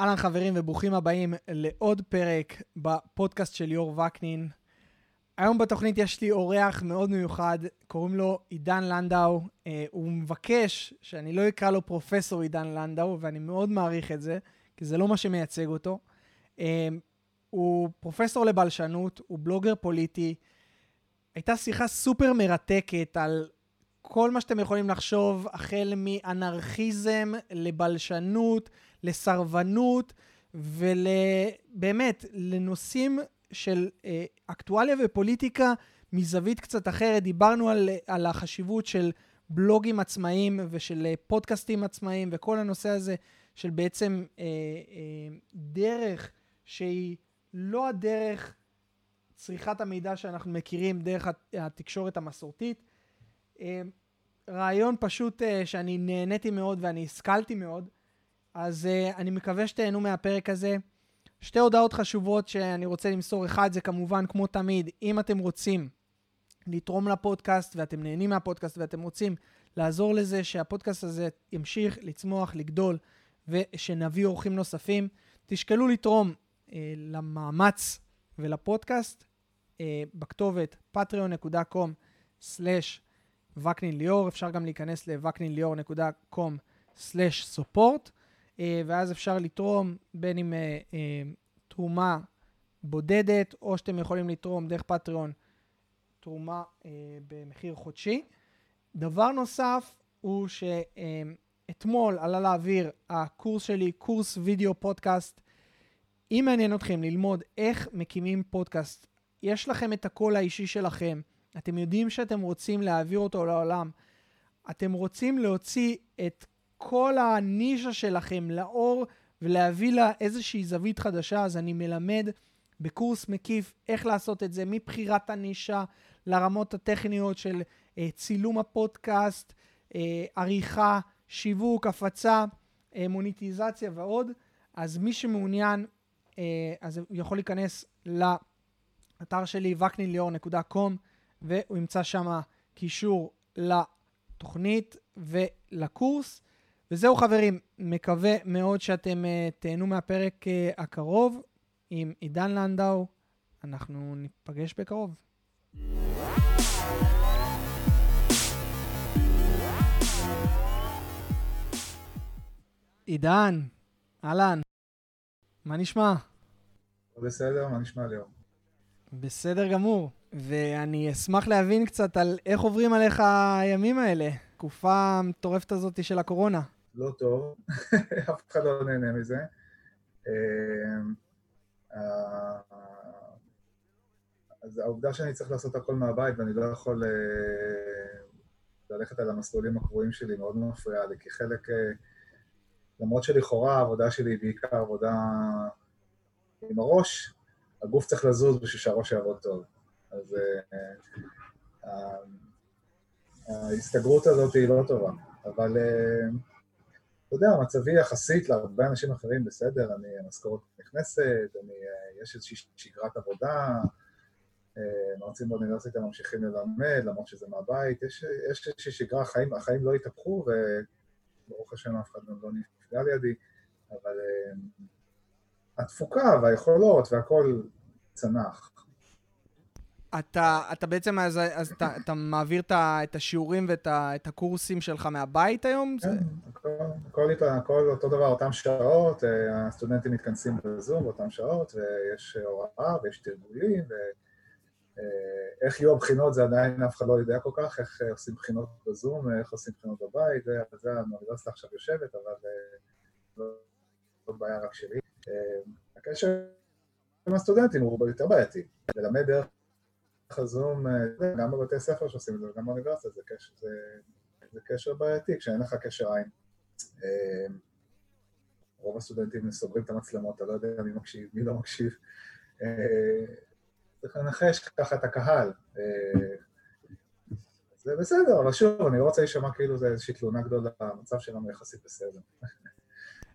אהלן חברים וברוכים הבאים לעוד פרק בפודקאסט של ליאור וקנין. היום בתוכנית יש לי אורח מאוד מיוחד, קוראים לו עידן לנדאו. אה, הוא מבקש שאני לא אקרא לו פרופסור עידן לנדאו, ואני מאוד מעריך את זה, כי זה לא מה שמייצג אותו. אה, הוא פרופסור לבלשנות, הוא בלוגר פוליטי. הייתה שיחה סופר מרתקת על כל מה שאתם יכולים לחשוב, החל מאנרכיזם לבלשנות, לסרבנות, ובאמת, לנושאים של אה, אקטואליה ופוליטיקה מזווית קצת אחרת. דיברנו על, על החשיבות של בלוגים עצמאיים ושל אה, פודקאסטים עצמאיים, וכל הנושא הזה של בעצם אה, אה, דרך שהיא לא הדרך צריכת המידע שאנחנו מכירים דרך התקשורת המסורתית. אה, רעיון פשוט uh, שאני נהניתי מאוד ואני השכלתי מאוד, אז uh, אני מקווה שתהנו מהפרק הזה. שתי הודעות חשובות שאני רוצה למסור. אחד זה כמובן, כמו תמיד, אם אתם רוצים לתרום לפודקאסט ואתם נהנים מהפודקאסט ואתם רוצים לעזור לזה שהפודקאסט הזה ימשיך לצמוח, לגדול ושנביא אורחים נוספים, תשקלו לתרום uh, למאמץ ולפודקאסט uh, בכתובת patreon.com/slash וקנין ליאור, אפשר גם להיכנס לווקנינליאור.com/support, אה, ואז אפשר לתרום בין אם אה, אה, תרומה בודדת, או שאתם יכולים לתרום דרך פטריון תרומה במחיר חודשי. דבר נוסף הוא שאתמול עלה לאוויר הקורס שלי, קורס וידאו פודקאסט. אם מעניין אתכם ללמוד איך מקימים פודקאסט, יש לכם את הקול האישי שלכם, אתם יודעים שאתם רוצים להעביר אותו לעולם. אתם רוצים להוציא את כל הנישה שלכם לאור ולהביא לה איזושהי זווית חדשה, אז אני מלמד בקורס מקיף איך לעשות את זה, מבחירת הנישה לרמות הטכניות של אה, צילום הפודקאסט, אה, עריכה, שיווק, הפצה, אה, מוניטיזציה ועוד. אז מי שמעוניין, אה, אז הוא יכול להיכנס לאתר שלי, וקנינליאור.com. והוא ימצא שם קישור לתוכנית ולקורס. וזהו חברים, מקווה מאוד שאתם uh, תהנו מהפרק uh, הקרוב עם עידן לנדאו. אנחנו ניפגש בקרוב. עידן, אהלן, מה נשמע? בסדר, מה נשמע ליאור? בסדר גמור. ואני אשמח להבין קצת על איך עוברים עליך הימים האלה, תקופה המטורפת הזאת של הקורונה. לא טוב, אף אחד לא נהנה מזה. אמ, אז העובדה שאני צריך לעשות הכל מהבית ואני לא יכול אה, ללכת על המסלולים הקבועים שלי מאוד מפריעה לי, כי חלק, אה, למרות שלכאורה העבודה שלי היא בעיקר עבודה עם הראש, הגוף צריך לזוז בשביל שהראש יעבוד טוב. אז אה, אה, ההסתגרות הזאת היא לא טובה. אבל אה, אתה יודע, מצבי יחסית להרבה אנשים אחרים בסדר, אני, המשכורת נכנסת, אני, יש איזושהי שגרת עבודה, מרצים באוניברסיטה ממשיכים ללמד, למרות שזה מהבית, יש, יש איזושהי שגרה, החיים, החיים לא התהפכו, וברוך השם אף אחד לא נפגע לידי, אבל התפוקה והיכולות והכל צנח. אתה, אתה בעצם, אז, אז אתה, אתה מעביר את השיעורים ואת את הקורסים שלך מהבית היום? כן, הכל, הכל, הכל אותו דבר, אותן שעות, אה, הסטודנטים מתכנסים בזום באותן שעות, ויש הוראה ויש תרגולים, ואיך אה, יהיו הבחינות זה עדיין אף אחד לא יודע כל כך, איך עושים בחינות בזום, איך עושים בחינות בבית, זה, זה האוניברסיטה עכשיו יושבת, אבל אה, לא בעיה רק שלי. הקשר עם הסטודנטים הוא יותר בעייתי, ללמד דרך הזום, אה, גם בבתי ספר שעושים את זה וגם באוניברסיטה, זה קשר, זה, זה קשר בעייתי כשאין לך קשר עין. אה, רוב הסטודנטים סוגרים את המצלמות, אתה לא יודע מי מקשיב, מי לא מקשיב. אה, צריך לנחש ככה את הקהל. זה בסדר, אבל שוב, אני לא רוצה להישמע כאילו זה איזושהי תלונה גדולה, המצב שלנו יחסית בסדר.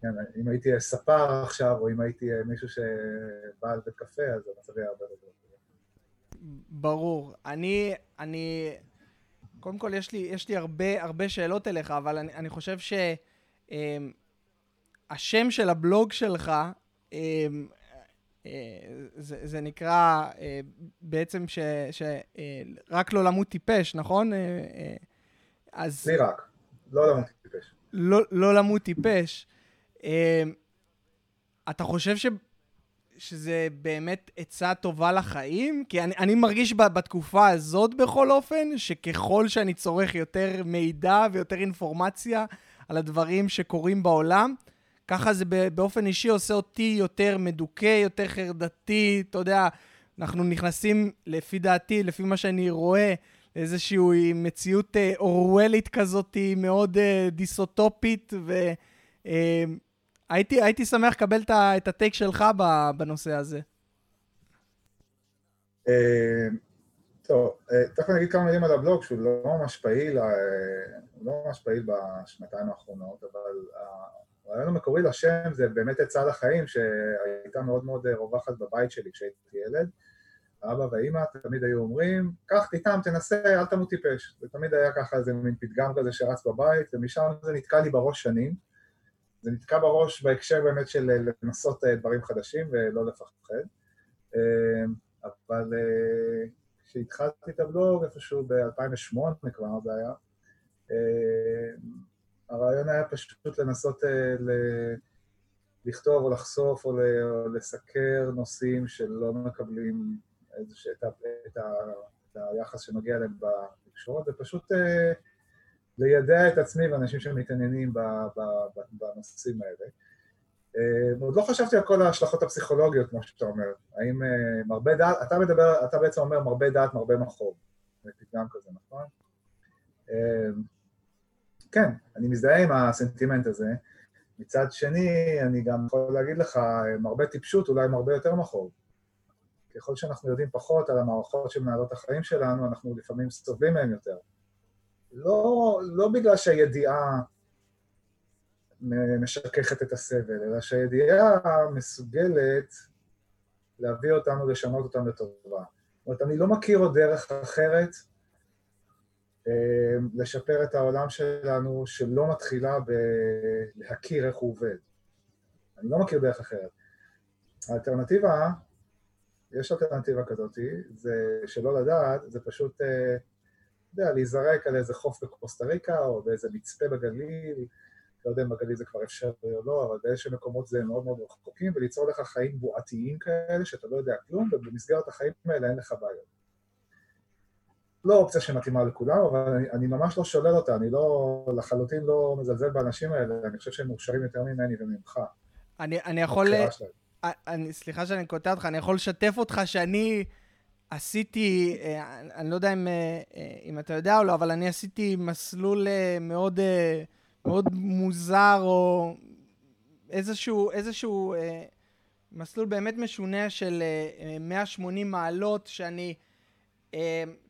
כן, אם הייתי ספר עכשיו, או אם הייתי מישהו שבא על בית קפה, אז המצב היה הרבה יותר ברור. אני, אני, קודם כל יש לי, יש לי הרבה, הרבה שאלות אליך, אבל אני, אני חושב ש... אמ, של הבלוג שלך, אה, אה, זה, זה נקרא אה, בעצם שרק אה, לא למות טיפש, נכון? אה, אז... לי רק, לא למות טיפש. לא, לא למות טיפש. אה, אתה חושב ש... שזה באמת עצה טובה לחיים? כי אני, אני מרגיש בתקופה הזאת בכל אופן, שככל שאני צורך יותר מידע ויותר אינפורמציה על הדברים שקורים בעולם, ככה זה באופן אישי עושה אותי יותר מדוכא, יותר חרדתי, אתה יודע, אנחנו נכנסים, לפי דעתי, לפי מה שאני רואה, לאיזושהי מציאות אה, אורוולית כזאת, מאוד אה, דיסוטופית, ו... אה, הייתי, הייתי שמח לקבל את הטייק שלך בנושא הזה. אה, טוב, אה, תכף אני אגיד כמה מילים על הבלוג, שהוא לא ממש פעיל, אה, לא ממש פעיל בשנתיים האחרונות, אבל הרעיון המקורי לשם זה באמת עצה לחיים, שהייתה מאוד מאוד רווחת בבית שלי כשהייתי ילד. האבא והאימא תמיד היו אומרים, קח, תטעם, תנסה, אל תמות טיפש. זה תמיד היה ככה איזה מין פתגם כזה שרץ בבית, ומשם זה נתקע לי בראש שנים. זה נתקע בראש בהקשר באמת של אה, לנסות אה, דברים חדשים ולא לפחד. אה, אבל כשהתחלתי את הבלוג, איפשהו ב-2008 כבר זה היה, הרעיון היה פשוט לנסות ל- לכתוב או לחשוף או, לסקר נושאים שלא מקבלים איזושה, את, את, את היחס שנוגע אליהם בתקשורת, ופשוט לידע את עצמי ואנשים שמתעניינים בנושאים האלה. אה, עוד לא חשבתי על כל ההשלכות הפסיכולוגיות, כמו שאתה אומר. האם אה, מרבה דעת, אתה מדבר, אתה בעצם אומר מרבה דעת, מרבה מחוב. זה פתגם כזה, נכון? אה, כן, אני מזדהה עם הסנטימנט הזה. מצד שני, אני גם יכול להגיד לך, מרבה טיפשות, אולי מרבה יותר מחוב. ככל שאנחנו יודעים פחות על המערכות שמנהלות החיים שלנו, אנחנו לפעמים סובלים מהם יותר. לא, לא בגלל שהידיעה משככת את הסבל, אלא שהידיעה מסוגלת להביא אותנו, לשנות אותנו לטובה. זאת אומרת, אני לא מכיר עוד דרך אחרת אה, לשפר את העולם שלנו שלא מתחילה בלהכיר איך הוא עובד. אני לא מכיר דרך אחרת. האלטרנטיבה, יש אלטרנטיבה כזאת, זה שלא לדעת, זה פשוט אה, יודע, להיזרק על איזה חוף בקוסטה ריקה או באיזה מצפה בגליל, לא יודע אם בגליל זה כבר אפשרי או לא, אבל באיזשהם מקומות זה מאוד מאוד רחוקים, וליצור לך חיים בועתיים כאלה, שאתה לא יודע כלום, ובמסגרת החיים האלה אין לך בעיות. לא אופציה שמתאימה לכולם, אבל אני, אני ממש לא שולל אותה, אני לא, לחלוטין לא מזלזל באנשים האלה, אני חושב שהם מאושרים יותר ממני וממך. אני, אני יכול... אני, סליחה שאני קוטע אותך, אני יכול לשתף אותך שאני... עשיתי, אה, אני לא יודע אם, אה, אה, אם אתה יודע או לא, אבל אני עשיתי מסלול מאוד, מאוד מוזר, או איזשהו, איזשהו מסלול באמת משונה של 180 מעלות, שאני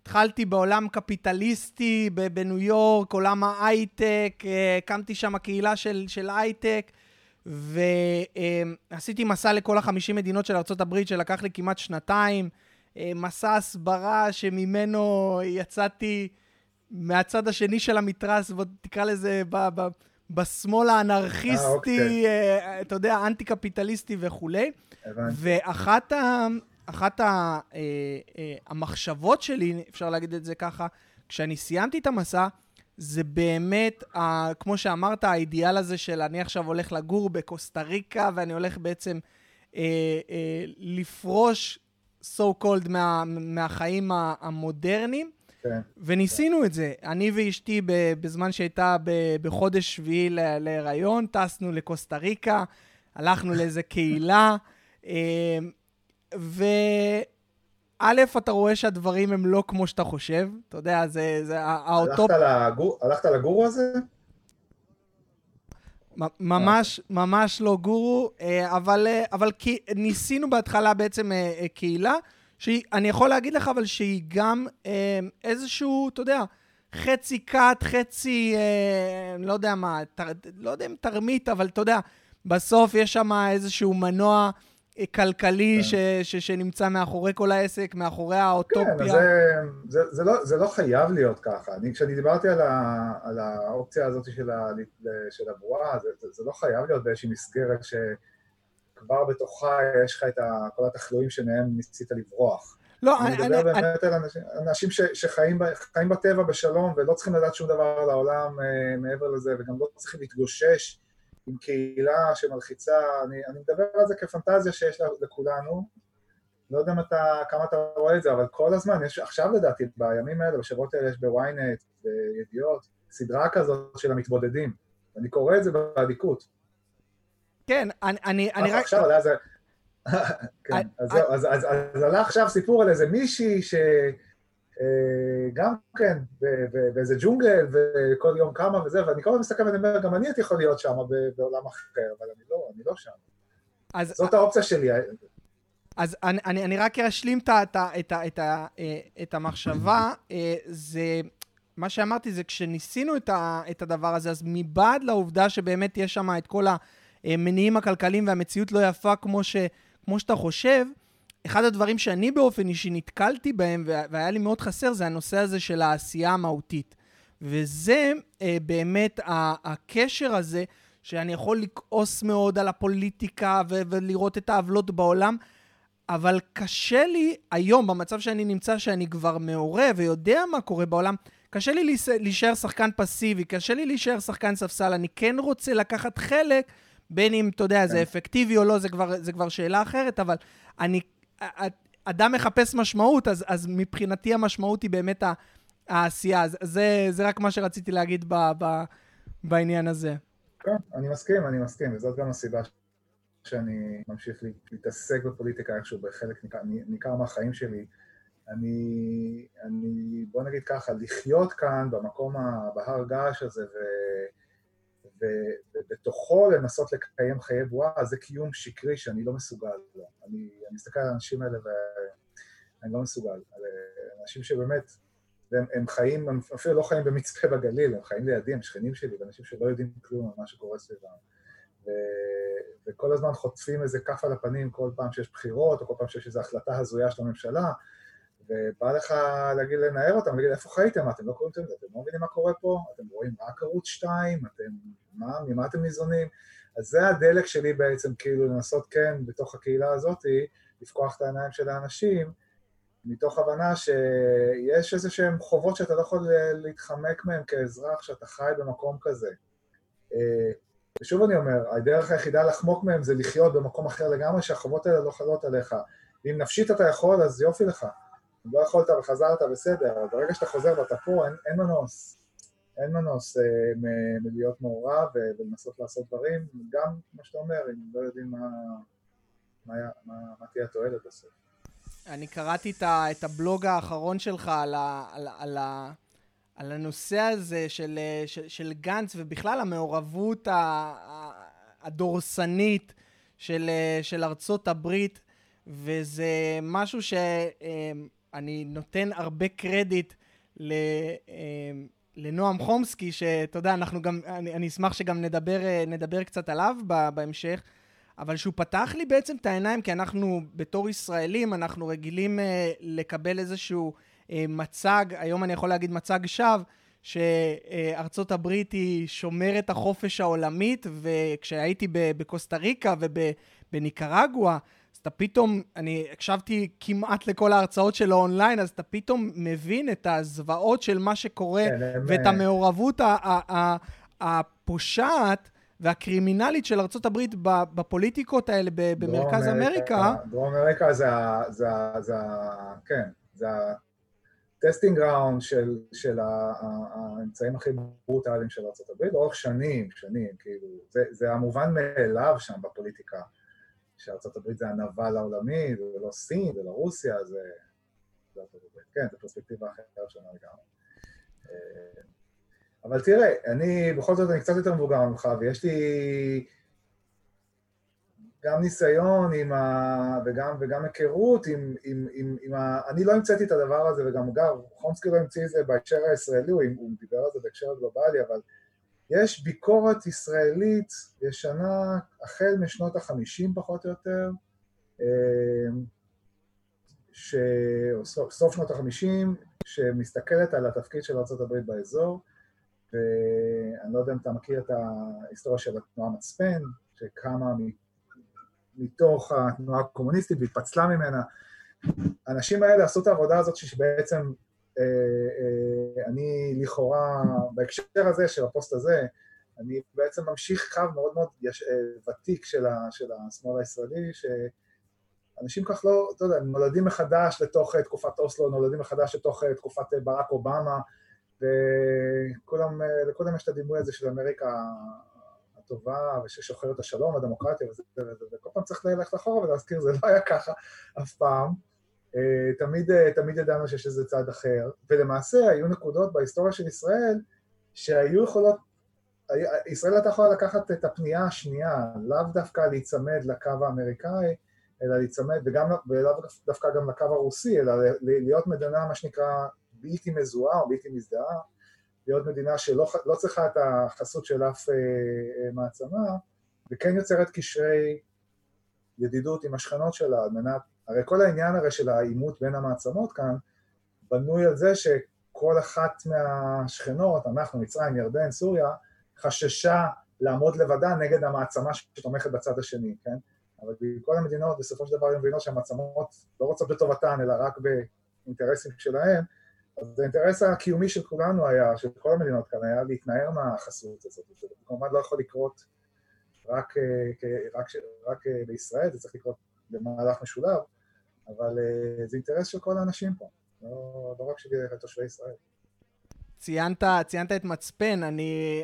התחלתי בעולם קפיטליסטי בניו יורק, עולם ההייטק, הקמתי שם קהילה של, של הייטק. ועשיתי מסע לכל החמישים מדינות של ארה"ב שלקח לי כמעט שנתיים. אה, מסע הסברה שממנו יצאתי מהצד השני של המתרס, תקרא לזה ב, ב, בשמאל האנרכיסטי, אה, אוקיי. אה, אתה יודע, אנטי-קפיטליסטי וכולי. הבנתי. ואחת ה, אחת ה, ה, המחשבות שלי, אפשר להגיד את זה ככה, כשאני סיימתי את המסע, זה באמת, ה, כמו שאמרת, האידיאל הזה של אני עכשיו הולך לגור בקוסטה ריקה, ואני הולך בעצם אה, אה, לפרוש so called מה, מהחיים המודרניים. כן. וניסינו את זה. אני ואשתי, בזמן שהייתה בחודש שביעי להיריון, טסנו לקוסטה ריקה, הלכנו לאיזה קהילה, אה, וא', אתה רואה שהדברים הם לא כמו שאתה חושב, אתה יודע, זה, זה האוטופ... הלכת לגורו הזה? ממש, ממש לא גורו, אה, אבל, אה, אבל ניסינו בהתחלה בעצם אה, קהילה, שאני יכול להגיד לך, אבל שהיא גם איזשהו, אתה יודע, חצי כת, חצי, לא יודע מה, תר, לא יודע אם תרמית, אבל אתה יודע, בסוף יש שם איזשהו מנוע כלכלי כן. ש, ש, שנמצא מאחורי כל העסק, מאחורי האוטופיה. כן, זה, זה, זה, לא, זה לא חייב להיות ככה. אני, כשאני דיברתי על, ה, על האופציה הזאת של, ה, של הבועה, זה, זה, זה לא חייב להיות באיזושהי מסגרת שכבר בתוכה יש לך את ה, כל התחלואים שמהם ניסית לברוח. לא, אני... אני מדבר אני, באמת אני... על אנשים, אנשים ש, שחיים ב, בטבע בשלום ולא צריכים לדעת שום דבר על העולם אה, מעבר לזה, וגם לא צריכים להתגושש עם קהילה שמלחיצה, אני, אני מדבר על זה כפנטזיה שיש לכולנו, לא יודע אתה, כמה אתה רואה את זה, אבל כל הזמן, יש עכשיו לדעתי, בימים האלה, בשבועות האלה יש בוויינט, בידיעות, סדרה כזאת של המתבודדים. אני קורא את זה באדיקות. כן, אני, אני, אני רק... עכשיו עלה זה... כן, אז עלה עכשיו סיפור על איזה מישהי ש... אה, גם כן, באיזה ג'ונגל, וכל יום כמה וזה, ואני כל הזמן מסתכל ואני אומר, גם אני הייתי יכול להיות שם בעולם אחר, אבל אני לא, אני לא שם. אז, זאת האופציה שלי. אז אני, אני, אני רק אשלים את, את, את, את, את המחשבה, אה, זה, מה שאמרתי זה כשניסינו את, ה, את הדבר הזה, אז מבעד לעובדה שבאמת יש שם את כל המניעים הכלכליים והמציאות לא יפה כמו, ש, כמו שאתה חושב, אחד הדברים שאני באופן אישי נתקלתי בהם והיה לי מאוד חסר זה הנושא הזה של העשייה המהותית. וזה אה, באמת הקשר הזה שאני יכול לכעוס מאוד על הפוליטיקה ו- ולראות את העוולות בעולם, אבל קשה לי היום, במצב שאני נמצא, שאני כבר מעורה ויודע מה קורה בעולם, קשה לי להישאר שחקן פסיבי, קשה לי להישאר שחקן ספסל, אני כן רוצה לקחת חלק, בין אם, אתה יודע, זה כן. אפקטיבי או לא, זה כבר, זה כבר שאלה אחרת, אבל אני אדם מחפש משמעות, אז, אז מבחינתי המשמעות היא באמת העשייה. זה, זה רק מה שרציתי להגיד ב, ב, בעניין הזה. כן, אני מסכים, אני מסכים, וזאת גם הסיבה שאני ממשיך להתעסק בפוליטיקה איכשהו בחלק ניכר, ניכר מהחיים שלי. אני, אני, בוא נגיד ככה, לחיות כאן במקום, בהר געש הזה, ו... ובתוכו לנסות לקיים חיי בועה, זה קיום שקרי שאני לא מסוגל לו. אני, אני מסתכל על האנשים האלה ואני לא מסוגל. אנשים שבאמת, הם, הם חיים, הם אפילו לא חיים במצפה בגליל, הם חיים לידי, הם שכנים שלי, ואנשים שלא יודעים כלום על מה שקורה סביבם. ו, וכל הזמן חוטפים איזה כף על הפנים כל פעם שיש בחירות, או כל פעם שיש איזו החלטה הזויה של הממשלה, ובא לך להגיד, לנער אותם, להגיד, איפה חייתם? אתם לא קוראים את זה? אתם לא מבינים מה קורה פה? אתם רואים רק ערוץ 2? אתם, מה, ממה אתם ניזונים? אז זה הדלק שלי בעצם, כאילו לנסות כן, בתוך הקהילה הזאת, לפקוח את העיניים של האנשים, מתוך הבנה שיש איזה שהם חובות שאתה לא יכול להתחמק מהם כאזרח, שאתה חי במקום כזה. אה, ושוב אני אומר, הדרך היחידה לחמוק מהם זה לחיות במקום אחר לגמרי, שהחובות האלה לא חלות עליך. ואם נפשית אתה יכול, אז יופי לך. לא יכולת וחזרת, בסדר, אבל ברגע שאתה חוזר ואתה פה, אין, אין מנוס. אין מנוס אה, מלהיות מעורב ולנסות לעשות דברים, גם, כמו שאתה אומר, אם לא יודעים מה, מה, מה, מה תהיה התועלת בסוף. אני קראתי את, ה, את הבלוג האחרון שלך על, ה, על, על, ה, על הנושא הזה של, אה, של, של גנץ ובכלל המעורבות הדורסנית של, אה, של ארצות הברית, וזה משהו ש... אה, אני נותן הרבה קרדיט ל, אה, לנועם חומסקי, שאתה יודע, אנחנו גם, אני, אני אשמח שגם נדבר, אה, נדבר קצת עליו בהמשך, אבל שהוא פתח לי בעצם את העיניים, כי אנחנו בתור ישראלים, אנחנו רגילים אה, לקבל איזשהו מצג, היום אני יכול להגיד מצג שווא, שארצות הברית היא שומרת החופש העולמית, וכשהייתי בקוסטה ריקה ובניקרגואה, אתה פתאום, אני הקשבתי כמעט לכל ההרצאות שלו אונליין, אז אתה פתאום מבין את הזוועות של מה שקורה, כן, ואת. המעורבות הפושעת והקרימינלית של ארה"ב בפוליטיקות האלה במרכז אמריקה. דרום אמריקה זה ה... זה ה... זה ה... כן, זה ה testing ground של, של האמצעים הכי ברוטליים של ארה"ב, לאורך שנים, שנים, כאילו, זה, זה המובן מאליו שם בפוליטיקה. הברית זה הנבל העולמי, ולא סין ולא רוסיה, זה... כן, זו פרספקטיבה אחרת שונה לגמרי. אה, אבל תראה, אני, בכל זאת אני קצת יותר מבוגר ממך, ויש לי גם ניסיון עם ה... וגם, וגם היכרות עם, עם, עם, עם ה... אני לא המצאתי את הדבר הזה, וגם אגב, חומסקי לא המציא את זה בהקשר הישראלי, הוא, הוא דיבר על זה בהקשר הגלובלי, אבל יש ביקורת ישראלית ישנה החל משנות החמישים פחות או יותר, ש... סוף שנות החמישים, שמסתכלת על התפקיד של ארה"ב באזור, ואני לא יודע אם אתה מכיר את ההיסטוריה של התנועה מצפן, שקמה מתוך התנועה הקומוניסטית והתפצלה ממנה. האנשים האלה עשו את העבודה הזאת שבעצם אני לכאורה, בהקשר הזה של הפוסט הזה, אני בעצם ממשיך קו מאוד מאוד יש, אה, ותיק של, ה, של השמאל הישראלי, שאנשים כך לא, אתה יודע, נולדים מחדש לתוך תקופת אוסלו, נולדים מחדש לתוך תקופת ברק אובמה, וכולם, יש את הדימוי הזה של אמריקה הטובה וששוחר את השלום, הדמוקרטיה וזה וזה, וכל פעם צריך ללכת אחורה ולהזכיר, זה לא היה ככה אף פעם. אה, תמיד, אה, תמיד ידענו שיש איזה צד אחר, ולמעשה היו נקודות בהיסטוריה של ישראל שהיו יכולות, ישראל הייתה יכולה לקחת את הפנייה השנייה, לאו דווקא להיצמד לקו האמריקאי, אלא להיצמד, וגם, ולאו דווקא גם לקו הרוסי, אלא להיות מדינה, מה שנקרא, בלתי מזוהה או בלתי מזדהה, להיות מדינה שלא לא צריכה את החסות של אף אה, מעצמה, וכן יוצרת קשרי ידידות עם השכנות שלה על מנת, הרי כל העניין הרי של העימות בין המעצמות כאן בנוי על זה שכל אחת מהשכנות, אנחנו, מצרים, ירדן, סוריה, חששה לעמוד לבדה נגד המעצמה שתומכת בצד השני, כן? אבל כל המדינות בסופו של דבר הן מבינות שהמעצמות לא רוצות בטובתן, אלא רק באינטרסים שלהן, אז האינטרס הקיומי של כולנו היה, של כל המדינות כאן, היה להתנער מהחסות הזאת. זה כמובן לא יכול לקרות רק, אה, רק, רק אה, בישראל, זה צריך לקרות במהלך משולב, אבל אה, זה אינטרס של כל האנשים פה, לא, לא רק של תושבי ישראל. ציינת, ציינת את מצפן, אני...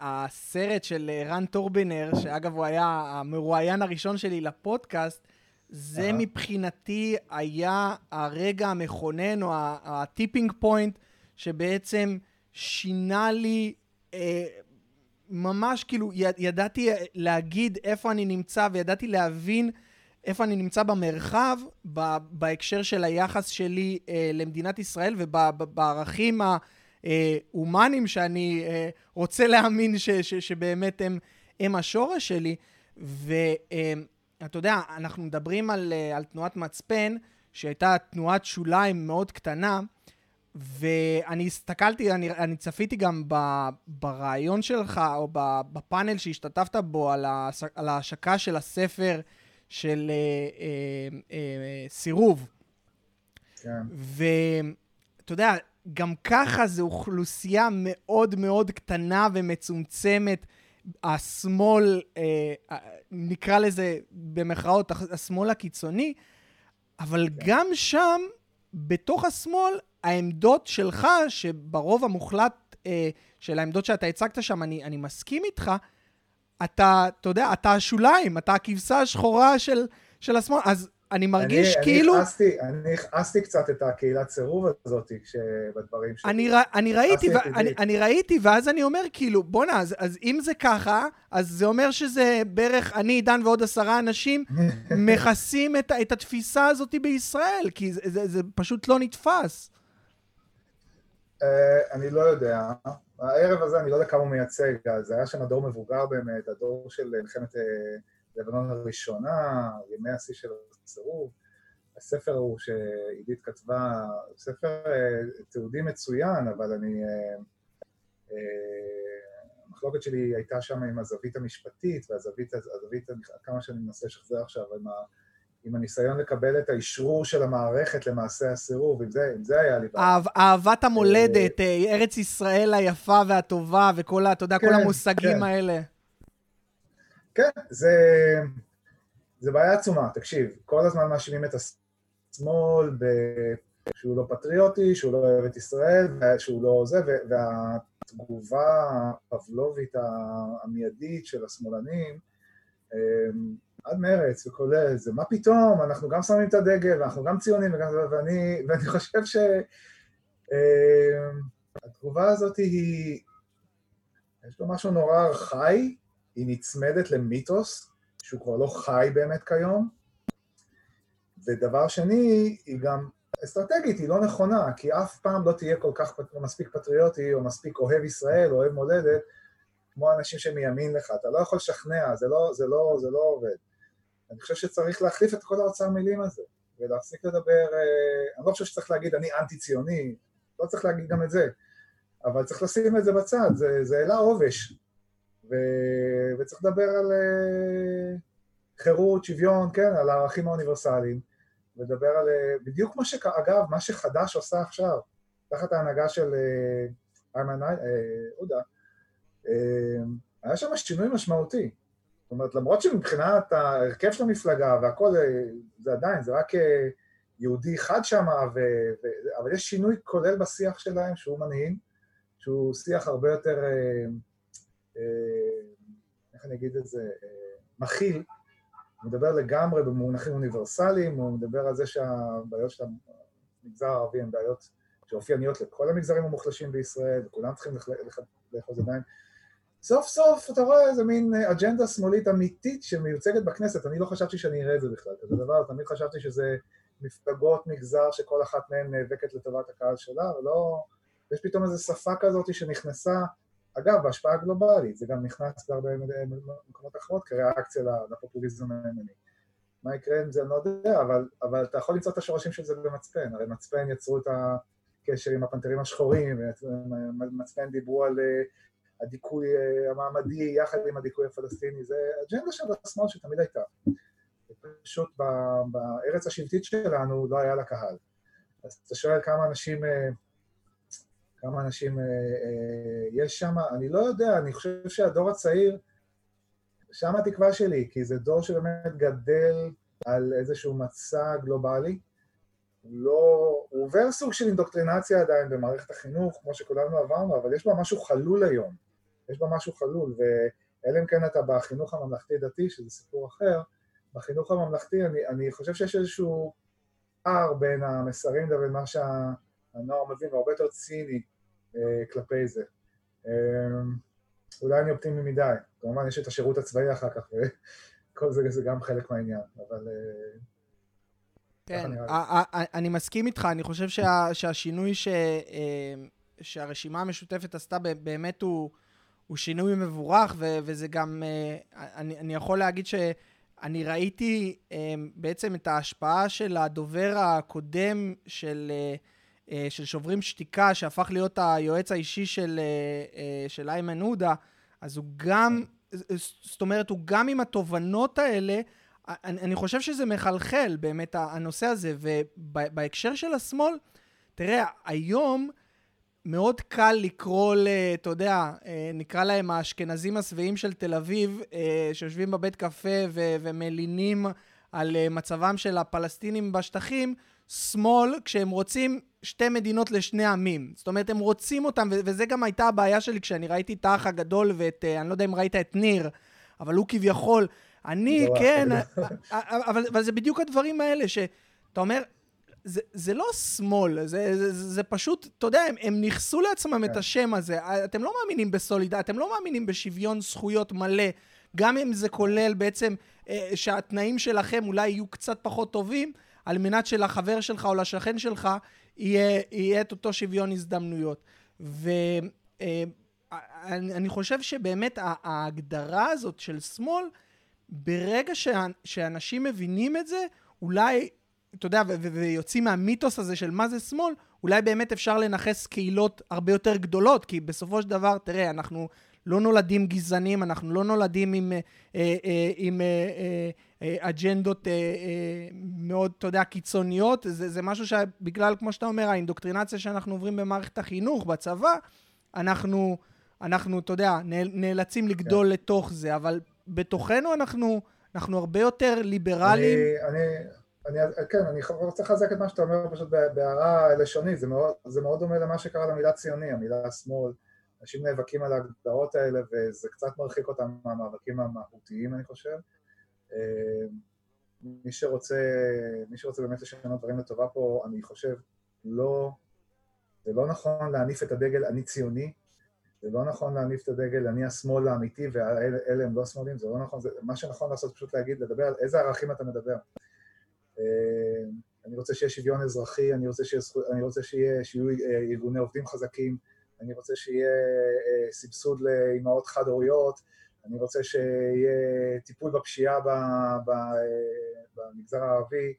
הסרט של ערן טורבינר, שאגב הוא היה המרואיין הראשון שלי לפודקאסט, זה מבחינתי היה הרגע המכונן או ה tipping point שבעצם שינה לי אה, ממש כאילו י, ידעתי להגיד איפה אני נמצא וידעתי להבין איפה אני נמצא במרחב ב, בהקשר של היחס שלי אה, למדינת ישראל ובערכים ההומניים שאני אה, רוצה להאמין ש, ש, שבאמת הם, הם השורש שלי. ו... אה, יודע, אנחנו מדברים על, אה, על תנועת מצפן, שהייתה תנועת שוליים מאוד קטנה, ואני הסתכלתי, אני, אני צפיתי גם ב, ברעיון שלך, או בפאנל שהשתתפת בו, על, הש, על ההשקה של הספר של אה, אה, אה, סירוב. כן. ואתה יודע, גם ככה זו אוכלוסייה מאוד מאוד קטנה ומצומצמת. השמאל, אה, אה, נקרא לזה במחאות, השמאל הקיצוני, אבל כן. גם שם, בתוך השמאל, העמדות שלך, שברוב המוחלט אה, של העמדות שאתה הצגת שם, אני, אני מסכים איתך, אתה, אתה יודע, אתה השוליים, אתה הכבשה השחורה של, של השמאל, אז אני מרגיש אני, כאילו... אני הכעסתי, אני הכעסתי קצת את הקהילת סירוב הזאת בדברים שלי. אני, אני, ראיתי, ו... אני, אני ראיתי, ואז אני אומר כאילו, בואנה, אז, אז אם זה ככה, אז זה אומר שזה בערך אני, עידן ועוד עשרה אנשים מכסים את, את התפיסה הזאת בישראל, כי זה, זה, זה פשוט לא נתפס. Uh, אני לא יודע. הערב הזה, אני לא יודע כמה הוא מייצג, זה היה שם הדור מבוגר באמת, הדור של מלחמת... Uh, לבנון הראשונה, ימי השיא של הסירוב. הספר הוא שעידית כתבה, ספר אה, תיעודי מצוין, אבל אני... אה, אה, המחלוקת שלי הייתה שם עם הזווית המשפטית, והזווית, הזווית, כמה שאני מנסה לשחזר עכשיו, עם, ה, עם הניסיון לקבל את האשרור של המערכת למעשה הסירוב, עם זה, עם זה היה לי בעיה. אהבת המולדת, ארץ ישראל היפה והטובה, וכל, אתה יודע, כן, כל המושגים כן. האלה. כן, זה, זה בעיה עצומה, תקשיב, כל הזמן מאשימים את השמאל שהוא לא פטריוטי, שהוא לא אוהב את ישראל, שהוא לא זה, והתגובה הפבלובית המיידית של השמאלנים, אמ, עד מרץ וכולל, זה מה פתאום, אנחנו גם שמים את הדגל, ואנחנו גם ציונים, וגם, ואני, ואני חושב שהתגובה אמ, הזאת היא, יש לו משהו נורא ארכאי, היא נצמדת למיתוס שהוא כבר לא חי באמת כיום, ודבר שני, היא גם אסטרטגית, היא לא נכונה, כי אף פעם לא תהיה כל כך מספיק פטריוטי או מספיק אוהב ישראל, אוהב מולדת, כמו אנשים שמימין לך, אתה לא יכול לשכנע, זה לא, זה לא, זה לא עובד. אני חושב שצריך להחליף את כל האוצר מילים הזה, ולהפסיק לדבר, אה, אני לא חושב שצריך להגיד אני אנטי-ציוני, לא צריך להגיד גם את זה, אבל צריך לשים את זה בצד, זה, זה העלה עובש, ו, וצריך לדבר על אה, חירות, שוויון, כן, על הערכים האוניברסליים, ולדבר על, אה, בדיוק מה שאגב, מה שחד"ש עושה עכשיו, תחת ההנהגה של איימן עודה, היה שם שינוי משמעותי. זאת אומרת, למרות שמבחינת ההרכב של המפלגה והכל, זה עדיין, זה רק יהודי אחד שם, ו... ו... אבל יש שינוי כולל בשיח שלהם שהוא מנהיג, שהוא שיח הרבה יותר, אה, אה, איך אני אגיד את זה, אה, מכיל, הוא מדבר לגמרי במונחים אוניברסליים, הוא מדבר על זה שהבעיות של המגזר הערבי הן בעיות שאופייניות לכל המגזרים המוחלשים בישראל, וכולם צריכים לאחוז ידיים. סוף סוף אתה רואה איזה מין אג'נדה שמאלית אמיתית שמיוצגת בכנסת, אני לא חשבתי שאני אראה את זה בכלל, כזה דבר, תמיד חשבתי שזה מפלגות מגזר שכל אחת מהן נאבקת לטובת הקהל שלה, ולא... יש פתאום איזו שפה כזאת שנכנסה, אגב, בהשפעה גלובלית, זה גם נכנס בהרבה מקומות אחרות כריאקציה לפופוליזם הימני. מה יקרה עם זה? אני לא יודע, אבל, אבל אתה יכול למצוא את השורשים של זה במצפן, הרי מצפן יצרו את הקשר עם הפנתרים השחורים, ומצפן דיברו על אה, הדיכוי אה, המעמדי יחד עם הדיכוי הפלסטיני, זה אג'נדה של השמאל שתמיד הייתה. פשוט בארץ השבטית שלנו לא היה לה קהל. אז אתה שואל כמה אנשים, אה, כמה אנשים אה, יש שם, אני לא יודע, אני חושב שהדור הצעיר, שם התקווה שלי, כי זה דור שבאמת גדל על איזשהו מצע גלובלי. לא... הוא עובר סוג של אינדוקטרינציה עדיין במערכת החינוך, כמו שכולנו עברנו, אבל יש בה משהו חלול היום. יש בה משהו חלול, ואלא אם כן אתה בחינוך הממלכתי-דתי, שזה סיפור אחר, בחינוך הממלכתי אני, אני חושב שיש איזשהו פער בין המסרים לבין מה שהנוער מבין, והרבה יותר ציני אה, כלפי זה. אה, אולי אני אופטימי מדי, כמובן יש את השירות הצבאי אחר כך, וכל זה, זה גם חלק מהעניין, אבל... אה, כן, אני מסכים איתך, אני חושב שה, שהשינוי אה, שהרשימה המשותפת עשתה באמת הוא, הוא שינוי מבורך, ו, וזה גם, אה, אני, אני יכול להגיד ש... אני ראיתי um, בעצם את ההשפעה של הדובר הקודם של, uh, של שוברים שתיקה, שהפך להיות היועץ האישי של, של איימן עודה, אז הוא גם, זאת אומרת, הוא גם עם התובנות האלה, אני, אני חושב שזה מחלחל באמת הנושא הזה, ובהקשר של השמאל, תראה, היום מאוד קל לקרוא ל... אתה יודע, אה, נקרא להם האשכנזים השבעים של תל אביב, אה, שיושבים בבית קפה ו- ומלינים על אה, מצבם של הפלסטינים בשטחים, שמאל, כשהם רוצים שתי מדינות לשני עמים. זאת אומרת, הם רוצים אותם, ו- וזה גם הייתה הבעיה שלי כשאני ראיתי את האח הגדול ואת, אני לא יודע אם ראית את ניר, אבל הוא כביכול, אני, כן, אבל, אבל זה בדיוק הדברים האלה, שאתה אומר, זה, זה לא שמאל, זה, זה, זה פשוט, אתה יודע, הם, הם ניכסו לעצמם כן. את השם הזה. אתם לא מאמינים בסולידריות, אתם לא מאמינים בשוויון זכויות מלא, גם אם זה כולל בעצם אה, שהתנאים שלכם אולי יהיו קצת פחות טובים, על מנת שלחבר שלך או לשכן שלך יהיה, יהיה את אותו שוויון הזדמנויות. ואני אה, חושב שבאמת ההגדרה הזאת של שמאל, ברגע שאנשים מבינים את זה, אולי אתה יודע, ויוצאים מהמיתוס הזה של מה זה שמאל, אולי באמת אפשר לנכס קהילות הרבה יותר גדולות, כי בסופו של דבר, תראה, אנחנו לא נולדים גזענים, אנחנו לא נולדים עם, אה, אה, עם אה, אג'נדות מאוד, אתה יודע, קיצוניות, זה, זה משהו שבגלל, כמו שאתה אומר, האינדוקטרינציה שאנחנו עוברים במערכת החינוך, בצבא, אנחנו, אנחנו, אתה יודע, נאלצים לגדול כן. לתוך זה, אבל בתוכנו אנחנו, אנחנו הרבה יותר ליברליים. אני, אני... אני, כן, אני רוצה לחזק את מה שאתה אומר פשוט בהערה לשונית, זה מאוד, זה מאוד דומה למה שקרה למילה ציוני, המילה שמאל, אנשים נאבקים על ההגדרות האלה וזה קצת מרחיק אותם מהמאבקים המהותיים אני חושב. אה, מי שרוצה, מי שרוצה באמת לשנות דברים לטובה פה, אני חושב, לא, זה לא נכון להניף את הדגל אני ציוני, זה לא נכון להניף את הדגל אני השמאל האמיתי ואלה הם לא שמאלים, זה לא נכון, זה, מה שנכון לעשות פשוט להגיד, לדבר על איזה ערכים אתה מדבר. אה, אני רוצה שיהיה שוויון אזרחי, אני רוצה, שיהיה, אני רוצה שיהיה, שיהיו אה, ארגוני עובדים חזקים, אני רוצה שיהיה אה, סבסוד לאימהות חד-הוריות, אני רוצה שיהיה טיפול בפשיעה במגזר הערבי,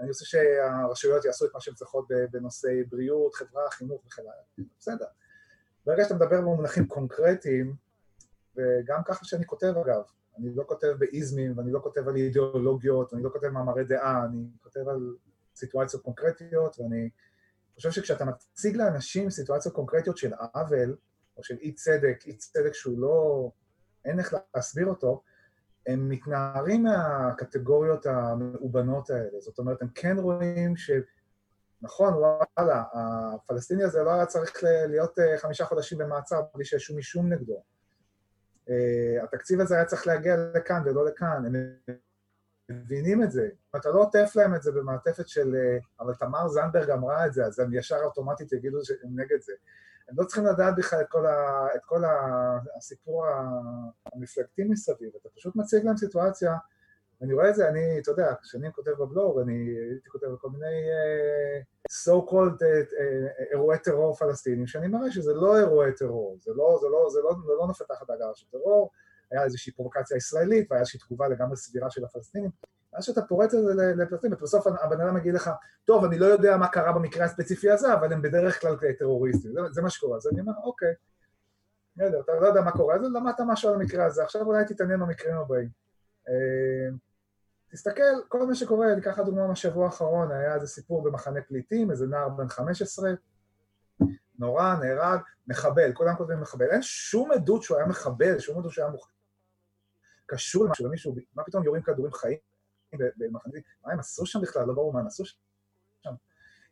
אני רוצה שהרשויות יעשו את מה שהן צריכות בנושאי בריאות, חברה, חינוך וכן הלאה. בסדר. ברגע שאתה מדבר במונחים קונקרטיים, וגם ככה שאני כותב אגב, אני לא כותב באיזמים ואני לא כותב על אידיאולוגיות ואני לא כותב מאמרי דעה, אני כותב על סיטואציות קונקרטיות ואני חושב שכשאתה מציג לאנשים סיטואציות קונקרטיות של עוול או של אי צדק, אי צדק שהוא לא, אין איך להסביר אותו, הם מתנערים מהקטגוריות המאובנות האלה. זאת אומרת, הם כן רואים ש... נכון, וואלה, הפלסטיני הזה לא היה צריך להיות אה, חמישה חודשים במעצר בלי שיש שום אישום נגדו. אה, התקציב הזה היה צריך להגיע לכאן ולא לכאן, הם מבינים את זה. אם אתה לא עוטף להם את זה במעטפת של... אה, אבל תמר זנדברג אמרה את זה, אז הם ישר אוטומטית יגידו שהם נגד זה. הם לא צריכים לדעת בכלל את כל, ה, את כל הסיפור המפלגתי מסביב, אתה פשוט מציג להם סיטואציה, ואני רואה את זה, אני, אתה יודע, כשאני כותב בבלוג, אני הייתי כותב כל מיני uh, so called uh, uh, אירועי טרור פלסטינים, שאני מראה שזה לא אירועי טרור, זה לא, זה לא, זה לא, זה לא נופל תחת ההגעה של טרור, היה איזושהי פרובוקציה ישראלית והיה איזושהי תגובה לגמרי סבירה של הפלסטינים, ואז שאתה פורט את זה לפלסטינים, ובסוף הבן אדם מגיד לך, טוב, אני לא יודע מה קרה במקרה הספציפי הזה, אבל הם בדרך כלל טרוריסטים, זה, זה מה שקורה, אז אני אומר, אוקיי, בסדר, אתה לא יודע מה קורה, אז למדת משהו על המקרה הזה, עכשיו אולי תתעניין במקרים הבאים. תסתכל, כל מה שקורה, אני אקח לך דוגמה מהשבוע האחרון, היה איזה סיפור במחנה פליטים, איזה נער בן 15, נורא, נהרג, מחבל, כולם כותבים מחבל, אין שום עדות שהוא היה מחבל, שום עדות שהוא היה מוכן. קשור למשהו, למישהו, מה פתאום יורים כדורים חיים במחנה, מה הם עשו שם בכלל, לא ברור מה הם עשו שם.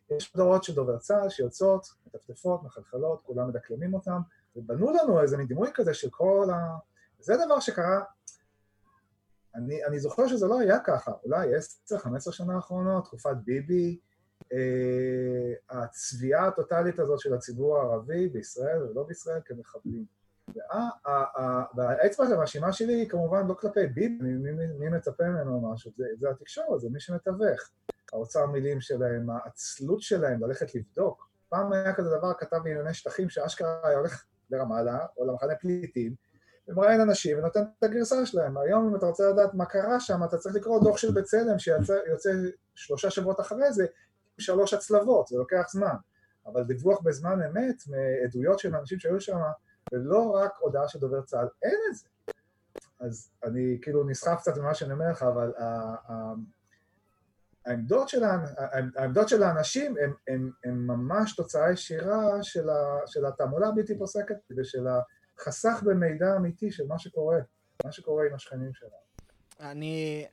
יש דורות של דובר צה"ל שיוצאות, מטפטפות, מחלחלות, כולם מדקלמים אותם, ובנו לנו איזה מין דימוי כזה של כל ה... זה דבר שקרה, אני, אני זוכר שזה לא היה ככה, אולי 10-15 שנה האחרונות, תקופת ביבי, אה, הצביעה הטוטאלית הזאת של הציבור הערבי בישראל ולא בישראל כמחבלים. והאצבע המאשימה שלי היא כמובן לא כלפי ביבי, מי, מי, מי מצפה ממנו משהו, זה, זה התקשורת, זה מי שמתווך. האוצר מילים שלהם, העצלות שלהם ללכת לבדוק. פעם היה כזה דבר, כתב בענייני שטחים, שאשכרה היה הולך לרמאללה או למחנה פליטים, ומראיין אנשים ונותן את הגרסה שלהם. היום אם אתה רוצה לדעת מה קרה שם, אתה צריך לקרוא דוח של בצלם שיוצא שלושה שבועות אחרי זה, עם שלוש הצלבות, זה לוקח זמן. אבל דיווח בזמן אמת מעדויות של אנשים שהיו שם, ולא רק הודעה של דובר צה"ל, אין את זה. אז אני כאילו נסחף קצת ממה שאני אומר לך, אבל העמדות של, העמדות של האנשים הן ממש תוצאה ישירה של, ה, של התעמולה הבלתי פוסקת ושל החסך במידע אמיתי של מה שקורה, מה שקורה עם השכנים שלנו. אני,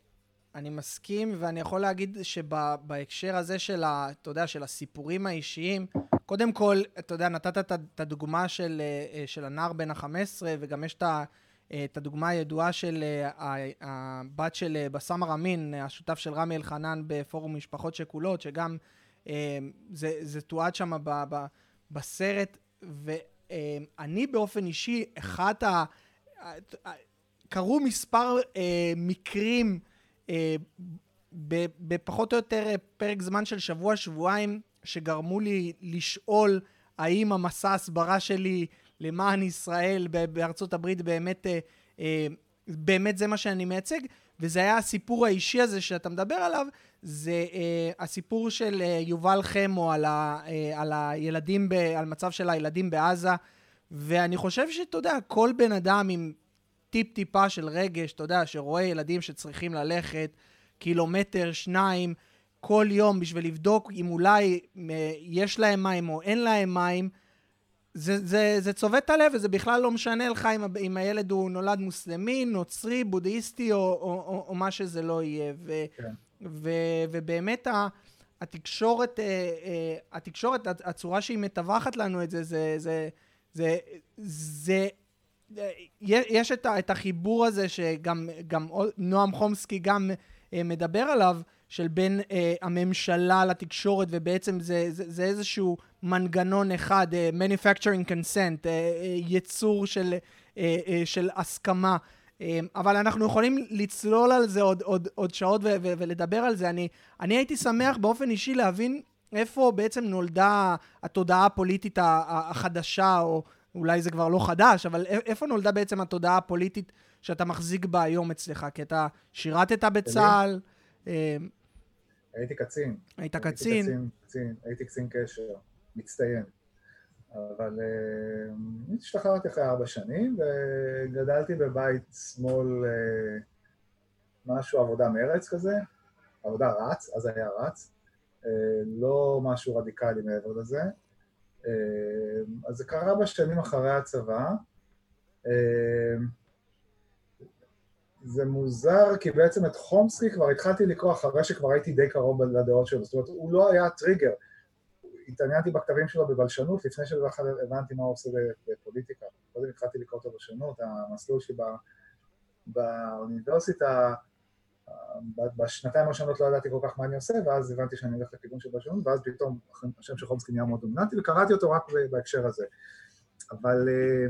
אני מסכים, ואני יכול להגיד שבהקשר הזה של, ה, אתה יודע, של הסיפורים האישיים, קודם כל, אתה יודע, נתת את הדוגמה של, אה, של הנער בן ה-15, וגם יש את הדוגמה הידועה של אה, הבת של אה, בסאמר אמין, השותף של רמי אלחנן בפורום משפחות שכולות, שגם זה, זה תועד שם ב, ב, בסרט, ואני באופן אישי, אחת ה... קרו מספר מקרים בפחות או יותר פרק זמן של שבוע-שבועיים, שגרמו לי לשאול האם המסע הסברה שלי למען ישראל בארצות הברית באמת, אה, אה, באמת זה מה שאני מייצג, וזה היה הסיפור האישי הזה שאתה מדבר עליו, זה אה, הסיפור של יובל חמו על, ה, על הילדים, ב, על מצב של הילדים בעזה, ואני חושב שאתה יודע, כל בן אדם עם טיפ-טיפה של רגש, אתה יודע, שרואה ילדים שצריכים ללכת קילומטר, שניים, כל יום בשביל לבדוק אם אולי אה, יש להם מים או אין להם מים, זה, זה, זה צובט את הלב, וזה בכלל לא משנה לך אם, אם הילד הוא נולד מוסלמי, נוצרי, בודהיסטי או, או, או, או מה שזה לא יהיה. ו, כן. ו, ובאמת ה, התקשורת, אה, אה, התקשורת, הצורה שהיא מטווחת לנו את זה, זה, זה, זה, זה יש את, את החיבור הזה שגם נועם חומסקי גם מדבר עליו, של בין אה, הממשלה לתקשורת, ובעצם זה, זה, זה איזשהו מנגנון אחד, אה, manufacturing consent, אה, אה, יצור של, אה, אה, של הסכמה. אה, אבל אנחנו יכולים לצלול על זה עוד, עוד, עוד שעות ו- ו- ולדבר על זה. אני, אני הייתי שמח באופן אישי להבין איפה בעצם נולדה התודעה הפוליטית החדשה, או אולי זה כבר לא חדש, אבל איפה נולדה בעצם התודעה הפוליטית שאתה מחזיק בה היום אצלך? כי אתה שירתת בצה"ל. הייתי קצין. היית קצין? הייתי קצין, קצין, הייתי קצין קשר, מצטיין. אבל uh, השתחררתי אחרי ארבע שנים וגדלתי בבית שמאל, uh, משהו עבודה מרץ כזה, עבודה רץ, אז היה רץ, uh, לא משהו רדיקלי מעבר לזה. Uh, אז זה קרה בשנים אחרי הצבא. Uh, זה מוזר, כי בעצם את חומסקי כבר התחלתי לקרוא אחרי שכבר הייתי די קרוב לדעות שלו, זאת אומרת, הוא לא היה טריגר. התעניינתי בכתבים שלו בבלשנות לפני שבכלל הבנתי מה הוא עושה בפוליטיקה. קודם התחלתי לקרוא את הבלשנות, המסלול שלי באוניברסיטה, בשנתיים הראשונות לא ידעתי כל כך מה אני עושה, ואז הבנתי שאני הולך לכיוון של בלשנות, ואז פתאום השם של חומסקי נהיה מאוד דומיננטי, וקראתי אותו רק בהקשר הזה. אבל אה,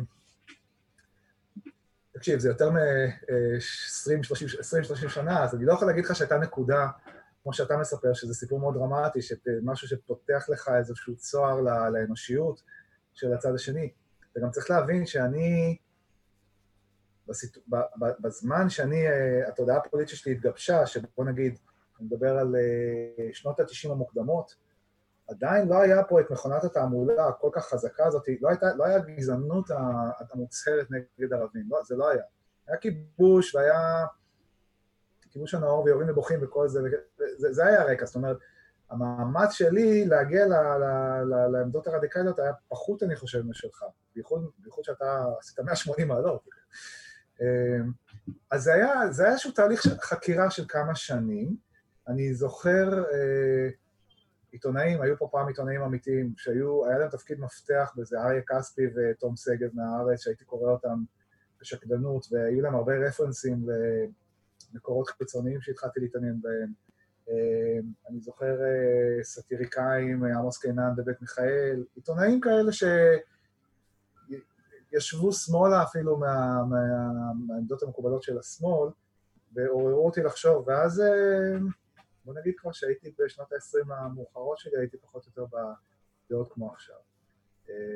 תקשיב, זה יותר מ-20-30 שנה, אז אני לא יכול להגיד לך שהייתה נקודה כמו שאתה מספר, שזה סיפור מאוד דרמטי, משהו שפותח לך איזשהו צוהר לאנושיות של הצד השני. אתה גם צריך להבין שאני, בסיט... בזמן שאני, אה, התודעה הפוליטית שלי התגבשה, שבוא נגיד, אני מדבר על אה, שנות ה-90 המוקדמות, עדיין לא היה פה את מכונת התעמולה הכל כך חזקה הזאת, לא, הייתה, לא היה גזענות המוצהרת נגד ערבים, לא, זה לא היה. היה כיבוש והיה כיבוש הנאור ויורים ובוכים וכל זה, זה, זה היה הרקע, זאת אומרת, המאמץ שלי להגיע ל, ל, ל, לעמדות הרדיקליות היה פחות, אני חושב, משלך, בייחוד, בייחוד שאתה עשית 180 מעלות. אמ, אז זה היה, זה היה איזשהו תהליך חקירה של כמה שנים. אני זוכר אה, עיתונאים, היו פה פעם עיתונאים אמיתיים, שהיו, היה להם תפקיד מפתח בזה, אריה כספי ותום שגב מהארץ, שהייתי קורא אותם בשקדנות, והיו להם הרבה רפרנסים מקורות חיצוניים שהתחלתי להתעניין בהם. אה, אני זוכר אה, סאטיריקאים, עמוס קינן בבית מיכאל, עיתונאים כאלה שישבו שמאלה אפילו מה, מה, מהעמדות המקובלות של השמאל, ועוררו אותי לחשוב, ואז אה, בוא נגיד כבר שהייתי בשנות ה-20 המאוחרות שלי, הייתי פחות או יותר בדעות כמו עכשיו.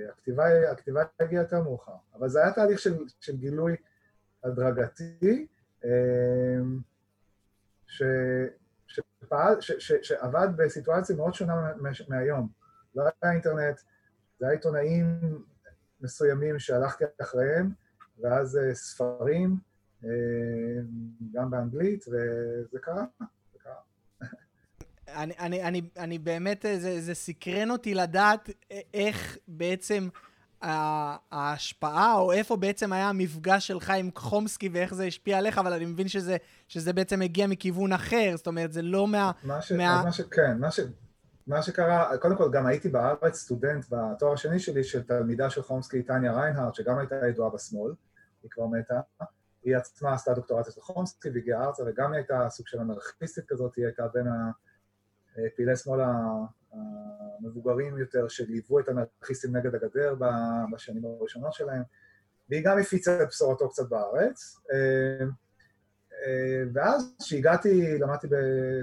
הכתיבה, הכתיבה הגיעה יותר מאוחר, אבל זה היה תהליך של, של גילוי הדרגתי, אמ, ש, שפעל, ש, ש, שעבד בסיטואציה מאוד שונה מהיום. לא היה אינטרנט, זה היה עיתונאים מסוימים שהלכתי אחריהם, ואז אה, ספרים, אה, גם באנגלית, וזה קרה. אני, אני, אני, אני באמת, אה, זה, זה סקרן אותי לדעת איך בעצם ההשפעה, או איפה בעצם היה המפגש שלך עם חומסקי ואיך זה השפיע עליך, אבל אני מבין שזה, שזה בעצם הגיע מכיוון אחר, זאת אומרת, זה לא מה... מה ש... מה... מה ש... כן, מה, ש... מה שקרה, קודם כל גם הייתי בארץ סטודנט בתואר השני שלי של תלמידה של חומסקי, טניה ריינהרט, שגם הייתה ידועה בשמאל, היא כבר מתה. היא עצמה עשתה דוקטורט של חומסקי והגיעה ארצה, וגם היא הייתה סוג של אנרכיסטית כזאת, היא הייתה בין הפעילי שמאל המבוגרים יותר שליוו את האנרכיסטים נגד הגדר בשנים הראשונות שלהם, והיא גם הפיצה את בשורתו קצת בארץ. אה, אה, ואז כשהגעתי, למדתי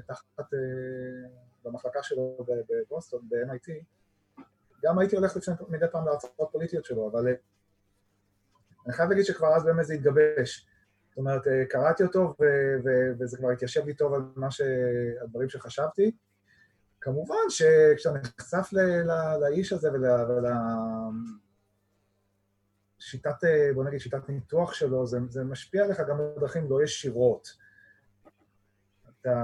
תחת, אה, במחלקה שלו בבוסטון, ב-MIT, גם הייתי הולך לפני מדי פעם להרצאות פוליטיות שלו, אבל אני חייב להגיד שכבר אז באמת זה התגבש. זאת אומרת, קראתי אותו וזה כבר התיישב לי טוב על מה ש... הדברים שחשבתי. כמובן שכשאתה נחשף לאיש הזה ולשיטת, בוא נגיד, שיטת ניתוח שלו, זה, זה משפיע עליך גם בדרכים לא ישירות. אתה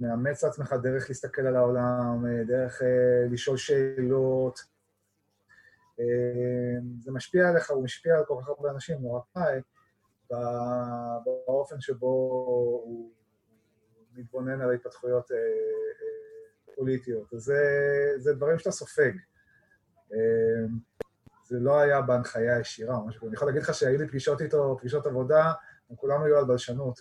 מאמץ לעצמך דרך להסתכל על העולם, דרך uh, לשאול שאלות. Uh, זה משפיע עליך, הוא משפיע על כל כך הרבה אנשים, נורא קל, באופן שבו הוא מתבונן על ההתפתחויות פוליטיות. אז זה, זה דברים שאתה סופג. אמ, זה לא היה בהנחיה ישירה או משהו. אני יכול להגיד לך שהיו לי פגישות איתו, פגישות עבודה, הם כולם היו על בלשנות.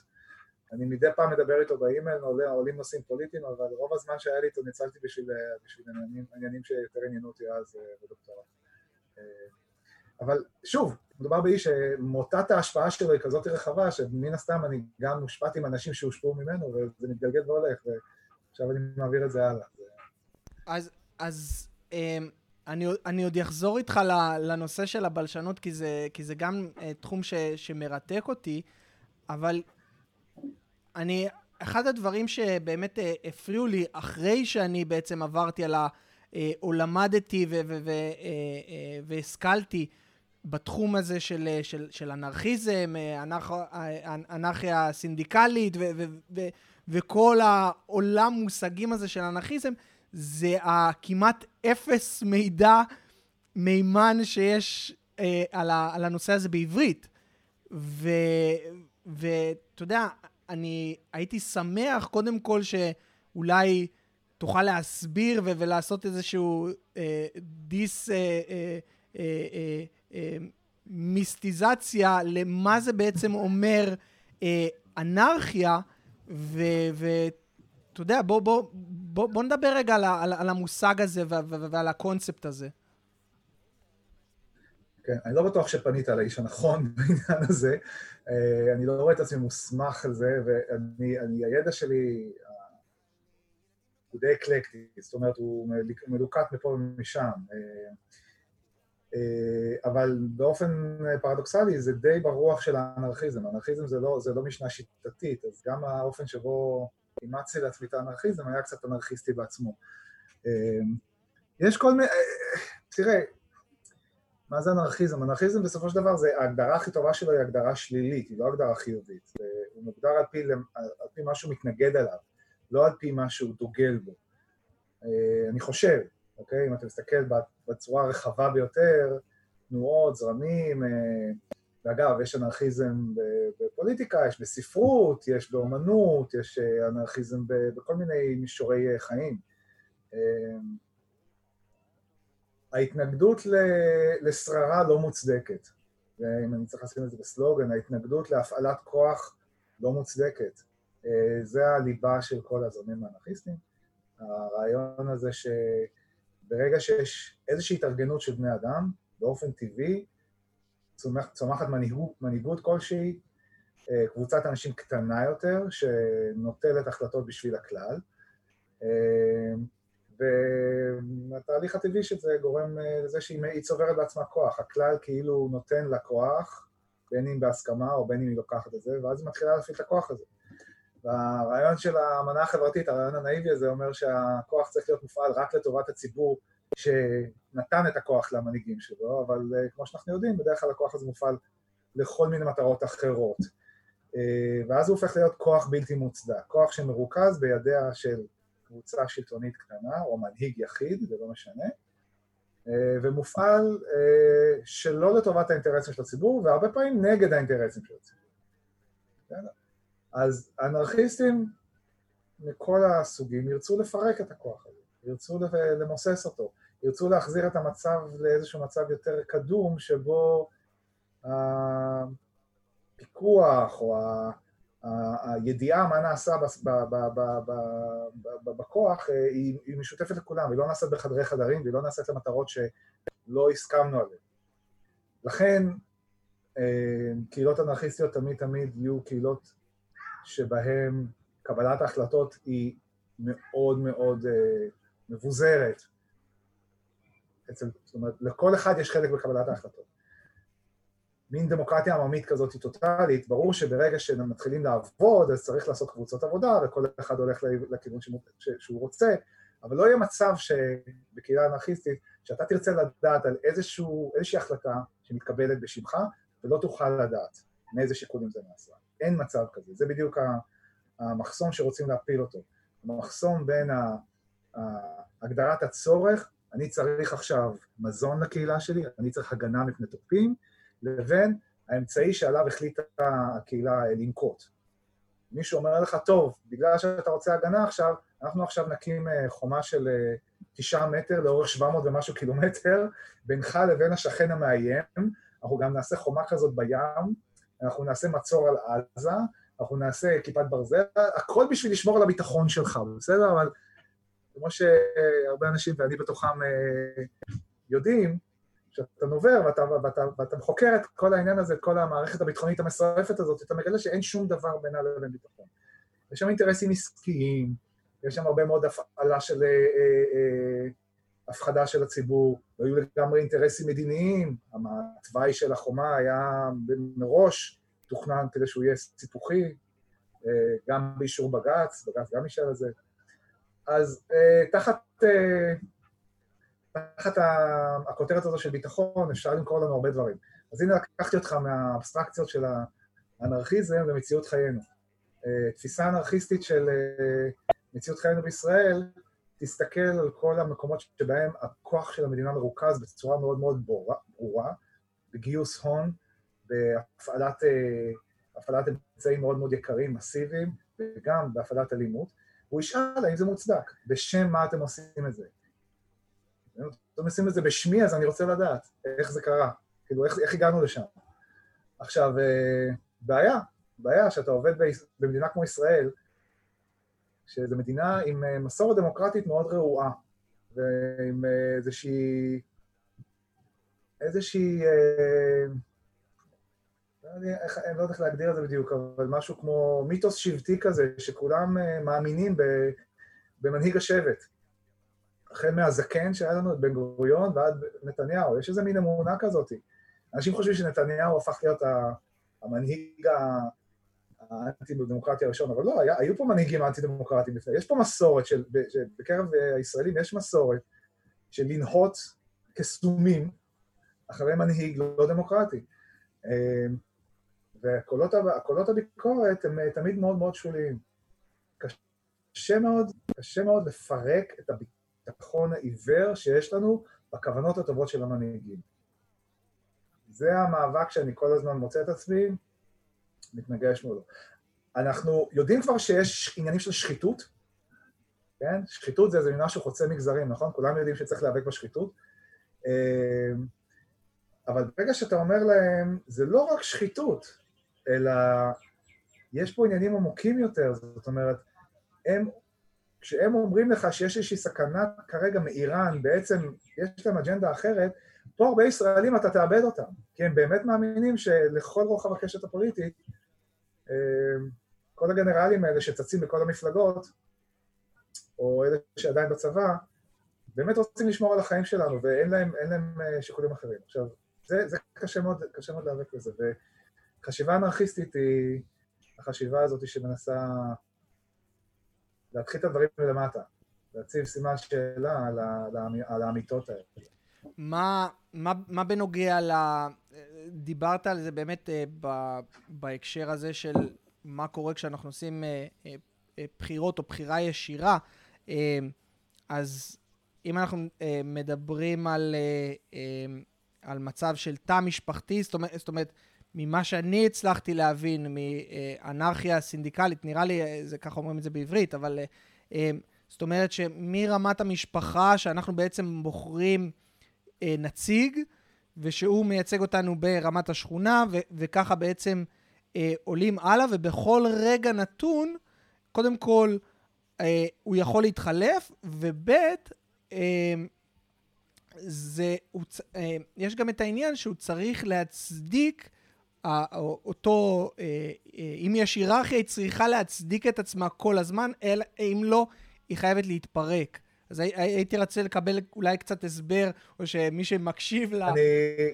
אני מדי פעם מדבר איתו באימייל, עולים נושאים פוליטיים, אבל רוב הזמן שהיה לי איתו ניצלתי בשביל, בשביל עניינים, עניינים שיותר עניינו אותי אז אה, בדוקטורט. אה, אבל שוב, מדובר באיש שמוטת ההשפעה שלו היא כזאת רחבה, שמן הסתם אני גם עם אנשים שהושפעו ממנו, וזה מתגלגל והולך, עכשיו אני מעביר את זה הלאה. אז, אז אמ, אני, אני עוד אחזור איתך לנושא של הבלשנות, כי זה, כי זה גם uh, תחום ש, שמרתק אותי, אבל אני, אחד הדברים שבאמת uh, הפריעו לי אחרי שאני בעצם עברתי על ה... uh, או למדתי והשכלתי בתחום הזה של, של, של אנרכיזם, אנרכ, אנרכיה סינדיקלית וכל העולם מושגים הזה של אנרכיזם, זה הכמעט אפס מידע מימן שיש אה, על, ה, על הנושא הזה בעברית. ואתה יודע, אני הייתי שמח קודם כל שאולי תוכל להסביר ו- ולעשות איזשהו אה, דיס... אה, אה, אה, אה, אה, מיסטיזציה למה זה בעצם אומר אה, אנרכיה, ואתה יודע, בוא, בוא, בוא, בוא נדבר רגע על, על, על המושג הזה ועל הקונספט הזה. כן, אני לא בטוח שפנית לאיש הנכון בעניין הזה. אה, אני לא רואה את עצמי מוסמך על זה, ואני, הידע שלי הוא די אקלקטי, זאת אומרת, הוא מלוקט מפה ומשם. אה, אה, אבל באופן פרדוקסלי זה די ברוח של האנרכיזם. אנרכיזם זה לא, זה לא משנה שיטתית, אז גם האופן שבו אימצתי לעצמי את האנרכיזם היה קצת אנרכיסטי בעצמו. אה, יש כל מיני... אה, תראה, מה זה אנרכיזם? אנרכיזם בסופו של דבר זה, ההגדרה הכי טובה שלו היא הגדרה שלילית, היא לא הגדרה חיובית. הוא מוגדר על פי, על פי מה שהוא מתנגד עליו, לא על פי מה שהוא דוגל בו. אני חושב, אוקיי? אם אתה מסתכל בצורה הרחבה ביותר, תנועות, זרמים, אה, ואגב, יש אנרכיזם בפוליטיקה, יש בספרות, יש באומנות, יש אה, אנרכיזם בכל מיני מישורי אה, חיים. ההתנגדות לשררה לא מוצדקת, ואם אני צריך לשים את זה בסלוגן, ההתנגדות להפעלת כוח לא מוצדקת. זה הליבה של כל הזרמים האנרכיסטיים. הרעיון הזה ש... ברגע שיש איזושהי התארגנות של בני אדם, באופן טבעי, צומח, צומחת מנהיגות, מנהיגות כלשהי, אה, קבוצת אנשים קטנה יותר, שנוטלת החלטות בשביל הכלל, אה, והתהליך הטבעי של זה גורם אה, לזה שהיא צוברת בעצמה כוח. הכלל כאילו נותן לה כוח, בין אם בהסכמה או בין אם היא לוקחת את זה, ואז היא מתחילה להפעיל את הכוח הזה. והרעיון של האמנה החברתית, הרעיון הנאיבי הזה, אומר שהכוח צריך להיות מופעל רק לטובת הציבור שנתן את הכוח למנהיגים שלו, אבל אה, כמו שאנחנו יודעים, בדרך כלל הכוח הזה מופעל לכל מיני מטרות אחרות. אה, ואז הוא הופך להיות כוח בלתי מוצדק, כוח שמרוכז בידיה של קבוצה שלטונית קטנה, או מנהיג יחיד, זה לא משנה, אה, ומופעל שלא לטובת האינטרסים של הציבור, והרבה פעמים נגד האינטרסים של הציבור. אז אנרכיסטים מכל הסוגים ירצו לפרק את הכוח הזה, ירצו למוסס אותו, ירצו להחזיר את המצב לאיזשהו מצב יותר קדום שבו הפיקוח או הידיעה מה נעשה בכוח אה, היא משותפת לכולם, היא לא נעשית בחדרי חדרים והיא לא נעשית למטרות שלא הסכמנו עליהן. לכן אה, קהילות אנרכיסטיות תמיד תמיד יהיו קהילות שבהם קבלת ההחלטות היא מאוד מאוד uh, מבוזרת. אצל, זאת אומרת, לכל אחד יש חלק בקבלת ההחלטות. מין דמוקרטיה עממית כזאת היא טוטאלית, ברור שברגע שמתחילים לעבוד, אז צריך לעשות קבוצות עבודה, וכל אחד הולך לכיוון שהוא רוצה, אבל לא יהיה מצב שבקהילה אנרכיסטית, שאתה תרצה לדעת על איזשהו, איזושהי החלטה שמתקבלת בשמך, ולא תוכל לדעת מאיזה שיקולים זה נעשה. אין מצב כזה, זה בדיוק המחסום שרוצים להפיל אותו. המחסום בין הגדרת הצורך, אני צריך עכשיו מזון לקהילה שלי, אני צריך הגנה מפני תוקפים, לבין האמצעי שעליו החליטה הקהילה לנקוט. מישהו אומר לך, טוב, בגלל שאתה רוצה הגנה עכשיו, אנחנו עכשיו נקים אה, חומה של אה, תשעה מטר לאורך 700 ומשהו קילומטר בינך לבין השכן המאיים, אנחנו גם נעשה חומה כזאת בים, אנחנו נעשה מצור על עזה, אנחנו נעשה כיפת ברזל, הכל בשביל לשמור על הביטחון שלך, בסדר? אבל כמו שהרבה אנשים, ואני בתוכם, אה, יודעים, כשאתה נובר ואתה, ואתה, ואתה חוקר את כל העניין הזה, כל המערכת הביטחונית המסרפת הזאת, אתה מגלה שאין שום דבר בינה לבין ביטחון. יש שם אינטרסים עסקיים, יש שם הרבה מאוד הפעלה של אה, אה, הפחדה של הציבור, לא היו לגמרי אינטרסים מדיניים, התוואי של החומה היה מראש תוכנן כדי שהוא יהיה סיפוחי, אה, גם באישור בג"ץ, בג"ץ גם אישר את זה. אז אה, תחת, אה, תחת הכותרת הזו של ביטחון אפשר למכור לנו הרבה דברים. אז הנה לקחתי אותך מהאבסטרקציות של האנרכיזם למציאות חיינו. תפיסה אנרכיסטית של מציאות חיינו בישראל תסתכל על כל המקומות שבהם הכוח של המדינה מרוכז בצורה מאוד מאוד ברורה, בגיוס הון, בהפעלת הפעלת אמצעים מאוד מאוד יקרים, מסיביים, וגם בהפעלת אלימות, הוא ישאל האם זה מוצדק, בשם מה אתם עושים את זה. אתם עושים את זה בשמי, אז אני רוצה לדעת איך זה קרה, כאילו איך, איך הגענו לשם. עכשיו, אה, בעיה, בעיה שאתה עובד במדינה כמו ישראל, שזו מדינה עם אה, מסורת דמוקרטית מאוד רעועה, ועם אה, איזושהי, איזושהי, אה, לא איך, אני לא יודע איך להגדיר את זה בדיוק, אבל משהו כמו מיתוס שבטי כזה, שכולם מאמינים במנהיג השבט. החל מהזקן שהיה לנו את בן גוריון ועד נתניהו, יש איזה מין אמונה כזאת. אנשים חושבים שנתניהו הפך להיות המנהיג האנטי-דמוקרטי הראשון, אבל לא, היה, היו פה מנהיגים אנטי-דמוקרטיים לפני, יש פה מסורת של, בקרב הישראלים יש מסורת של לנהות כסתומים אחרי מנהיג לא דמוקרטי. אמ, וקולות הביקורת הם אה, תמיד מאוד מאוד שוליים. קשה מאוד, קשה מאוד לפרק את הביטחון העיוור שיש לנו בכוונות הטובות של המנהיגים. זה המאבק שאני כל הזמן מוצא את עצמי מתנגש מולו. אנחנו יודעים כבר שיש עניינים של שחיתות, כן? שחיתות זה איזה משהו חוצה מגזרים, נכון? כולם יודעים שצריך להיאבק בשחיתות. אמ, אבל ברגע שאתה אומר להם, זה לא רק שחיתות, אלא יש פה עניינים עמוקים יותר, זאת אומרת, הם, כשהם אומרים לך שיש איזושהי סכנה כרגע מאיראן, בעצם יש להם אג'נדה אחרת, פה הרבה ישראלים אתה תאבד אותם, כי הם באמת מאמינים שלכל רוחב הקשת הפוליטית, אמ, כל הגנרלים האלה שצצים בכל המפלגות, או אלה שעדיין בצבא, באמת רוצים לשמור על החיים שלנו, ואין להם, להם אה, שיקולים אחרים. עכשיו, זה, זה קשה מאוד, קשה מאוד להיאבק בזה, וחשיבה אנרכיסטית היא החשיבה הזאת שמנסה להתחיל את הדברים מלמטה, להציב סימן שאלה על האמיתות האלה. מה, מה, מה בנוגע ל... דיברת על זה באמת אה, ב, בהקשר הזה של מה קורה כשאנחנו עושים אה, אה, בחירות או בחירה ישירה, אז אם אנחנו מדברים על, על מצב של תא משפחתי, זאת אומרת, זאת אומרת, ממה שאני הצלחתי להבין מאנרכיה סינדיקלית, נראה לי, זה ככה אומרים את זה בעברית, אבל זאת אומרת שמרמת המשפחה, שאנחנו בעצם בוחרים אה, נציג, ושהוא מייצג אותנו ברמת השכונה, ו- וככה בעצם אה, עולים הלאה, ובכל רגע נתון, קודם כל, אה, הוא יכול להתחלף, וב' אה, זה, הוא, אה, יש גם את העניין שהוא צריך להצדיק אותו, אה, אה, אם יש היררכיה, היא צריכה להצדיק את עצמה כל הזמן, אלא אם לא, היא חייבת להתפרק. אז הייתי רוצה לקבל אולי קצת הסבר, או שמי שמקשיב ל... אני,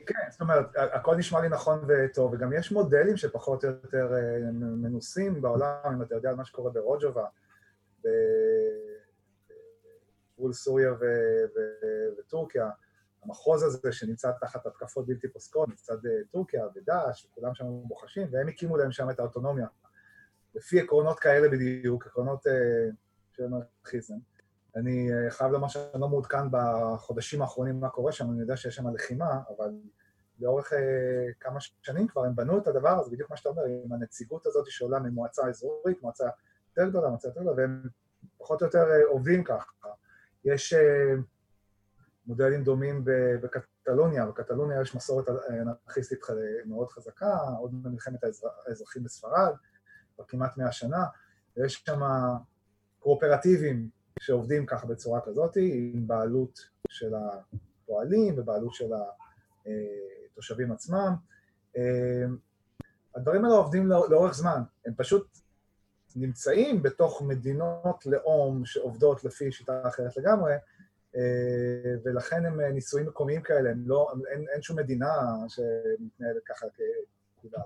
כן, זאת אומרת, הכל נשמע לי נכון וטוב, וגם יש מודלים שפחות או יותר אה, מנוסים בעולם, אם אתה יודע על מה שקורה ברוג'ובה, בגבול סוריה וטורקיה, המחוז הזה שנמצא תחת התקפות בלתי פוסקות מצד אה, טורקיה ודאעש, וכולם שם בוחשים, והם הקימו להם שם את האוטונומיה, לפי עקרונות כאלה בדיוק, עקרונות אה, של אנרכיזם. אני אה, חייב לומר שאני לא מעודכן בחודשים האחרונים מה קורה שם, אני יודע שיש שם לחימה, אבל לאורך אה, כמה שנים כבר הם בנו את הדבר הזה, בדיוק מה שאתה אומר, עם הנציגות הזאת שעולה ממועצה אזורית, מועצה יותר גדולה, מועצה יותר גדולה, והם פחות או יותר אה, עובדים ככה. יש מודלים דומים בקטלוניה, בקטלוניה יש מסורת אנרכיסטית מאוד חזקה, עוד במלחמת האזרחים בספרד, כבר כמעט מאה שנה, ויש שם קואופרטיבים שעובדים ככה בצורה כזאת, עם בעלות של הפועלים ובעלות של התושבים עצמם. הדברים האלה עובדים לא, לאורך זמן, הם פשוט נמצאים בתוך מדינות לאום שעובדות לפי שיטה אחרת לגמרי, ולכן הם ניסויים מקומיים כאלה, הם לא, אין, אין שום מדינה שמתנהלת ככה כפקודה.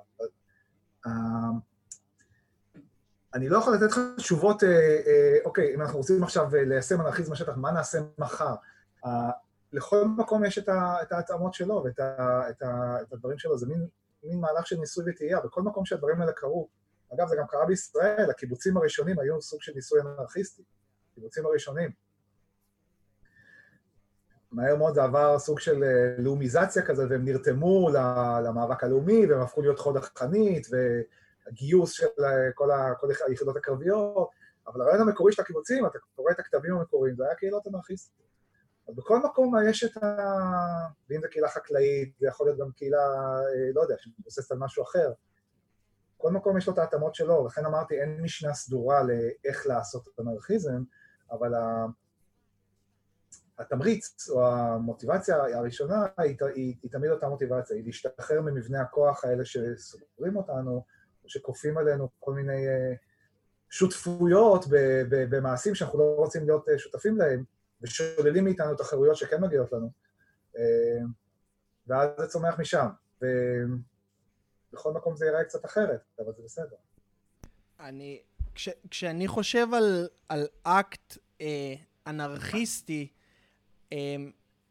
אני לא יכול לתת לך תשובות, אוקיי, אם אנחנו רוצים עכשיו ליישם אנרכיזם בשטח, מה נעשה מחר? לכל מקום יש את ההתאמות שלו ואת את הדברים שלו, זה מין, מהלך של ניסוי וטעייה, בכל מקום שהדברים האלה קרו, אגב, זה גם קרה בישראל, הקיבוצים הראשונים היו סוג של ניסוי אנרכיסטי, הקיבוצים הראשונים. מהר מאוד זה עבר סוג של אה, לאומיזציה כזה, והם נרתמו למאבק הלאומי, והם הפכו להיות חוד החנית, והגיוס של אה, כל, ה, כל היחידות הקרביות, אבל הרעיון המקורי של הקיבוצים, אתה קורא את הכתבים המקוריים, זה היה קהילות אנרכיסטיות. אז בכל מקום יש את ה... ואם זו קהילה חקלאית, זה יכול להיות גם קהילה, אה, לא יודע, שמבוססת על משהו אחר. כל מקום יש לו את ההתאמות שלו, לכן אמרתי, אין משנה סדורה לאיך לעשות את אנרכיזם, אבל התמריץ או המוטיבציה הראשונה היא, היא, היא תמיד אותה מוטיבציה, היא להשתחרר ממבנה הכוח האלה שסוגרים אותנו, או שכופים עלינו כל מיני אה, שותפויות במעשים שאנחנו לא רוצים להיות אה, שותפים להם, ושוללים מאיתנו את החירויות שכן מגיעות לנו. אה, ואז זה צומח משם. ובכל מקום זה ייראה קצת אחרת, אבל זה בסדר. אני, כש, כשאני חושב על, על אקט אה, אנרכיסטי, אה,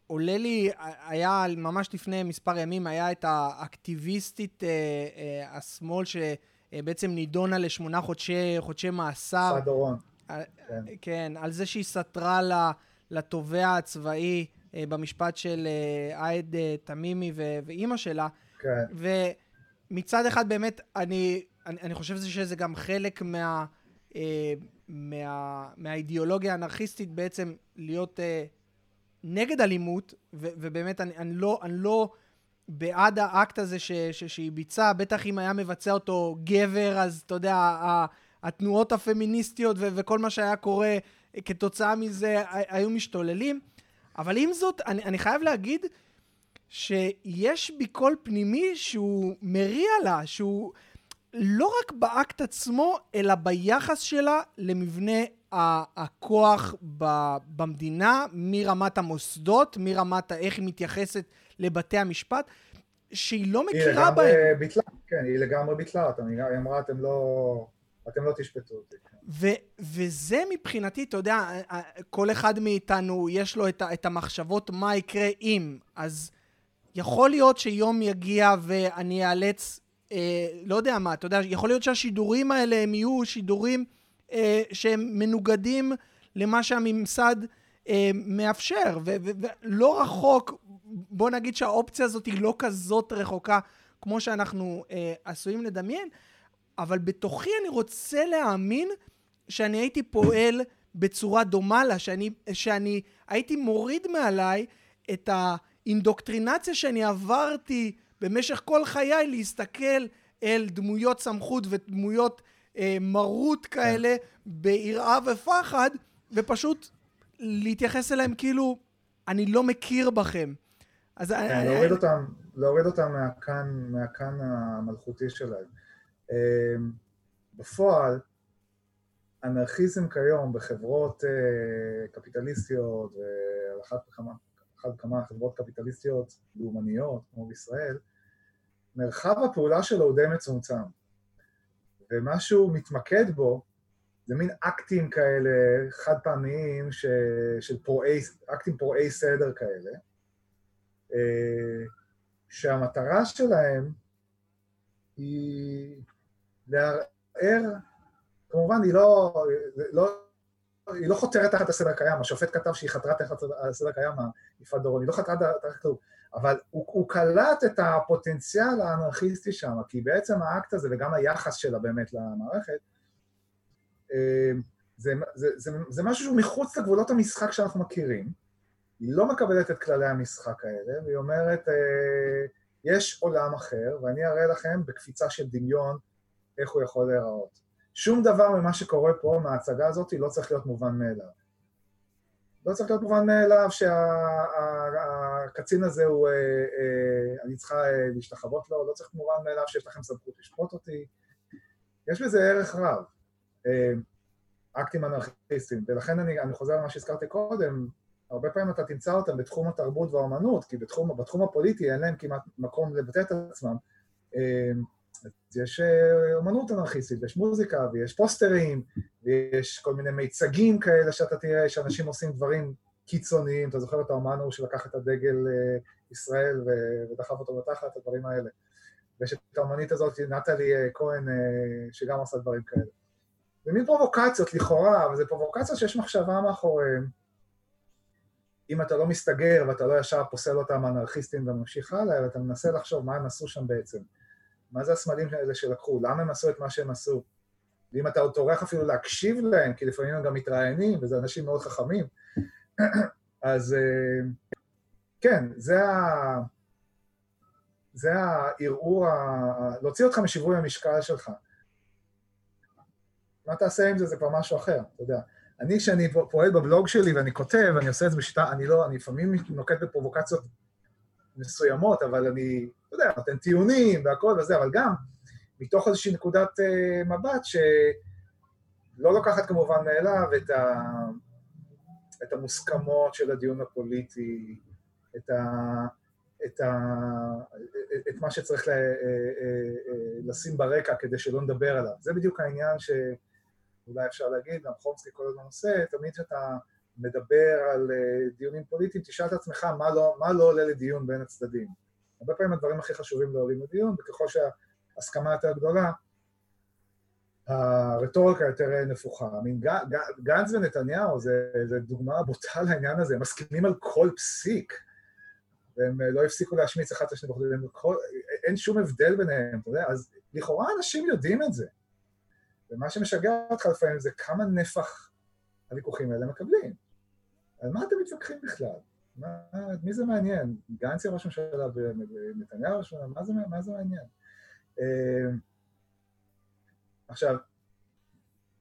עולה לי, היה ממש לפני מספר ימים, היה את האקטיביסטית אה, אה, השמאל שבעצם נידונה לשמונה חודשי, חודשי מאסר. סדורון. אה, כן. כן, על זה שהיא סתרה. לתובע הצבאי אה, במשפט של אה, עאיד אה, תמימי ואימא שלה. כן. ומצד אחד באמת, אני, אני, אני חושב שזה גם חלק מה, מה, מהאידיאולוגיה האנרכיסטית בעצם להיות נגד אלימות, ו, ובאמת אני, אני, לא, אני לא בעד האקט הזה ש, ש, שהיא ביצעה, בטח אם היה מבצע אותו גבר, אז אתה יודע, התנועות הפמיניסטיות ו- וכל מה שהיה קורה כתוצאה מזה היו משתוללים. אבל עם זאת, אני, אני חייב להגיד שיש בי קול פנימי שהוא מריע לה, שהוא לא רק באקט עצמו, אלא ביחס שלה למבנה הכוח במדינה, מרמת המוסדות, מרמת איך היא מתייחסת לבתי המשפט, שהיא לא מכירה בהם. היא לגמרי ביטלה, כן, היא לגמרי ביטלה אותם, היא אמרה, אתם לא... אתם לא תשפטו אותי. ו- וזה מבחינתי, אתה יודע, כל אחד מאיתנו יש לו את, ה- את המחשבות מה יקרה אם. אז יכול להיות שיום יגיע ואני אאלץ, אה, לא יודע מה, אתה יודע, יכול להיות שהשידורים האלה הם יהיו שידורים אה, שהם מנוגדים למה שהממסד אה, מאפשר, ולא רחוק, בוא נגיד שהאופציה הזאת היא לא כזאת רחוקה כמו שאנחנו אה, עשויים לדמיין. אבל בתוכי אני רוצה להאמין שאני הייתי פועל בצורה דומה לה, שאני, שאני הייתי מוריד מעליי את האינדוקטרינציה שאני עברתי במשך כל חיי להסתכל אל דמויות סמכות ודמויות אה, מרות כאלה כן. ביראה ופחד, ופשוט להתייחס אליהם כאילו אני לא מכיר בכם. אז כן, אני, להוריד, אני... אותם, להוריד אותם מהכאן, מהכאן המלכותי שלהם. אמ, בפועל, אנרכיזם כיום בחברות אה, קפיטליסטיות, ועל אחת וכמה, אחת וכמה חברות קפיטליסטיות לאומניות, כמו בישראל, מרחב הפעולה שלו הוא די מצומצם. ומה שהוא מתמקד בו, זה מין אקטים כאלה חד פעמיים ש... של פורעי, אקטים פורעי סדר כאלה, אה, שהמטרה שלהם היא לערער, כמובן היא לא, לא, היא לא חותרת תחת הסדר הקיים, השופט כתב שהיא חתרה תחת הסדר הקיים, יפעת דורון, היא לא חתרה תחת כלום, אבל הוא, הוא קלט את הפוטנציאל האנרכיסטי שם, כי בעצם האקט הזה וגם היחס שלה באמת למערכת, אה, זה, זה, זה, זה משהו שהוא מחוץ לגבולות המשחק שאנחנו מכירים, היא לא מקבלת את כללי המשחק האלה, והיא אומרת, אה, יש עולם אחר, ואני אראה לכם בקפיצה של דמיון איך הוא יכול להיראות. שום דבר ממה שקורה פה, מההצגה הזאת, לא צריך להיות מובן מאליו. לא צריך להיות מובן מאליו שהקצין הזה הוא, אה, אה, אני צריכה אה, להשתחוות לו, לא צריך מובן מאליו שיש לכם סמכות לשפוט אותי. יש בזה ערך רב. אקטים אנרכיסטיים, ולכן אני, אני חוזר למה שהזכרתי קודם, הרבה פעמים אתה תמצא אותם בתחום התרבות והאומנות, כי בתחום, בתחום הפוליטי אין להם כמעט מקום לבטא את עצמם. אז יש אומנות אנרכיסטית, ויש מוזיקה, ויש פוסטרים, ויש כל מיני מיצגים כאלה שאתה תראה שאנשים עושים דברים קיצוניים. אתה זוכר את האומן ההוא שלקח את הדגל ישראל ודחף אותו בתחת, הדברים האלה. ויש את האומנית הזאת, נטלי כהן, שגם עושה דברים כאלה. זה מין פרובוקציות לכאורה, אבל זה פרובוקציות שיש מחשבה מאחוריהן. אם אתה לא מסתגר ואתה לא ישר פוסל אותם אנרכיסטים וממשיך הלאה, אלא אתה מנסה לחשוב מה הם עשו שם בעצם. מה זה הסמלים האלה שלקחו? למה הם עשו את מה שהם עשו? ואם אתה עוד טורח אפילו להקשיב להם, כי לפעמים הם גם מתראיינים, וזה אנשים מאוד חכמים, אז כן, זה ה... זה הערעור, ה... להוציא אותך משיווי המשקל שלך. מה תעשה עם זה, זה כבר משהו אחר, אתה יודע. אני, כשאני פועל בבלוג שלי ואני כותב, אני עושה את זה בשיטה, אני לא, אני לפעמים נוקט בפרובוקציות מסוימות, אבל אני, אתה יודע, נותן טיעונים והכל וזה, אבל גם מתוך איזושהי נקודת uh, מבט שלא לוקחת כמובן מאליו את, ה, את המוסכמות של הדיון הפוליטי, את, ה, את, ה, את מה שצריך ל, אה, אה, לשים ברקע כדי שלא נדבר עליו. זה בדיוק העניין ש... אולי אפשר להגיד, גם חומסקי כל הזמן עושה, תמיד כשאתה מדבר על דיונים פוליטיים, תשאל את עצמך מה לא, מה לא עולה לדיון בין הצדדים. הרבה פעמים הדברים הכי חשובים לא לדיון, וככל שההסכמה יותר גדולה, הרטוריקה יותר נפוחה. גנץ ונתניהו זה, זה דוגמה בוטה לעניין הזה, הם מסכימים על כל פסיק, והם לא הפסיקו להשמיץ אחד את השני, אין שום הבדל ביניהם, אתה יודע, אז לכאורה אנשים יודעים את זה. ומה שמשגע אותך לפעמים זה כמה נפח הוויכוחים האלה מקבלים. על מה אתם מתווכחים בכלל? מי זה מעניין? גנץ יהיה ראש ממשלה ונתניהו ראש ממשלה? מה זה, מה זה מעניין? אה, עכשיו,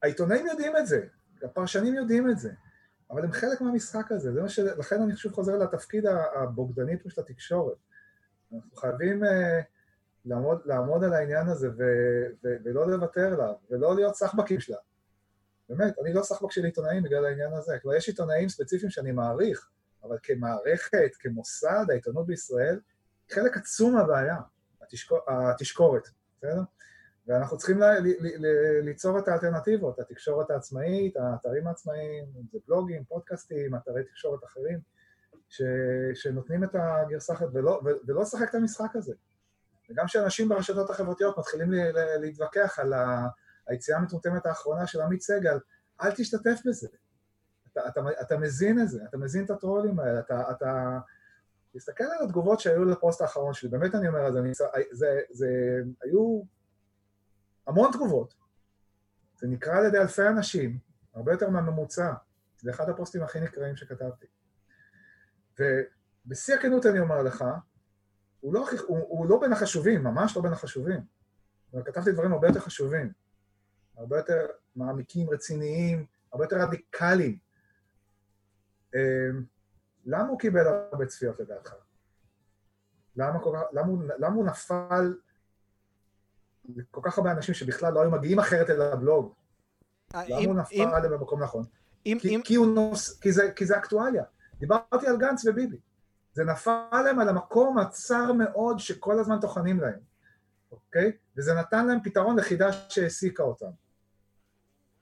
העיתונאים יודעים את זה, הפרשנים יודעים את זה, אבל הם חלק מהמשחק הזה, זה מה ש... לכן אני שוב חוזר לתפקיד הבוגדני פה של התקשורת. אנחנו חייבים... Uh, לעמוד, לעמוד על העניין הזה ו, ו, ולא לוותר עליו, ולא להיות סחבקים שלה. באמת, אני לא סחבק של עיתונאים בגלל העניין הזה. כבר יש עיתונאים ספציפיים שאני מעריך, אבל כמערכת, כמוסד, העיתונות בישראל, חלק עצום מהבעיה, התשקור, התשקורת, בסדר? ואנחנו צריכים ל, ל, ל, ליצור את האלטרנטיבות, התקשורת העצמאית, האתרים העצמאיים, אם זה בלוגים, פודקאסטים, אתרי תקשורת אחרים, ש, שנותנים את הגרסה אחרת, ולא, לשחק את המשחק הזה. וגם כשאנשים ברשתות החברתיות מתחילים להתווכח על היציאה המטומטמת האחרונה של עמית סגל, אל תשתתף בזה. אתה, אתה, אתה מזין את זה, אתה מזין את הטרולים האלה, אתה... אתה... תסתכל על התגובות שהיו לפוסט האחרון שלי, באמת אני אומר, זה, זה, זה היו המון תגובות. זה נקרא על ידי אלפי אנשים, הרבה יותר מהממוצע. זה אחד הפוסטים הכי נקראים שכתבתי. ובשיא הכנות אני אומר לך, הוא לא, הוא, הוא לא בין החשובים, ממש לא בין החשובים. אבל כתבתי דברים הרבה יותר חשובים, הרבה יותר מעמיקים, רציניים, הרבה יותר רדיקליים. אמ, למה הוא קיבל הרבה צפיות לדעתך? למה, למה, למה הוא נפל לכל כך הרבה אנשים שבכלל לא היו מגיעים אחרת אל הבלוג? אה, למה הוא נפל עליהם במקום נכון? כי. כי, נוס, כי, זה, כי זה אקטואליה. דיברתי על גנץ וביבי. זה נפל להם על המקום הצר מאוד שכל הזמן טוחנים להם, אוקיי? וזה נתן להם פתרון לחידה שהעסיקה אותם,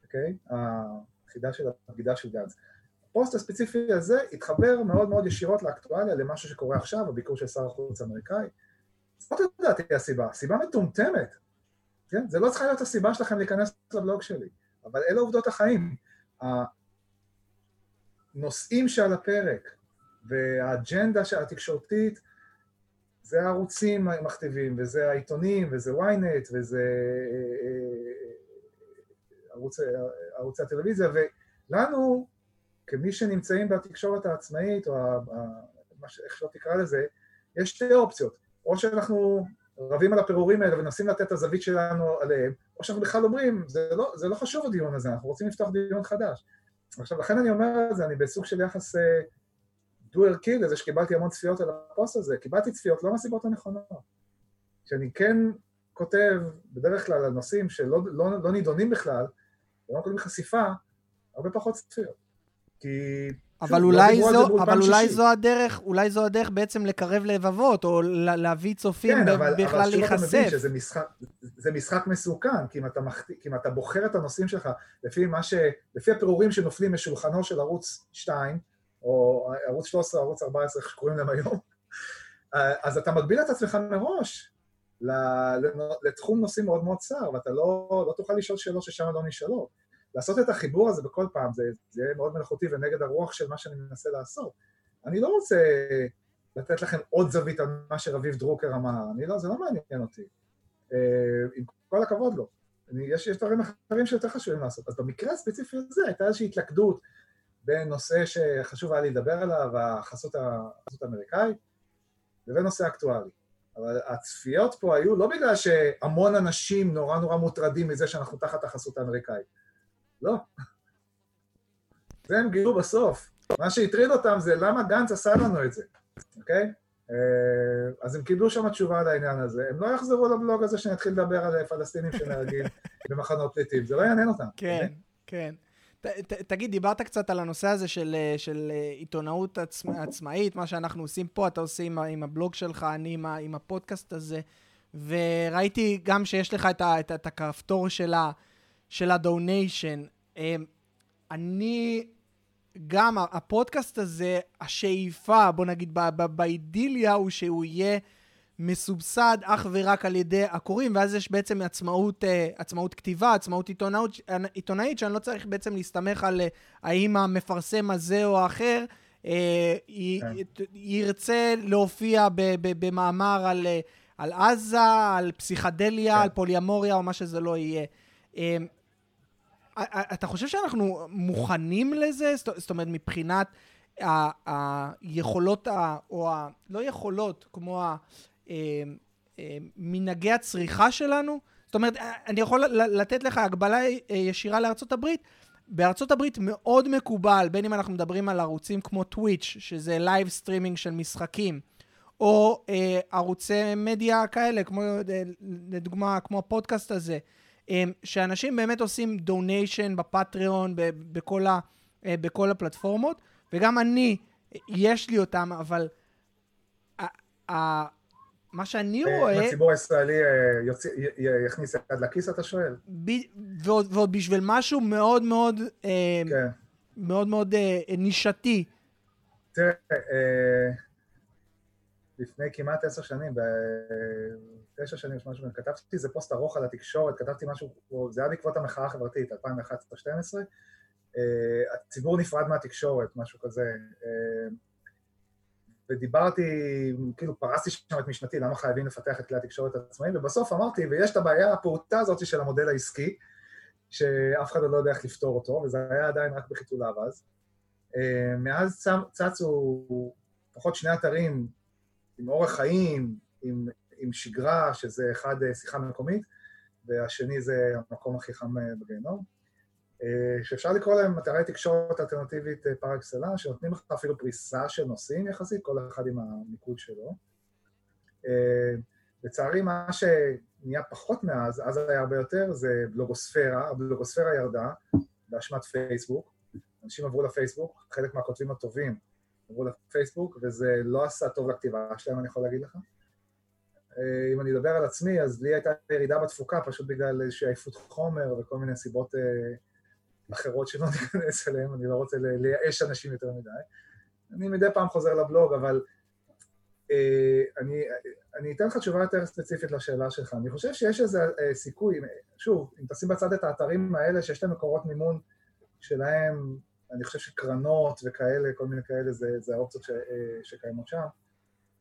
אוקיי? החידה של הבגידה של גנץ. הפוסט הספציפי הזה התחבר מאוד מאוד ישירות לאקטואליה, למשהו שקורה עכשיו, הביקור של שר החוץ האמריקאי. זאת לדעתי הסיבה, סיבה מטומטמת, כן? זה לא צריכה להיות הסיבה שלכם להיכנס לבלוג שלי, אבל אלה עובדות החיים. הנושאים שעל הפרק, והאג'נדה התקשורתית זה הערוצים מכתיבים, וזה העיתונים, וזה ynet, וזה אה, אה, ערוץ, ערוצי הטלוויזיה, ולנו, כמי שנמצאים בתקשורת העצמאית, או איך שלא תקרא לזה, יש שתי אופציות. או שאנחנו רבים על הפירורים האלה ומנסים לתת את הזווית שלנו עליהם, או שאנחנו בכלל אומרים, זה לא, זה לא חשוב הדיון הזה, אנחנו רוצים לפתוח דיון חדש. עכשיו, לכן אני אומר את זה, אני בסוג של יחס אה, דו ערכי לזה שקיבלתי המון צפיות על הפוסט הזה, קיבלתי צפיות לא מהסיבות הנכונות. כשאני כן כותב בדרך כלל על נושאים שלא לא, לא נידונים בכלל, ולא מקבלים חשיפה, הרבה פחות צפיות. כי... אבל, שוב, אולי, לא על זה זו, אבל אולי. זו הדרך, אולי זו הדרך בעצם לקרב לבבות, או לה- להביא צופים כן, ב- אבל, בכלל אבל שוב אתה מבין להיחשף. שזה משחק, זה משחק מסוכן, כי אם, אתה מחת... כי אם אתה בוחר את הנושאים שלך לפי, ש... לפי הפירורים שנופלים משולחנו של ערוץ 2, או ערוץ 13 או ערוץ 14, איך שקוראים להם היום, אז אתה מגביל את עצמך מראש. לתחום נושאים מאוד מאוד צר, ואתה לא, לא תוכל לשאול שאלות ששם לא נשאלות. לעשות את החיבור הזה בכל פעם, זה, זה יהיה מאוד מלאכותי ונגד הרוח של מה שאני מנסה לעשות. אני לא רוצה לתת לכם עוד זווית על מה שרביב דרוקר אמר, אני לא, זה לא מעניין אותי. אה, עם כל הכבוד לו. אני, יש, יש דברים אחרים שיותר חשובים לעשות. אז במקרה הספציפי הזה הייתה איזושהי התלכדות בין נושא שחשוב היה לדבר עליו, החסות החסות האמריקאית, לבין נושא אקטואלי. אבל הצפיות פה היו לא בגלל שהמון אנשים נורא נורא מוטרדים מזה שאנחנו תחת החסות האמריקאית. לא. זה הם גילו בסוף. מה שהטריד אותם זה למה גנץ עשה לנו את זה, אוקיי? אה, אז הם קיבלו שם תשובה על העניין הזה. הם לא יחזרו לבלוג הזה שאני אתחיל לדבר על פלסטינים שנהרגים במחנות פליטים, זה לא יעניין אותם. כן, כן. ת, תגיד, דיברת קצת על הנושא הזה של, אה, של אה, עיתונאות עצמ, עצמאית, מה שאנחנו עושים פה, אתה עושה עם, עם הבלוג שלך, אני עם, עם הפודקאסט הזה, וראיתי גם שיש לך את, ה, את, את הכפתור של, ה, של הדוניישן. אני, גם הפודקאסט הזה, השאיפה, בוא נגיד, באידיליה, הוא שהוא יהיה מסובסד אך ורק על ידי הקוראים, ואז יש בעצם עצמאות, אה, עצמאות כתיבה, עצמאות עיתונאות, עיתונאית, שאני לא צריך בעצם להסתמך על אה, האם המפרסם הזה או האחר אה, כן. ירצה להופיע ב- ב- במאמר על, על עזה, על פסיכדליה, כן. על פוליאמוריה או מה שזה לא יהיה. אתה חושב שאנחנו מוכנים לזה? זאת אומרת, מבחינת היכולות, או ה... לא יכולות, כמו. אה, אה, מנהגי הצריכה שלנו? זאת אומרת, אה, אני יכול לתת לך הגבלה ישירה לארצות הברית. בארצות הברית מאוד מקובל, בין אם אנחנו מדברים על ערוצים כמו טוויץ', שזה live streaming של משחקים, או אה, ערוצי מדיה כאלה, כמו אה, לדוגמה, כמו הפודקאסט הזה, שאנשים באמת עושים donation בפטריון, בכל, ה, אה, בכל הפלטפורמות, וגם אני, יש לי אותם, אבל ה- ה- מה שאני אה, רואה... הציבור הישראלי אה, יוציא- י- י- יכניס יד לכיס, אתה שואל? ב... ועוד, ועוד בשביל משהו מאוד מאוד, כן. מאוד מאוד נישתי. תראה, אה, לפני כמעט עשר שנים, בתשע שנים, יש משהו, כתבתי איזה פוסט ארוך על התקשורת, כתבתי משהו, זה היה בעקבות המחאה החברתית, 2011-2012, אה, הציבור נפרד מהתקשורת, משהו כזה, אה, ודיברתי, כאילו פרסתי שם את משנתי, למה חייבים לפתח את כלי התקשורת העצמאיים, ובסוף אמרתי, ויש את הבעיה הפעוטה הזאת של המודל העסקי, שאף אחד עוד לא יודע איך לפתור אותו, וזה היה עדיין רק בחיתוליו אז. אה, מאז צצו לפחות שני אתרים עם אורח חיים, עם, עם שגרה, שזה אחד אה, שיחה מקומית, והשני זה המקום הכי חם אה, בגיהנום, אה, שאפשר לקרוא להם אתרי תקשורת אלטרנטיבית פר אקסלנס, שנותנים לך אפילו פריסה של נושאים יחסית, כל אחד עם המיקוד שלו. לצערי, מה שנהיה פחות מאז, אז היה הרבה יותר, זה בלוגוספירה, הבלוגוספירה ירדה באשמת פייסבוק, אנשים עברו לפייסבוק, חלק מהכותבים הטובים עברו לפייסבוק, וזה לא עשה טוב לכתיבה שלהם, אני יכול להגיד לך. אה, אם אני אדבר על עצמי, אז לי הייתה ירידה בתפוקה, פשוט בגלל איזושהי עייפות חומר וכל מיני סיבות אה, אחרות שלא ניכנס אליהן, אני לא רוצה לייאש אנשים יותר מדי. אני מדי פעם חוזר לבלוג, אבל אה, אני, אני אתן לך תשובה יותר ספציפית לשאלה שלך. אני חושב שיש איזה סיכוי, שוב, אם תשים בצד את האתרים האלה שיש להם מקורות מימון שלהם, אני חושב שקרנות וכאלה, כל מיני כאלה, זה, זה האופציות ש, אה, שקיימות שם.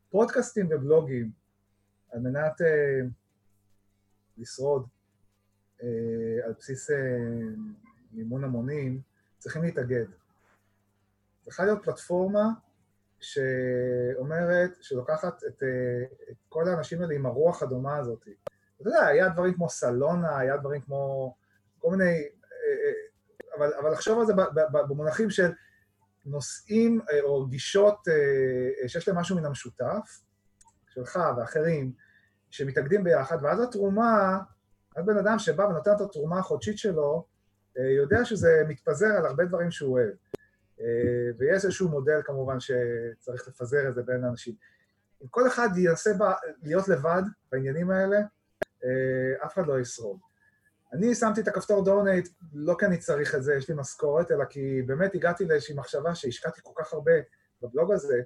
פודקאסטים ובלוגים, על מנת אה, לשרוד אה, על בסיס אה, מימון המונים, צריכים להתאגד. צריכה להיות פלטפורמה שאומרת, שלוקחת את, אה, את כל האנשים האלה עם הרוח הדומה הזאת. אתה יודע, היה דברים כמו סלונה, היה דברים כמו כל מיני... אה, אה, אבל, אבל לחשוב על זה במונחים של נושאים אה, או גישות אה, שיש להם משהו מן המשותף, שלך ואחרים, שמתאגדים ביחד, ואז התרומה, אז בן אדם שבא ונותן את התרומה החודשית שלו, אה, יודע שזה מתפזר על הרבה דברים שהוא אוהב. ויש איזשהו מודל כמובן שצריך לפזר את זה בין האנשים. אם כל אחד ינסה להיות לבד בעניינים האלה, אף אחד לא ישרוד. אני שמתי את הכפתור donate לא כי אני צריך את זה, יש לי משכורת, אלא כי באמת הגעתי לאיזושהי מחשבה שהשקעתי כל כך הרבה בבלוג הזה,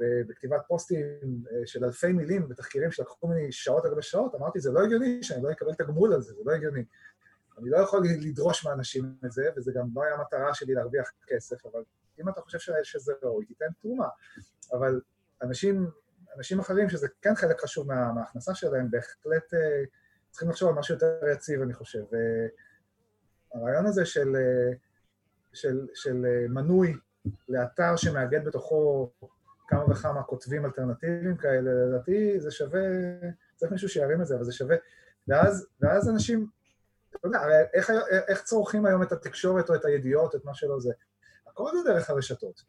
בכתיבת פוסטים אה, של אלפי מילים ותחקירים שלקחו ממני שעות על גבי שעות, אמרתי, זה לא הגיוני שאני לא אקבל תגמול על זה, זה לא הגיוני. אני לא יכול לדרוש מאנשים את זה, וזה גם לא היה המטרה שלי להרוויח כסף, אבל אם אתה חושב שזה ראוי, תיתן תרומה. אבל אנשים, אנשים אחרים, שזה כן חלק חשוב מה, מההכנסה שלהם, בהחלט אה, צריכים לחשוב על משהו יותר יציב, אני חושב. הרעיון הזה של, אה, של, של מנוי לאתר שמאגד בתוכו כמה וכמה כותבים אלטרנטיביים כאלה, לדעתי זה שווה, צריך מישהו שירים את זה, אבל זה שווה. ואז, ואז אנשים, אתה יודע, הרי איך, איך צורכים היום את התקשורת או את הידיעות, את מה שלא זה? הכל זה דרך הרשתות.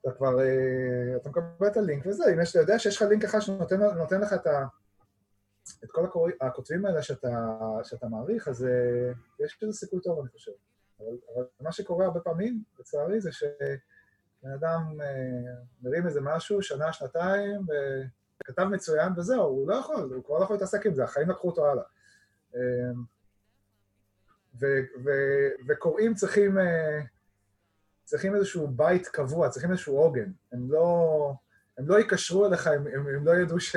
אתה כבר, אה, אתה מקבל את הלינק וזה, אם יש, אתה יודע שיש לך לינק אחד שנותן לך את, ה, את כל הקורא, הכותבים האלה שאתה, שאתה מעריך, אז אה, יש לזה סיכוי טוב, אני חושב. אבל, אבל מה שקורה הרבה פעמים, לצערי, זה ש... בן אדם אה, מרים איזה משהו, שנה, שנתיים, וכתב מצוין וזהו, הוא לא יכול, הוא כבר לא יכול להתעסק עם זה, החיים לקחו אותו הלאה. אה, וקוראים צריכים, צריכים איזשהו בית קבוע, צריכים איזשהו עוגן. הם לא, הם לא ייקשרו אליך, הם, הם, הם לא ידעו ש,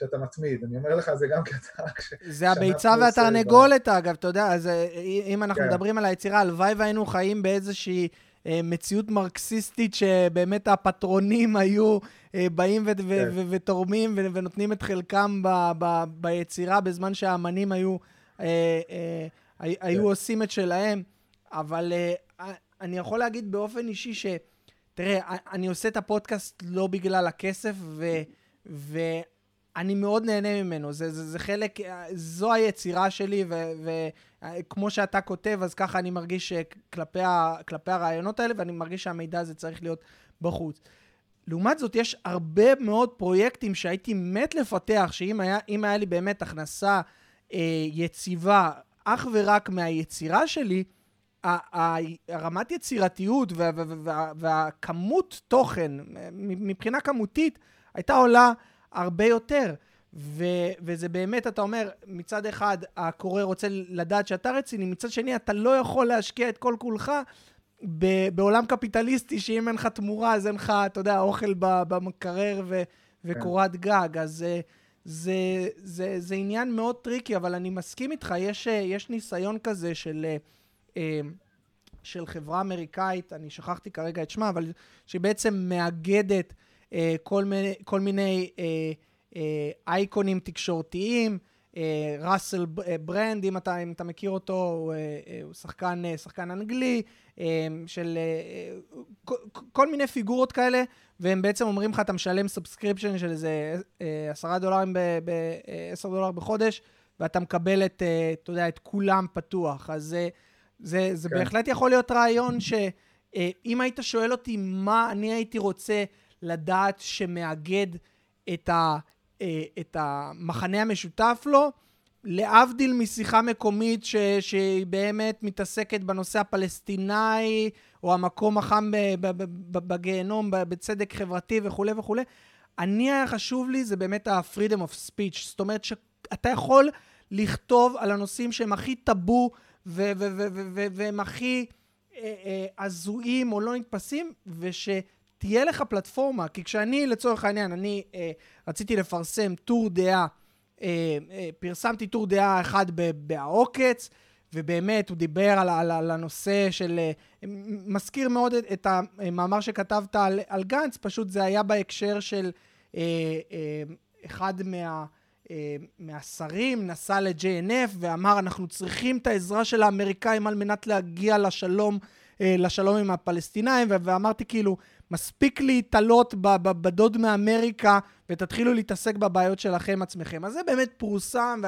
שאתה מתמיד. אני אומר לך, זה גם כי אתה... זה הביצה והתרנגולת, אגב, אתה יודע, אז אם אנחנו כן. מדברים על היצירה, הלוואי והיינו חיים באיזושהי... אה, מציאות מרקסיסטית שבאמת הפטרונים היו אה, באים ו- ו- כן. ו- ותורמים ו- ונותנים את חלקם ב- ב- ביצירה בזמן שהאמנים היו, אה, היו כן. עושים את שלהם. אבל אני יכול להגיד באופן אישי ש... תראה, אני עושה את הפודקאסט לא בגלל הכסף, ו... אני מאוד נהנה ממנו, זה, זה, זה חלק, זו היצירה שלי, וכמו שאתה כותב, אז ככה אני מרגיש כלפי, ה, כלפי הרעיונות האלה, ואני מרגיש שהמידע הזה צריך להיות בחוץ. לעומת זאת, יש הרבה מאוד פרויקטים שהייתי מת לפתח, שאם היה, היה לי באמת הכנסה אה, יציבה אך ורק מהיצירה שלי, הרמת יצירתיות וה, וה, וה, והכמות תוכן, מבחינה כמותית, הייתה עולה הרבה יותר. ו- וזה באמת, אתה אומר, מצד אחד הקורא רוצה לדעת שאתה רציני, מצד שני אתה לא יכול להשקיע את כל כולך ב- בעולם קפיטליסטי, שאם אין לך תמורה אז אין לך, אתה יודע, אוכל במקרר ו- וקורת כן. גג. אז זה, זה, זה, זה עניין מאוד טריקי, אבל אני מסכים איתך, יש, יש ניסיון כזה של... אה, של חברה אמריקאית, אני שכחתי כרגע את שמה, אבל שבעצם מאגדת אה, כל מיני, כל מיני אה, אה, אייקונים תקשורתיים. ראסל ברנד, אם אתה, אם אתה מכיר אותו, הוא, הוא שחקן, שחקן אנגלי, של כל מיני פיגורות כאלה, והם בעצם אומרים לך, אתה משלם subscription של איזה עשרה דולרים, עשר דולר בחודש, ואתה מקבל את, אתה יודע, את כולם פתוח. אז זה, זה, זה כן. בהחלט יכול להיות רעיון שאם היית שואל אותי מה אני הייתי רוצה לדעת שמאגד את, ה, אה, את המחנה המשותף לו, להבדיל משיחה מקומית ש, שהיא באמת מתעסקת בנושא הפלסטיני, או המקום החם בגיהנום, בצדק חברתי וכולי וכולי. אני, היה חשוב לי, זה באמת ה-freedom of speech. זאת אומרת שאתה יכול לכתוב על הנושאים שהם הכי טאבו והם הכי אה, אה, הזויים או לא נתפסים, וש... תהיה לך פלטפורמה, כי כשאני, לצורך העניין, אני אה, רציתי לפרסם טור דעה, אה, אה, פרסמתי טור דעה אחד בעוקץ, ובאמת הוא דיבר על, על, על הנושא של, אה, מזכיר מאוד את, את המאמר שכתבת על, על גנץ, פשוט זה היה בהקשר של אה, אה, אחד מה... אה, מהשרים נסע ל-JNF ואמר אנחנו צריכים את העזרה של האמריקאים על מנת להגיע לשלום, אה, לשלום עם הפלסטינאים ואמרתי כאילו מספיק להתעלות בדוד מאמריקה ותתחילו להתעסק בבעיות שלכם עצמכם. אז זה באמת פורסם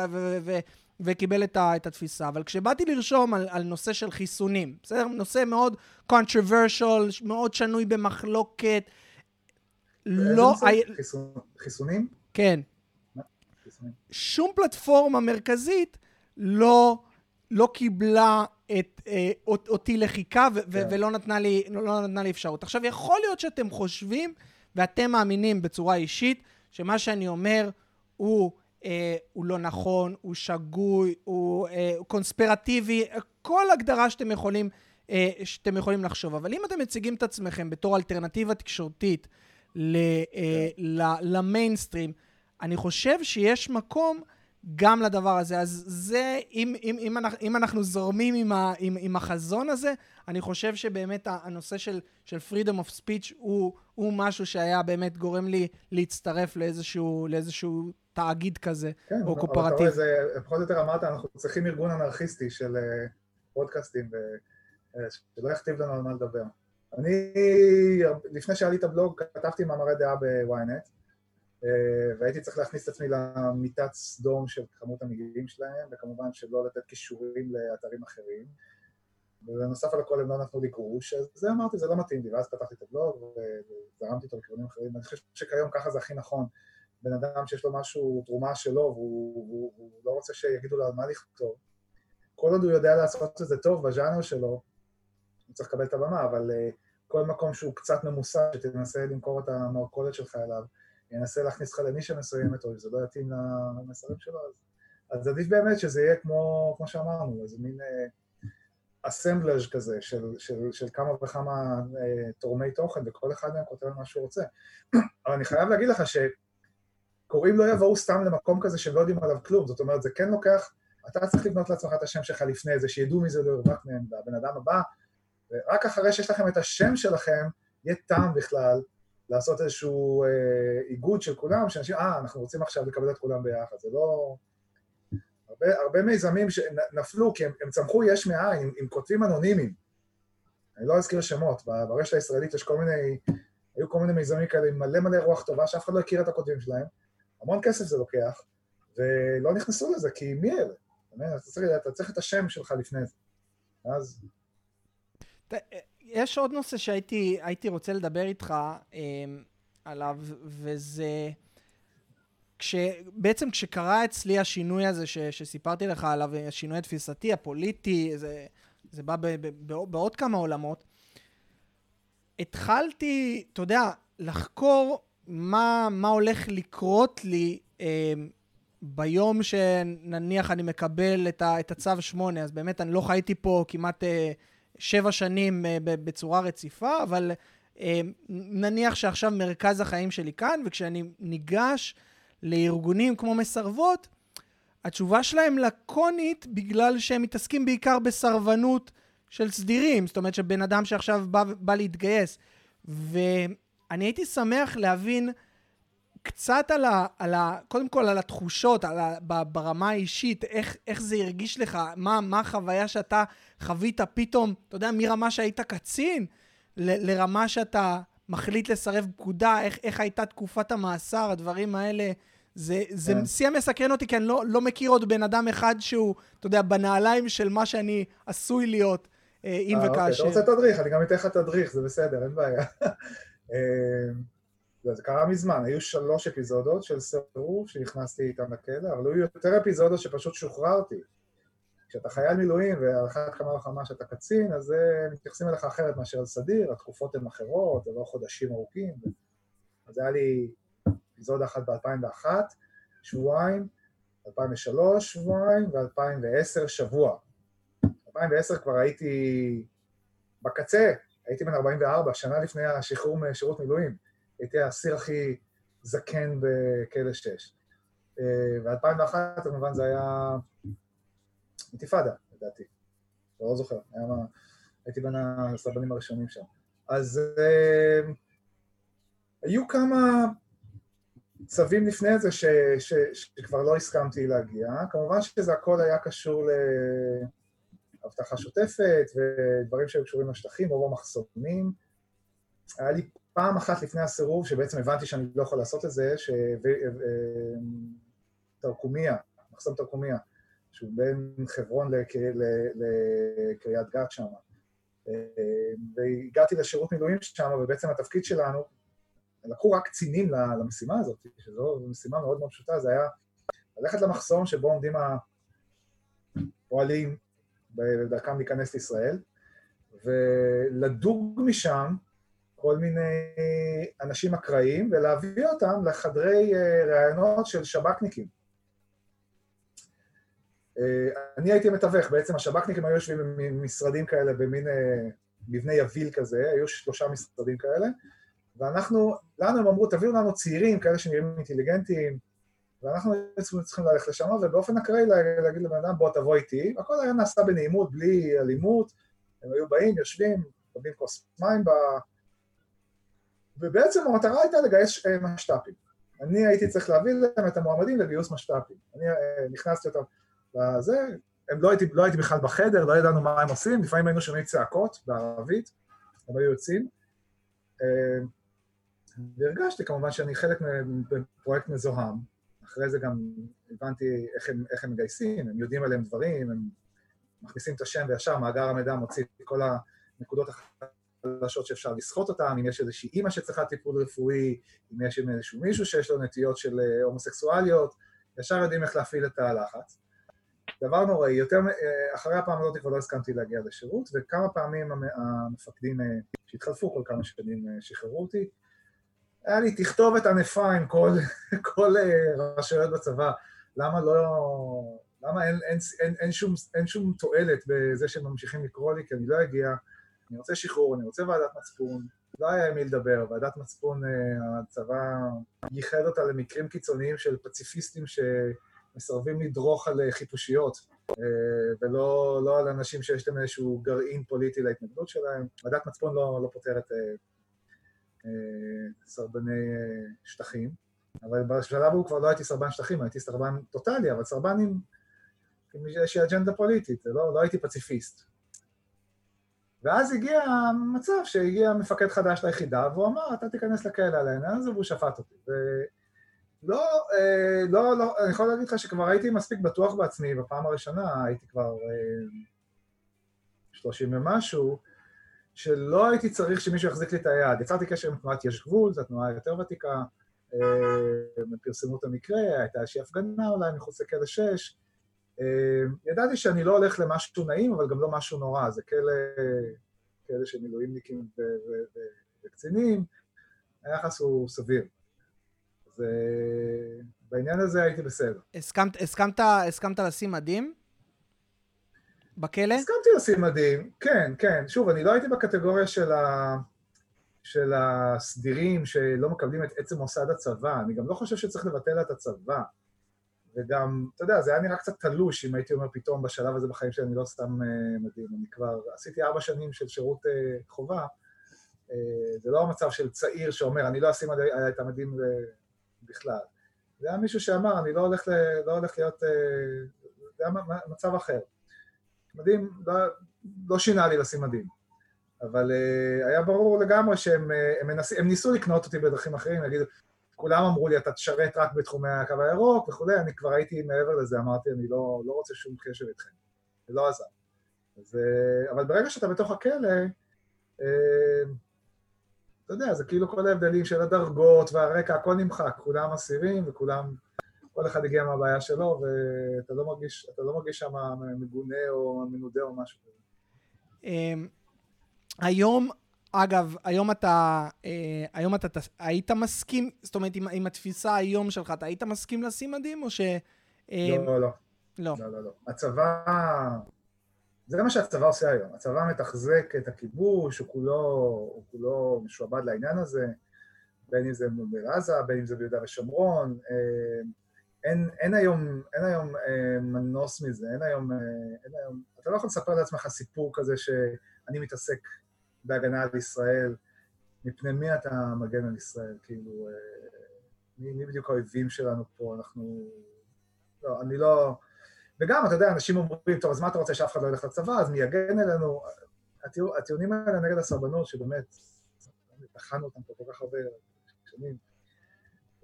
וקיבל את, ה, את התפיסה. אבל כשבאתי לרשום על, על נושא של חיסונים, בסדר? נושא מאוד controversial, מאוד שנוי במחלוקת. לא... חיסונים? כן. שום פלטפורמה מרכזית לא לא קיבלה את, אה, אותי לחיכה ו- כן. ולא נתנה לי, לא נתנה לי אפשרות. עכשיו, יכול להיות שאתם חושבים ואתם מאמינים בצורה אישית שמה שאני אומר הוא, אה, הוא לא נכון, הוא שגוי, הוא, אה, קונספירטיבי, כל הגדרה שאתם יכולים, אה, שאתם יכולים לחשוב. אבל אם אתם מציגים את עצמכם בתור אלטרנטיבה תקשורתית ל, אה, כן. למיינסטרים, אני חושב שיש מקום גם לדבר הזה. אז זה, אם, אם, אם, אנחנו, אם אנחנו זורמים עם, ה, עם, עם החזון הזה, אני חושב שבאמת הנושא של, של freedom of speech הוא, הוא משהו שהיה באמת גורם לי להצטרף לאיזשהו, לאיזשהו תאגיד כזה, כן, או קופרטיב. כן, אבל פחות או יותר אמרת, אנחנו צריכים ארגון אנרכיסטי של אה, פודקאסטים, אה, שלא יכתיב לנו על מה לדבר. אני, לפני שהיה לי את הבלוג, כתבתי מאמרי דעה בוויינט, והייתי צריך להכניס את עצמי למיטת סדום של כמות המגיעים שלהם, וכמובן שלא לתת קישורים לאתרים אחרים. ובנוסף על הכל הם לא נתנו לי גרוש, אז זה אמרתי, זה לא מתאים לי, ואז פתחתי את הבלוג וזרמתי אותו לכיוונים אחרים. אני חושב שכיום ככה זה הכי נכון. בן אדם שיש לו משהו, תרומה שלו, והוא, והוא, והוא לא רוצה שיגידו לו על מה לכתוב. כל עוד הוא יודע לעשות את זה טוב בז'אנר שלו, הוא צריך לקבל את הבמה, אבל uh, כל מקום שהוא קצת ממוסד, שתנסה למכור את המרכולת שלך אליו, ינסה להכניס לך לנישה מסוימת, או אם זה לא יתאים למסרים שלו, אז, אז עדיף באמת שזה יהיה כמו, כמו שאמרנו, איזה מין אסמבלאז' uh, כזה של, של, של כמה וכמה uh, תורמי תוכן, וכל אחד מהם כותב מה שהוא רוצה. אבל אני חייב להגיד לך שקוראים לא יבואו סתם למקום כזה שהם לא יודעים עליו כלום, זאת אומרת, זה כן לוקח, אתה צריך לבנות לעצמך את השם שלך לפני זה, שידעו מי זה לא ירווק מהם, והבן אדם הבא, ורק אחרי שיש לכם את השם שלכם, יהיה טעם בכלל לעשות איזשהו אה, איגוד של כולם, שאנשים, אה, אנחנו רוצים עכשיו לקבל את כולם ביחד, זה לא... הרבה, הרבה מיזמים שנפלו, כי הם, הם צמחו יש מאין, עם, עם כותבים אנונימיים. אני לא אזכיר שמות, ברשת הישראלית יש כל מיני, היו כל מיני מיזמים כאלה עם מלא מלא רוח טובה, שאף אחד לא הכיר את הכותבים שלהם, המון כסף זה לוקח, ולא נכנסו לזה, כי מי אלה? אתה צריך, אתה צריך את השם שלך לפני זה. אז... יש עוד נושא שהייתי רוצה לדבר איתך אה, עליו, וזה... כש, בעצם כשקרה אצלי השינוי הזה ש, שסיפרתי לך עליו, השינוי התפיסתי, הפוליטי, זה, זה בא ב, ב, ב, בעוד כמה עולמות, התחלתי, אתה יודע, לחקור מה, מה הולך לקרות לי אה, ביום שנניח אני מקבל את, ה, את הצו 8, אז באמת אני לא חייתי פה כמעט אה, שבע שנים אה, בצורה רציפה, אבל אה, נניח שעכשיו מרכז החיים שלי כאן, וכשאני ניגש לארגונים כמו מסרבות, התשובה שלהם לקונית בגלל שהם מתעסקים בעיקר בסרבנות של סדירים, זאת אומרת שבן אדם שעכשיו בא, בא להתגייס. ואני הייתי שמח להבין קצת על ה, על ה... קודם כל על התחושות, על ה, ברמה האישית, איך, איך זה הרגיש לך, מה, מה החוויה שאתה חווית פתאום, אתה יודע, מרמה שהיית קצין, ל, לרמה שאתה מחליט לסרב פקודה, איך, איך הייתה תקופת המאסר, הדברים האלה. זה, זה כן. שיא המסקרן אותי, כי אני לא, לא מכיר עוד בן אדם אחד שהוא, אתה יודע, בנעליים של מה שאני עשוי להיות, אה, אם אה, וכאשר. אוקיי, אתה רוצה תדריך, אני גם אתן לך תדריך, זה בסדר, אין בעיה. אה, זה קרה מזמן, היו שלוש אפיזודות של סירוב שנכנסתי איתם לכלא, אבל היו יותר אפיזודות שפשוט שוחררתי. כשאתה חייל מילואים ועל אחת כמה וכמה שאתה קצין, אז מתייחסים אליך אחרת מאשר סדיר, התקופות הן אחרות, זה לא חודשים ארוכים. אז היה לי אפיזודה אחת ב-2001, שבועיים, 2003 שבועיים ו-2010 שבוע. 2010 כבר הייתי בקצה, הייתי בן 44, שנה לפני השחרור משירות מילואים. הייתי האסיר הכי זקן בכלא 6. ו-2001 כמובן זה היה אינתיפאדה, לדעתי. לא זוכר, היה מה... הייתי בין הסרבנים הראשונים שם. אז uh, היו כמה צווים לפני זה ש, ש, שכבר לא הסכמתי להגיע. כמובן שזה הכל היה קשור לאבטחה שוטפת ודברים שהיו קשורים לשטחים, או במחסומים. היה לי פעם אחת לפני הסירוב, שבעצם הבנתי שאני לא יכול לעשות את זה, שתרקומיה, מחסום תרקומיה, שהוא בין חברון לקריית גת שם. והגעתי לשירות מילואים שם, ובעצם התפקיד שלנו, לקחו רק קצינים למשימה הזאת, שזו משימה מאוד מאוד פשוטה, זה היה ללכת למחסום שבו עומדים הפועלים בדרכם להיכנס לישראל, ולדוג משם כל מיני אנשים אקראיים, ולהביא אותם לחדרי ראיונות של שב"כניקים. אני הייתי מתווך, בעצם השב"כניקים היו יושבים במשרדים כאלה, במין מבנה יביל כזה, היו שלושה משרדים כאלה, ואנחנו, לנו הם אמרו, תביאו לנו צעירים, כאלה שנראים אינטליגנטים, ואנחנו צריכים ללכת לשם, ובאופן אקראי להגיד לבן אדם, בוא תבוא איתי, הכל היה נעשה בנעימות, בלי אלימות, הם היו באים, יושבים, מקבלים כוס מים ב... ובעצם המטרה הייתה לגייס אה, משת"פים. אני הייתי צריך להביא להם את המועמדים לגיוס משת"פים. אני אה, נכנסתי אותם לזה, הם לא הייתי, לא הייתי בכלל בחדר, לא ידענו מה הם עושים, לפעמים היינו שומעים צעקות בערבית, הם היו יוצאים. אה, והרגשתי כמובן שאני חלק מפרויקט מזוהם. אחרי זה גם הבנתי איך הם, איך הם מגייסים, הם יודעים עליהם דברים, הם מכניסים את השם וישר מאגר המידע מוציא את כל הנקודות החדשות שאפשר לסחוט אותן, אם יש איזושהי אימא שצריכה טיפול רפואי, אם יש איזשהו מישהו שיש לו נטיות של אה, הומוסקסואליות, ישר יודעים איך להפעיל את הלחץ. דבר נוראי, יותר, אה, אחרי הפעם הזאת כבר לא הסכמתי להגיע לשירות, וכמה פעמים המפקדים אה, שהתחלפו כל כמה שנים שחררו אותי, היה לי תכתובת ענפה עם כל, כל רשויות בצבא. למה לא... למה אין, אין, אין, אין, שום, אין שום תועלת בזה שהם ממשיכים לקרוא לי, כי אני לא אגיע, אני רוצה שחרור, אני רוצה ועדת מצפון, לא היה עם מי לדבר, ועדת מצפון, הצבא ייחד אותה למקרים קיצוניים של פציפיסטים שמסרבים לדרוך על חיפושיות, ולא לא על אנשים שיש להם איזשהו גרעין פוליטי להתנגדות שלהם. ועדת מצפון לא, לא פותרת סרבני שטחים, אבל בשלב הוא כבר לא הייתי סרבן שטחים, הייתי סרבן טוטאלי, אבל סרבן עם איזושהי אג'נדה פוליטית, לא, לא הייתי פציפיסט. ואז הגיע מצב שהגיע מפקד חדש ליחידה, והוא אמר, אתה תיכנס לכלא על העניין הזה, והוא שפט אותי. ולא, אה, לא, לא, אני יכול להגיד לך שכבר הייתי מספיק בטוח בעצמי, בפעם הראשונה הייתי כבר אה, שלושים ומשהו, שלא הייתי צריך שמישהו יחזיק לי את היד. יצרתי קשר עם תנועת יש גבול, זו תנועה יותר ותיקה, אה, הם פרסמו את המקרה, הייתה איזושהי הפגנה אולי מחוץ לכלא 6. ידעתי שאני לא הולך למשהו נעים, אבל גם לא משהו נורא, זה כאלה, כאלה של מילואימניקים וקצינים, היחס הוא סביר. אז בעניין הזה הייתי בסדר. הסכמת, הסכמת, הסכמת לשים מדים? בכלא? הסכמתי לשים מדים, כן, כן. שוב, אני לא הייתי בקטגוריה של, ה... של הסדירים שלא מקבלים את עצם מוסד הצבא. אני גם לא חושב שצריך לבטל את הצבא. וגם, אתה יודע, זה היה נראה קצת תלוש אם הייתי אומר פתאום בשלב הזה בחיים שלי אני לא סתם uh, מדים. אני כבר עשיתי ארבע שנים של שירות uh, חובה. Uh, זה לא המצב של צעיר שאומר, אני לא אשים את המדים בכלל. זה היה מישהו שאמר, אני לא הולך, ל... לא הולך להיות... Uh, זה היה מצב אחר. מדים לא, לא שינה לי לשים מדים. אבל uh, היה ברור לגמרי שהם uh, הם מנס, הם ניסו לקנות אותי בדרכים אחרים, נגיד, כולם אמרו לי, אתה תשרת רק בתחומי הקו הירוק וכולי, אני כבר הייתי מעבר לזה, אמרתי, אני לא, לא רוצה שום קשר איתכם. זה לא עזר. אז, uh, אבל ברגע שאתה בתוך הכלא, uh, אתה יודע, זה כאילו כל ההבדלים של הדרגות והרקע, הכל נמחק, כולם אסירים וכולם כל אחד הגיע מהבעיה שלו, ואתה לא מרגיש, לא מרגיש שם מגונה או מנודה או משהו כזה. אמ, היום, אגב, היום אתה, אה, היום אתה, היית מסכים, זאת אומרת, עם, עם התפיסה היום שלך, אתה היית מסכים לשים מדים, או ש... אה, לא, לא. לא. לא, לא, לא. הצבא, זה מה שהצבא עושה היום. הצבא מתחזק את הכיבוש, הוא כולו, הוא כולו משועבד לעניין הזה, בין אם זה בעזה, בין אם זה ביהודה ושומרון. אה, אין, אין היום, אין היום אה, מנוס מזה, אין היום, אה, אין היום... אתה לא יכול לספר לעצמך סיפור כזה שאני מתעסק בהגנה על ישראל, מפני מי אתה מגן על ישראל? כאילו, אה, מי, מי בדיוק האויבים שלנו פה? אנחנו... לא, אני לא... וגם, אתה יודע, אנשים אומרים, טוב, אז מה אתה רוצה שאף אחד לא ילך לצבא, אז מי יגן עלינו? הטיעונים האלה נגד הסרבנות, שבאמת, טחנו אותם פה כל כך הרבה שנים.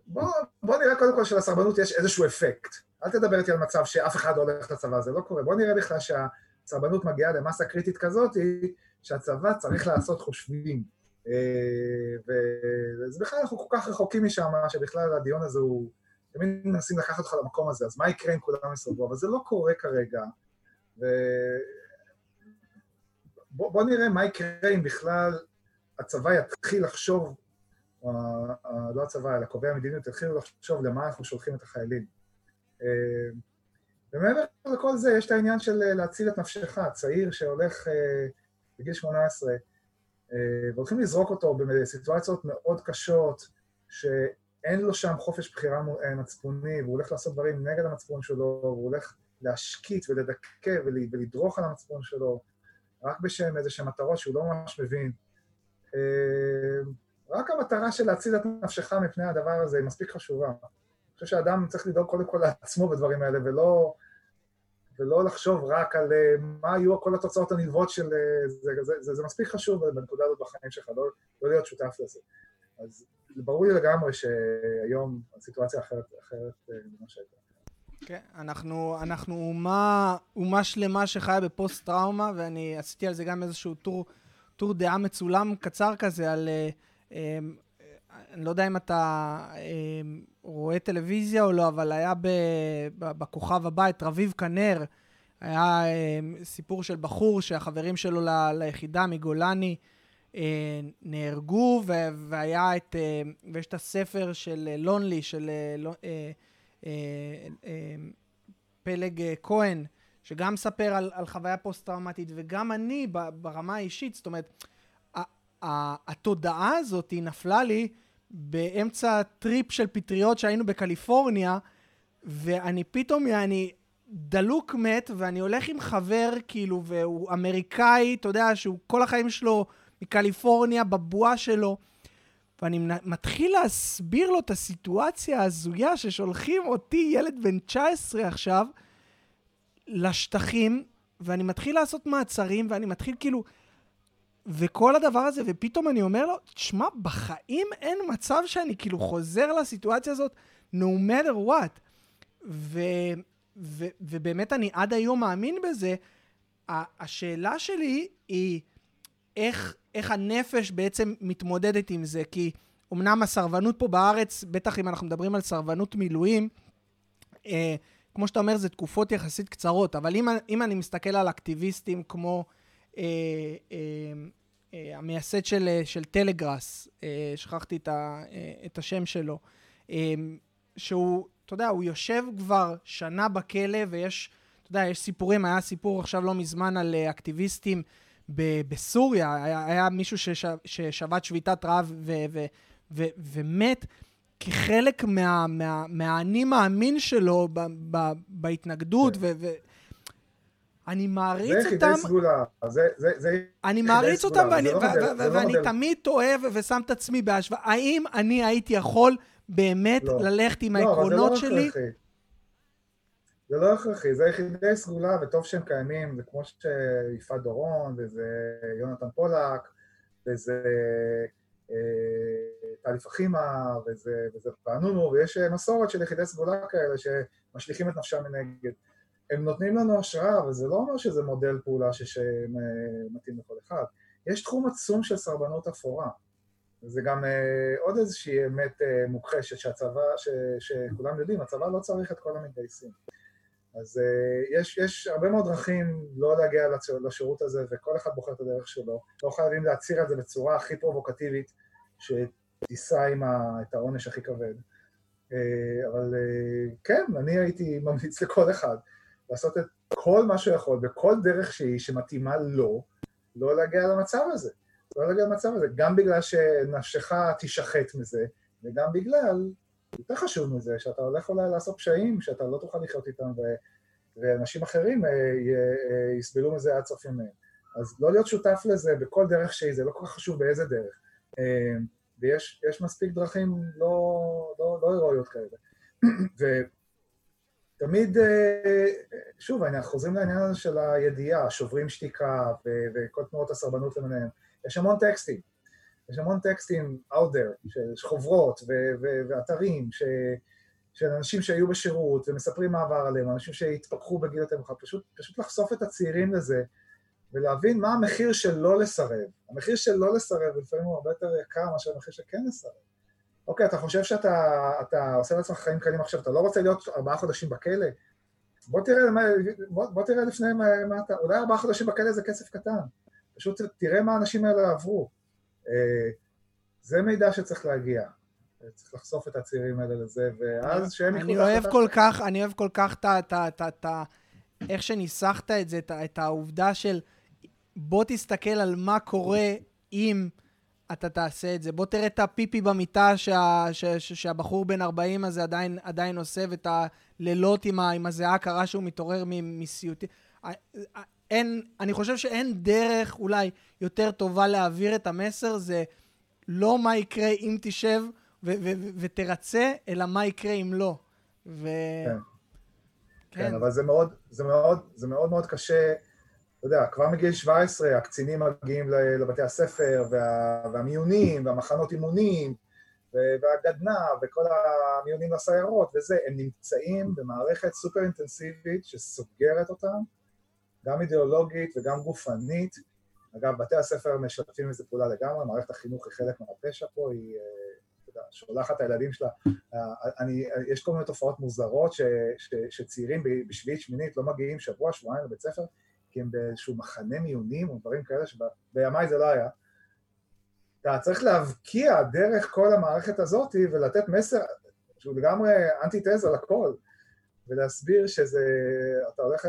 בוא, בוא נראה קודם כל שלסרבנות יש איזשהו אפקט. אל תדבר איתי על מצב שאף אחד לא הולך לצבא, זה לא קורה. בוא נראה בכלל שהסרבנות מגיעה למסה קריטית כזאת, שהצבא צריך לעשות חושבים. אה, וזה בכלל, אנחנו כל כך רחוקים משם, שבכלל הדיון הזה הוא... תמיד מנסים לקחת אותך למקום הזה, אז מה יקרה אם כולם יסרבו? אבל זה לא קורה כרגע. בוא, בוא נראה מה יקרה אם בכלל הצבא יתחיל לחשוב, או, לא הצבא, אלא קובעי המדיניות יתחילו לחשוב למה אנחנו שולחים את החיילים. אה, ומעבר לכל זה, יש את העניין של להציל את נפשך, צעיר שהולך בגיל 18, והולכים לזרוק אותו בסיטואציות מאוד קשות, שאין לו שם חופש בחירה מצפוני, והוא הולך לעשות דברים נגד המצפון שלו, והוא הולך להשקיט ולדכא ולדרוך על המצפון שלו, רק בשם איזה שהן מטרות שהוא לא ממש מבין. אה, רק המטרה של להציל את נפשך מפני הדבר הזה היא מספיק חשובה. אני חושב שאדם צריך לדאוג קודם כל לעצמו בדברים האלה, ולא, ולא לחשוב רק על אה, מה יהיו כל התוצאות הנלוות של... אה, זה, זה, זה, זה מספיק חשוב בנקודה הזאת בחיים שלך, לא, לא להיות שותף לזה. אז ברור לי לגמרי שהיום הסיטואציה אחרת, אחרת ממה שהייתה. כן, אנחנו, אנחנו אומה, אומה שלמה שחיה בפוסט-טראומה, ואני עשיתי על זה גם איזשהו טור, טור דעה מצולם קצר כזה על... אה, אני לא יודע אם אתה אה, רואה טלוויזיה או לא, אבל היה ב, ב, בכוכב הבית, רביב כנר, היה סיפור של בחור שהחברים שלו ל, ליחידה מגולני נהרגו, ו, והיה את, ויש את הספר של לונלי, של... אה, אה, פלג אה, כהן, שגם מספר על, על חוויה פוסט-טראומטית, וגם אני ברמה האישית, זאת אומרת, התודעה הזאת נפלה לי באמצע טריפ של פטריות שהיינו בקליפורניה, ואני פתאום, אני דלוק מת, ואני הולך עם חבר, כאילו, והוא אמריקאי, אתה יודע, שהוא כל החיים שלו מקליפורניה, בבועה שלו, ואני מתחיל להסביר לו את הסיטואציה ההזויה ששולחים אותי, ילד בן 19 עכשיו, לשטחים, ואני מתחיל לעשות מעצרים, ואני מתחיל כאילו... וכל הדבר הזה, ופתאום אני אומר לו, תשמע, בחיים אין מצב שאני כאילו חוזר לסיטואציה הזאת, no matter what. ו, ו, ובאמת אני עד היום מאמין בזה. השאלה שלי היא, איך, איך הנפש בעצם מתמודדת עם זה, כי אמנם הסרבנות פה בארץ, בטח אם אנחנו מדברים על סרבנות מילואים, אה, כמו שאתה אומר, זה תקופות יחסית קצרות, אבל אם, אם אני מסתכל על אקטיביסטים כמו אה, אה, המייסד של, אה, של טלגראס, אה, שכחתי את, ה, אה, את השם שלו, אה, שהוא, אתה יודע, הוא יושב כבר שנה בכלא ויש, אתה יודע, יש סיפורים, היה סיפור עכשיו לא מזמן על אה, אקטיביסטים בסוריה, היה, היה מישהו שש, ששבת שביתת רעב ו, ו, ו, ומת כחלק מה, מה, מהאני מאמין שלו ב, ב, בהתנגדות, כן. ו, אני מעריץ אותם. זה סגולה. זה, זה, זה אני מעריץ אותם, ואני, לא ו- ו- ואני לא תמיד טועה ושם את עצמי בהשוואה. האם אני הייתי יכול באמת לא. ללכת עם לא, העקרונות לא שלי? הכרחי. זה לא הכרחי, זה יחידי סגולה וטוב שהם קיימים, זה כמו שיפעת דורון, וזה יונתן פולק, וזה אה, טלי פחימה, וזה, וזה פענונו, ויש מסורת של יחידי סגולה כאלה שמשליכים את נפשם מנגד. הם נותנים לנו השראה, אבל זה לא אומר שזה מודל פעולה שמתאים לכל אחד. יש תחום עצום של סרבנות אפורה. זה גם אה, עוד איזושהי אמת אה, מוכחשת שהצבא, ש, שכולם יודעים, הצבא לא צריך את כל המתגייסים. אז uh, יש, יש הרבה מאוד דרכים לא להגיע לשירות הזה, וכל אחד בוחר את הדרך שלו. לא חייבים להצהיר על זה בצורה הכי פרובוקטיבית, שתישא עם ה, את העונש הכי כבד. Uh, אבל uh, כן, אני הייתי ממליץ לכל אחד לעשות את כל מה שהוא יכול, בכל דרך שהיא שמתאימה לו, לא להגיע למצב הזה. לא להגיע למצב הזה, גם בגלל שנפשך תישחט מזה, וגם בגלל יותר חשוב מזה, שאתה הולך אולי לעשות פשעים, שאתה לא תוכל לחיות איתם, ו... ואנשים אחרים אה, אה, יסבלו מזה עד סוף ימיהם. אז לא להיות שותף לזה בכל דרך שהיא, זה לא כל כך חשוב באיזה דרך. אה, ויש מספיק דרכים לא, לא, לא הירואיות כאלה. ותמיד, שוב, אנחנו חוזרים לעניין הזה של הידיעה, שוברים שתיקה וכל תנועות הסרבנות למיניהם. יש המון טקסטים. יש המון טקסטים out there, של חוברות ואתרים ש, של אנשים שהיו בשירות ומספרים מה עבר עליהם, אנשים שהתפכחו בגיל יותר מאוחר, פשוט, פשוט לחשוף את הצעירים לזה ולהבין מה המחיר של לא לסרב. המחיר של לא לסרב לפעמים הוא הרבה יותר יקר מאשר המחיר של כן לסרב. אוקיי, אתה חושב שאתה עושה לעצמך חיים קלים עכשיו, אתה לא רוצה להיות ארבעה חודשים בכלא? בוא תראה, בוא, בוא תראה לפני מה, מה אתה, אולי ארבעה חודשים בכלא זה כסף קטן. פשוט תראה מה האנשים האלה עברו. אה, זה מידע שצריך להגיע. צריך לחשוף את הצעירים האלה לזה, ואז שהם יחלו... אני אוהב כל כך, אני אוהב כל כך את ה... איך שניסחת את זה, את העובדה של בוא תסתכל על מה קורה אם אתה תעשה את זה. בוא תראה את הפיפי במיטה שה, ש, ש, שהבחור בן 40 הזה עדיין, עדיין עושה, ואת הלילות עם, עם הזיעה הקרה שהוא מתעורר מסיוטים. אין, אני חושב שאין דרך אולי יותר טובה להעביר את המסר, זה לא מה יקרה אם תשב ו- ו- ו- ותרצה, אלא מה יקרה אם לא. ו... כן. כן. כן, אבל זה מאוד, זה מאוד, זה מאוד מאוד קשה. אתה יודע, כבר מגיל 17 הקצינים מגיעים לבתי הספר, וה, והמיונים, והמחנות אימונים, והגדנ"ע, וכל המיונים לסיירות וזה, הם נמצאים במערכת סופר אינטנסיבית שסוגרת אותם, גם אידיאולוגית וגם גופנית. אגב, בתי הספר משתפים איזה פעולה לגמרי, מערכת החינוך היא חלק מהפשע פה, היא אה, שולחת את הילדים שלה. אה, אני, יש כל מיני תופעות מוזרות ש, ש, שצעירים בשביעית, שמינית לא מגיעים שבוע, שבועיים לבית ספר, כי הם באיזשהו מחנה מיונים או דברים כאלה שבימיי זה לא היה. אתה צריך להבקיע דרך כל המערכת הזאת ולתת מסר שהוא לגמרי אנטי-תזה לכל, ולהסביר שזה, אתה הולך,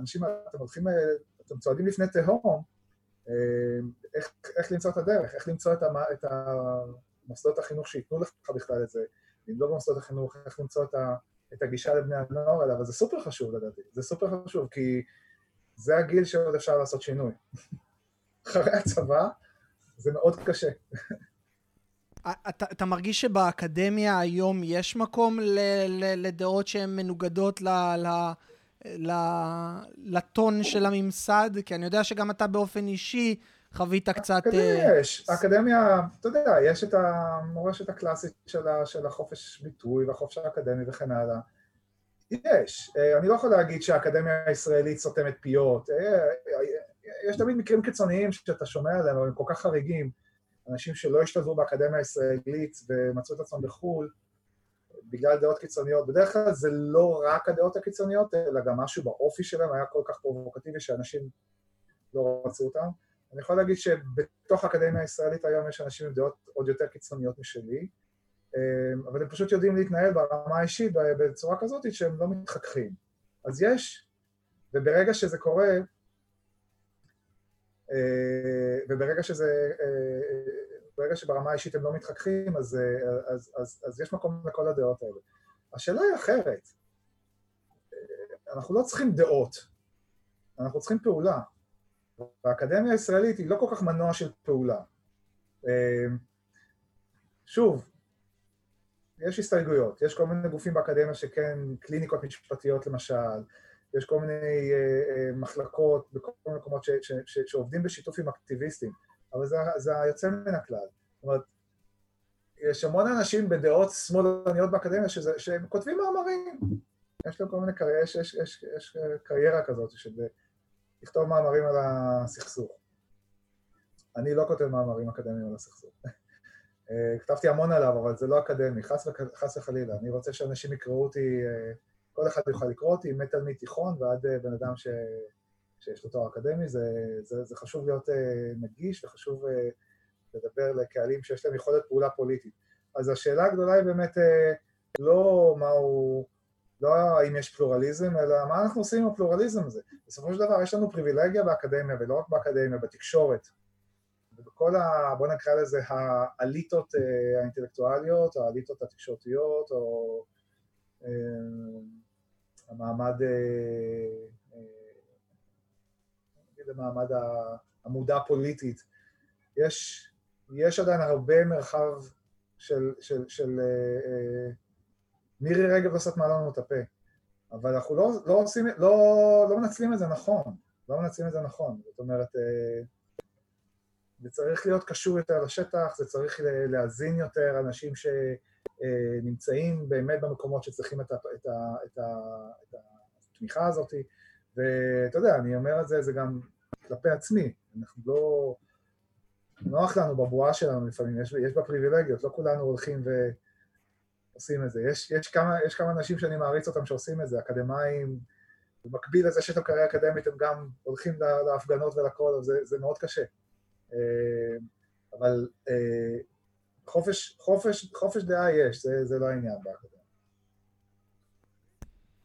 אנשים, אתם הולכים, אתם צועדים לפני תהום, איך, איך למצוא את הדרך, איך למצוא את, המ, את המוסדות החינוך שייתנו לך בכלל את זה, אם לא במוסדות החינוך, איך למצוא את, ה, את הגישה לבני הנוער האלה, אבל זה סופר חשוב לדעתי, זה סופר חשוב, כי זה הגיל שעוד אפשר לעשות שינוי. אחרי הצבא זה מאוד קשה. אתה, אתה מרגיש שבאקדמיה היום יש מקום ל, ל, לדעות שהן מנוגדות ל, ל, ל, לטון של הממסד? כי אני יודע שגם אתה באופן אישי חווית קצת... אקדמיה אה, יש. האקדמיה, אתה יודע, יש את המורשת הקלאסית של, של החופש ביטוי והחופש האקדמי וכן הלאה. יש. אה, אני לא יכול להגיד שהאקדמיה הישראלית סותמת פיות. אה, יש תמיד מקרים קיצוניים שאתה שומע עליהם, אבל הם כל כך חריגים. אנשים שלא השתלבו באקדמיה הישראלית ומצאו את עצמם בחו"ל בגלל דעות קיצוניות. בדרך כלל זה לא רק הדעות הקיצוניות, אלא גם משהו באופי שלהם היה כל כך פרובוקטיבי שאנשים לא רצו אותם. אני יכול להגיד שבתוך האקדמיה הישראלית היום יש אנשים עם דעות עוד יותר קיצוניות משלי, אבל הם פשוט יודעים להתנהל ברמה האישית בצורה כזאת שהם לא מתחככים. אז יש, וברגע שזה קורה, אה, וברגע שזה, אה, ברגע שברמה האישית הם לא מתחככים, אז, אה, אז, אז, אז יש מקום לכל הדעות האלה. השאלה היא אחרת. אנחנו לא צריכים דעות, אנחנו צריכים פעולה. והאקדמיה הישראלית היא לא כל כך מנוע של פעולה. שוב, יש הסתייגויות, יש כל מיני גופים באקדמיה שכן, קליניקות משפטיות למשל, יש כל מיני uh, uh, מחלקות בכל מיני מקומות ש, ש, ש, שעובדים בשיתוף עם אקטיביסטים, אבל זה, זה היוצא מן הכלל. זאת אומרת, יש המון אנשים בדעות שמאלניות באקדמיה שזה, שהם כותבים מאמרים, יש להם כל מיני קריירה, יש, יש, יש, יש קריירה כזאת של לכתוב מאמרים על הסכסוך. אני לא כותב מאמרים אקדמיים על הסכסוך. אה, כתבתי המון עליו, אבל זה לא אקדמי, חס, חס וחלילה. אני רוצה שאנשים יקראו אותי, אה, כל אחד יוכל לקרוא אותי, מתלמיד תיכון ועד אה, בן אדם ש, שיש לו תואר אקדמי. זה, זה, זה חשוב להיות נגיש וחשוב לדבר לקהלים שיש להם יכולת פעולה פוליטית. אז השאלה הגדולה היא באמת לא מהו, לא האם יש פלורליזם, אלא מה אנחנו עושים עם הפלורליזם הזה. בסופו של דבר יש לנו פריבילגיה באקדמיה, ולא רק באקדמיה, בתקשורת, ובכל ה... בוא נקרא לזה האליטות אה, האינטלקטואליות, או האליטות התקשורתיות, או אה, המעמד, אה, נגיד המעמד המודע הפוליטית, יש, יש עדיין הרבה מרחב של, של, של מירי רגב לא סתמה לנו את הפה, אבל אנחנו לא, לא עושים, לא, לא מנצלים את זה נכון, לא מנצלים את זה נכון, זאת אומרת, זה צריך להיות קשור יותר לשטח, זה צריך להזין יותר אנשים שנמצאים באמת במקומות שצריכים את, ה, את, ה, את, ה, את התמיכה הזאת, ואתה יודע, אני אומר את זה, זה גם כלפי עצמי, אנחנו לא... נוח לנו בבועה שלנו לפעמים, יש, יש בה פריבילגיות, לא כולנו הולכים ועושים את זה. יש, יש, כמה, יש כמה אנשים שאני מעריץ אותם שעושים את זה, אקדמאים במקביל לזה שיש להם קריירה אקדמית, הם גם הולכים להפגנות ולכל, זה, זה מאוד קשה. אבל חופש, חופש, חופש דעה יש, זה, זה לא העניין באקדמיה.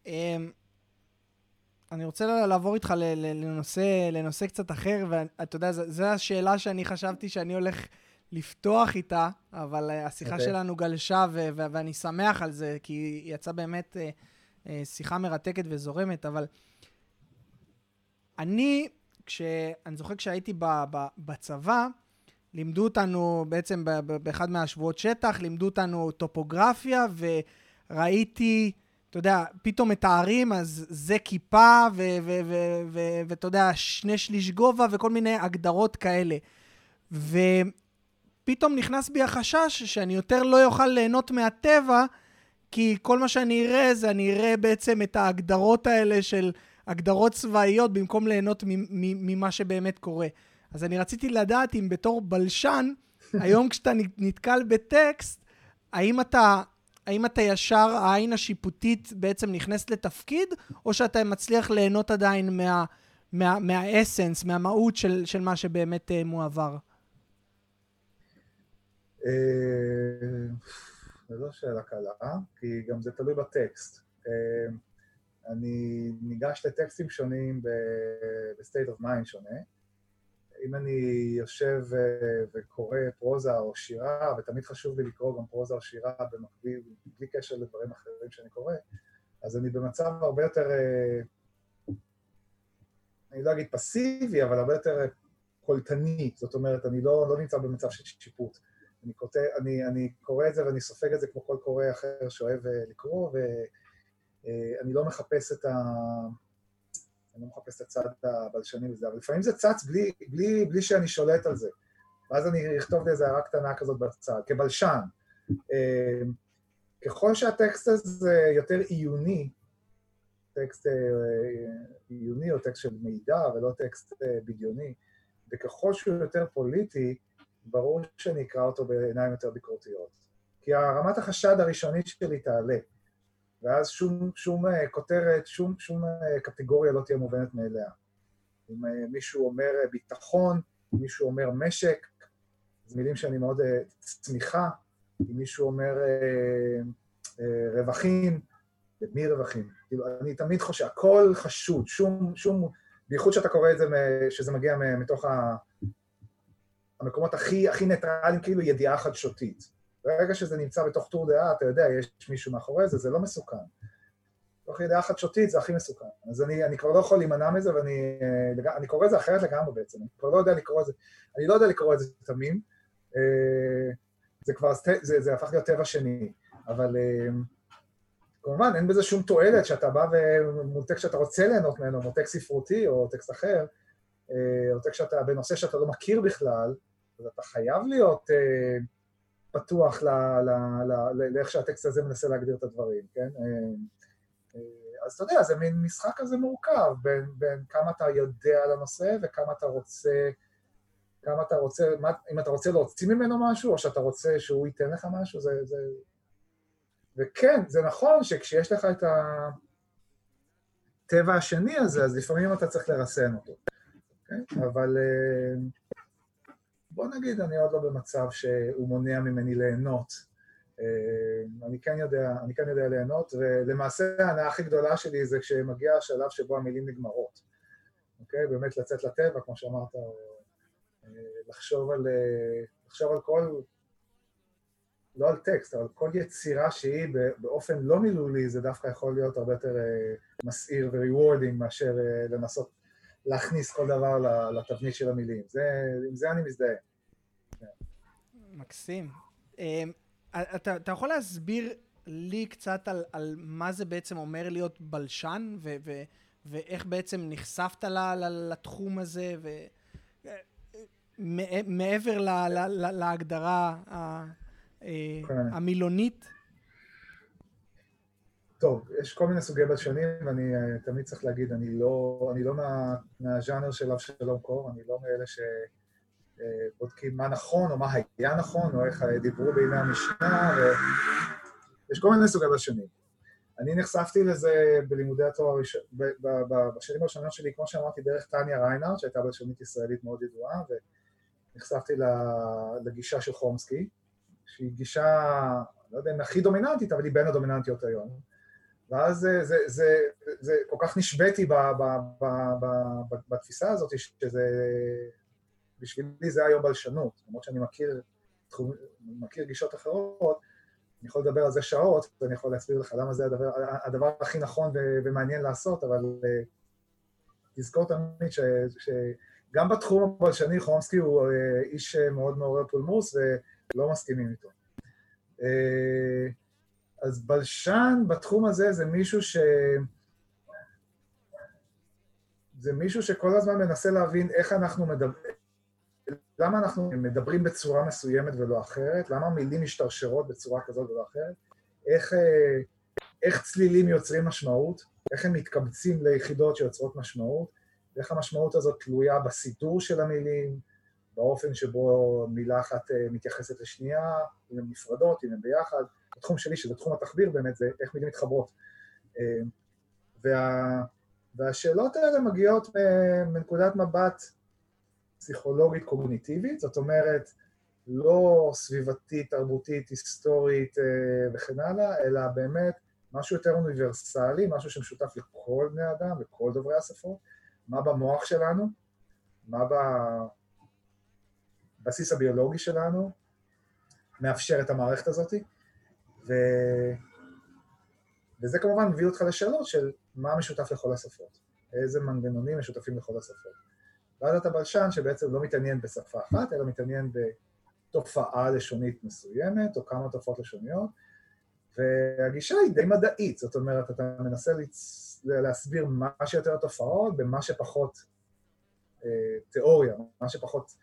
אמ, אני רוצה לעבור איתך לנושא, לנושא קצת אחר, ואתה יודע, זו השאלה שאני חשבתי שאני הולך לפתוח איתה, אבל אה, השיחה okay. אוקיי. שלנו גלשה, ו- ו- ואני שמח על זה, כי היא יצאה באמת אה, אה, שיחה מרתקת וזורמת, אבל אני, כש... אני זוכר כשהייתי ב- ב- בצבא, לימדו אותנו בעצם באחד מהשבועות שטח, לימדו אותנו טופוגרפיה, וראיתי, אתה יודע, פתאום מתארים, אז זה כיפה, ואתה יודע, שני שליש גובה, וכל מיני הגדרות כאלה. ופתאום נכנס בי החשש שאני יותר לא אוכל ליהנות מהטבע, כי כל מה שאני אראה זה אני אראה בעצם את ההגדרות האלה של הגדרות צבאיות, במקום ליהנות ממה שבאמת קורה. אז אני רציתי לדעת אם בתור בלשן, היום כשאתה נתקל בטקסט, האם אתה, האם אתה ישר, העין השיפוטית בעצם נכנסת לתפקיד, או שאתה מצליח ליהנות עדיין מה, מה, מהאסנס, מהמהות של, של מה שבאמת uh, מועבר? אה, זו שאלה קלה, כי גם זה תלוי בטקסט. אני ניגש לטקסטים שונים ב-state of mind שונה. אם אני יושב אה, וקורא פרוזה או שירה, ותמיד חשוב לי לקרוא גם פרוזה או שירה במקביל, בלי קשר לדברים אחרים שאני קורא, אז אני במצב הרבה יותר, אה, אני לא אגיד פסיבי, אבל הרבה יותר קולטני, זאת אומרת, אני לא, לא נמצא במצב של שיפוט. אני, כותב, אני, אני קורא את זה ואני סופג את זה כמו כל קורא אחר שאוהב אה, לקרוא, ואני לא מחפש את ה... אני לא מחפש את הצד הבלשני וזה, אבל לפעמים זה צץ בלי, בלי, בלי שאני שולט על זה. ואז אני אכתוב לי איזה הערה קטנה כזאת בצד, כבלשן. אמ, ככל שהטקסט הזה יותר עיוני, טקסט אה, עיוני או טקסט של מידע ולא טקסט אה, בדיוני, וככל שהוא יותר פוליטי, ברור שאני אקרא אותו בעיניים יותר ביקורתיות. כי הרמת החשד הראשונית שלי תעלה. ואז שום, שום אה, כותרת, שום, שום אה, קטגוריה לא תהיה מובנת מאליה. אם אה, מישהו אומר ביטחון, מישהו אומר משק, זה מילים שאני מאוד... צמיחה, אם מישהו אומר רווחים, למי רווחים? כאילו, אני תמיד חושב, הכל חשוד, שום, שום, בייחוד שאתה קורא את זה, שזה מגיע מתוך המקומות הכי, הכי ניטרליים, כאילו ידיעה חדשותית. ברגע שזה נמצא בתוך טור דעה, אתה יודע, יש מישהו מאחורי זה, זה לא מסוכן. תוך ידיעה חדשותית זה הכי מסוכן. אז אני, אני כבר לא יכול להימנע מזה, ואני אני קורא את זה אחרת לגמרי בעצם. אני כבר לא יודע לקרוא את זה, אני לא יודע לקרוא את זה תמים. אה, זה כבר, זה, זה הפך להיות טבע שני. אבל אה, כמובן, אין בזה שום תועלת שאתה בא ומול טקסט שאתה רוצה ליהנות ממנו, כמו טקסט ספרותי או טקסט אחר, אה, או טקסט שאתה, בנושא שאתה לא מכיר בכלל, אז אתה חייב להיות... פתוח לאיך שהטקסט הזה מנסה להגדיר את הדברים, כן? אה, אה, אז אתה יודע, זה מין משחק כזה מורכב בין, בין כמה אתה יודע על הנושא וכמה אתה רוצה, כמה אתה רוצה, מה, אם אתה רוצה להוציא ממנו משהו או שאתה רוצה שהוא ייתן לך משהו, זה... זה... וכן, זה נכון שכשיש לך את הטבע השני הזה, אז לפעמים אתה צריך לרסן אותו? אוקיי? אבל... Uh, בוא נגיד, אני עוד לא במצב שהוא מונע ממני ליהנות. אה, אני כן יודע, אני כן יודע ליהנות, ולמעשה ההנאה הכי גדולה שלי זה כשמגיע השלב שבו המילים נגמרות. אוקיי? באמת לצאת לטבע, כמו שאמרת, אה, לחשוב על, אה, לחשוב על כל, לא על טקסט, אבל כל יצירה שהיא באופן לא מילולי, זה דווקא יכול להיות הרבה יותר מסעיר ו-rewarding מאשר לנסות להכניס כל דבר לתבנית של המילים. זה, עם זה אני מזדהה. מקסים. אמ, אתה, אתה יכול להסביר לי קצת על, על מה זה בעצם אומר להיות בלשן, ו, ו, ואיך בעצם נחשפת ל, ל, לתחום הזה, ו... מעבר ל, ל, ל, להגדרה ה, אה, כן. המילונית? טוב, יש כל מיני סוגי בלשנים, ואני uh, תמיד צריך להגיד, אני לא, אני לא מה, מהז'אנר של אבשלום קור, אני לא מאלה שבודקים uh, מה נכון, או מה היה נכון, או איך דיברו בימי המשנה, ויש כל מיני סוגי בלשנים. אני נחשפתי לזה בלימודי התואר הראשון, בשנים הראשונות שלי, כמו שאמרתי, דרך טניה ריינארט, שהייתה בלשונית ישראלית מאוד ידועה, ונחשפתי לגישה של חומסקי, שהיא גישה, לא יודע אם הכי דומיננטית, אבל היא בין הדומיננטיות היום. ואז זה, זה, זה, זה כל כך נשבתי בתפיסה הזאת, שזה, בשבילי זה היום בלשנות, למרות שאני מכיר, מכיר גישות אחרות, אני יכול לדבר על זה שעות, ואני יכול להסביר לך למה זה הדבר, הדבר הכי נכון ומעניין לעשות, אבל אה, תזכור תמיד שגם בתחום הבלשני חומסקי הוא אה, איש מאוד מעורר פולמוס ולא מסכימים איתו. אה, אז בלשן בתחום הזה זה מישהו ש... זה מישהו שכל הזמן מנסה להבין איך אנחנו מדברים, למה אנחנו מדברים בצורה מסוימת ולא אחרת, למה מילים משתרשרות בצורה כזאת ולא אחרת, איך, אה, איך צלילים יוצרים משמעות, איך הם מתקבצים ליחידות שיוצרות משמעות, ואיך המשמעות הזאת תלויה בסידור של המילים, באופן שבו מילה אחת אה, מתייחסת לשנייה, אם הן נפרדות, אם הן ביחד. התחום שלי, שזה תחום התחביר באמת, זה איך מילים מתחברות. אה, וה, והשאלות האלה מגיעות מנקודת מבט פסיכולוגית קוגניטיבית, זאת אומרת, לא סביבתית, תרבותית, היסטורית אה, וכן הלאה, אלא באמת משהו יותר אוניברסלי, משהו שמשותף לכל בני אדם, לכל דוברי השפות, מה במוח שלנו, מה בבסיס הביולוגי שלנו, מאפשר את המערכת הזאת, ו... וזה כמובן מביא אותך לשאלות של מה משותף לכל השפות, איזה מנגנונים משותפים לכל השפות. ואז אתה בלשן שבעצם לא מתעניין בשפה אחת, אלא מתעניין בתופעה לשונית מסוימת, או כמה תופעות לשוניות, והגישה היא די מדעית, זאת אומרת, אתה מנסה לצ... להסביר מה שיותר תופעות במה שפחות אה, תיאוריה, מה שפחות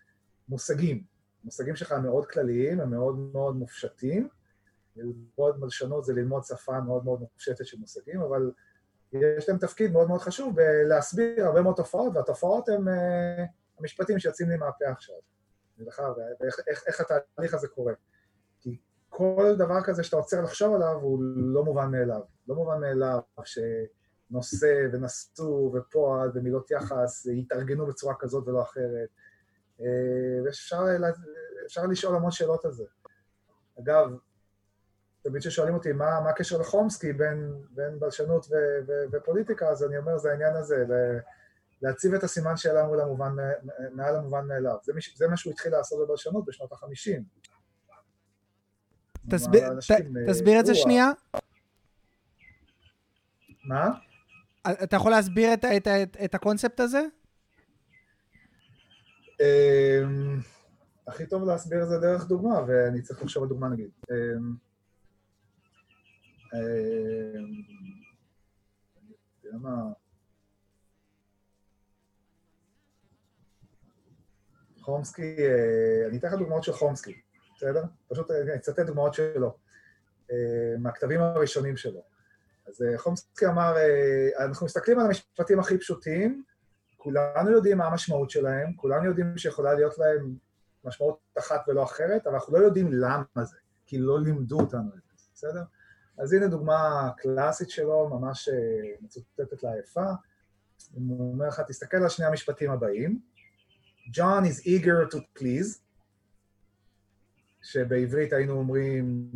מושגים. המושגים שלך הם מאוד כלליים, הם מאוד מאוד מופשטים. ללמוד מלשנות זה ללמוד שפה מאוד מאוד מופשטת של מושגים, אבל יש להם תפקיד מאוד מאוד חשוב בלהסביר הרבה מאוד תופעות, והתופעות הן uh, המשפטים שיוצאים לי מהפה עכשיו. ואיך איך, איך התהליך הזה קורה. כי כל דבר כזה שאתה עוצר לחשוב עליו הוא לא מובן מאליו. לא מובן מאליו שנושא ונשוא ופועל ומילות יחס יתארגנו בצורה כזאת ולא אחרת. אה, ואפשר לשאול המון שאלות על זה. אגב, תמיד כששואלים אותי מה, מה הקשר לחומסקי בין, בין בלשנות ו, ו, ופוליטיקה, אז אני אומר, זה העניין הזה, להציב את הסימן שאלה מול המובן, מעל המובן מאליו. זה, זה מה שהוא התחיל לעשות בבלשנות בשנות החמישים. תסביר, ת, תסביר את זה שנייה. מה? אתה יכול להסביר את, את, את, את הקונספט הזה? אמ, הכי טוב להסביר את זה דרך דוגמה, ואני צריך לחשוב על דוגמה נגיד. אמ, חומסקי, אה, אני אתן לך דוגמאות של חומסקי, בסדר? פשוט אני אצטט דוגמאות שלו, אה, מהכתבים הראשונים שלו. אז אה, חומסקי אמר, אנחנו מסתכלים על המשפטים הכי פשוטים, כולנו יודעים מה המשמעות שלהם, כולנו יודעים שיכולה להיות להם משמעות אחת ולא אחרת, אבל אנחנו לא יודעים למה זה, כי לא לימדו אותנו את זה, בסדר? אז הנה דוגמה קלאסית שלו, ממש אה, מצוטטת לה יפה. הוא אומר לך, תסתכל על שני המשפטים הבאים. John is eager to please, שבעברית היינו אומרים,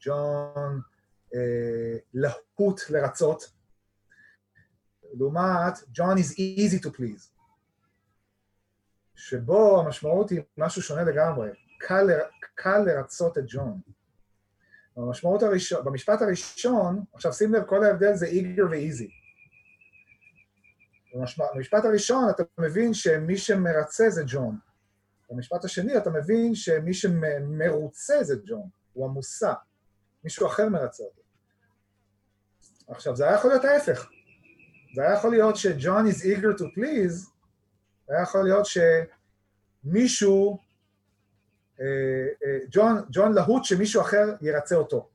ג'ון uh, uh, להוט לרצות, לעומת John is easy to please, שבו המשמעות היא משהו שונה לגמרי, קל, קל לרצות את ג'ון. במשמעות הראשון, במשפט הראשון, עכשיו שים לב, כל ההבדל זה eager ו-easy. במשפט הראשון אתה מבין שמי שמרצה זה ג'ון. במשפט השני אתה מבין שמי שמרוצה זה ג'ון, הוא המושא, מישהו אחר מרצה אותו. עכשיו, זה היה יכול להיות ההפך. זה היה יכול להיות שג'ון is eager to please, היה יכול להיות שמישהו ג'ון, ג'ון להוט שמישהו אחר ירצה אותו.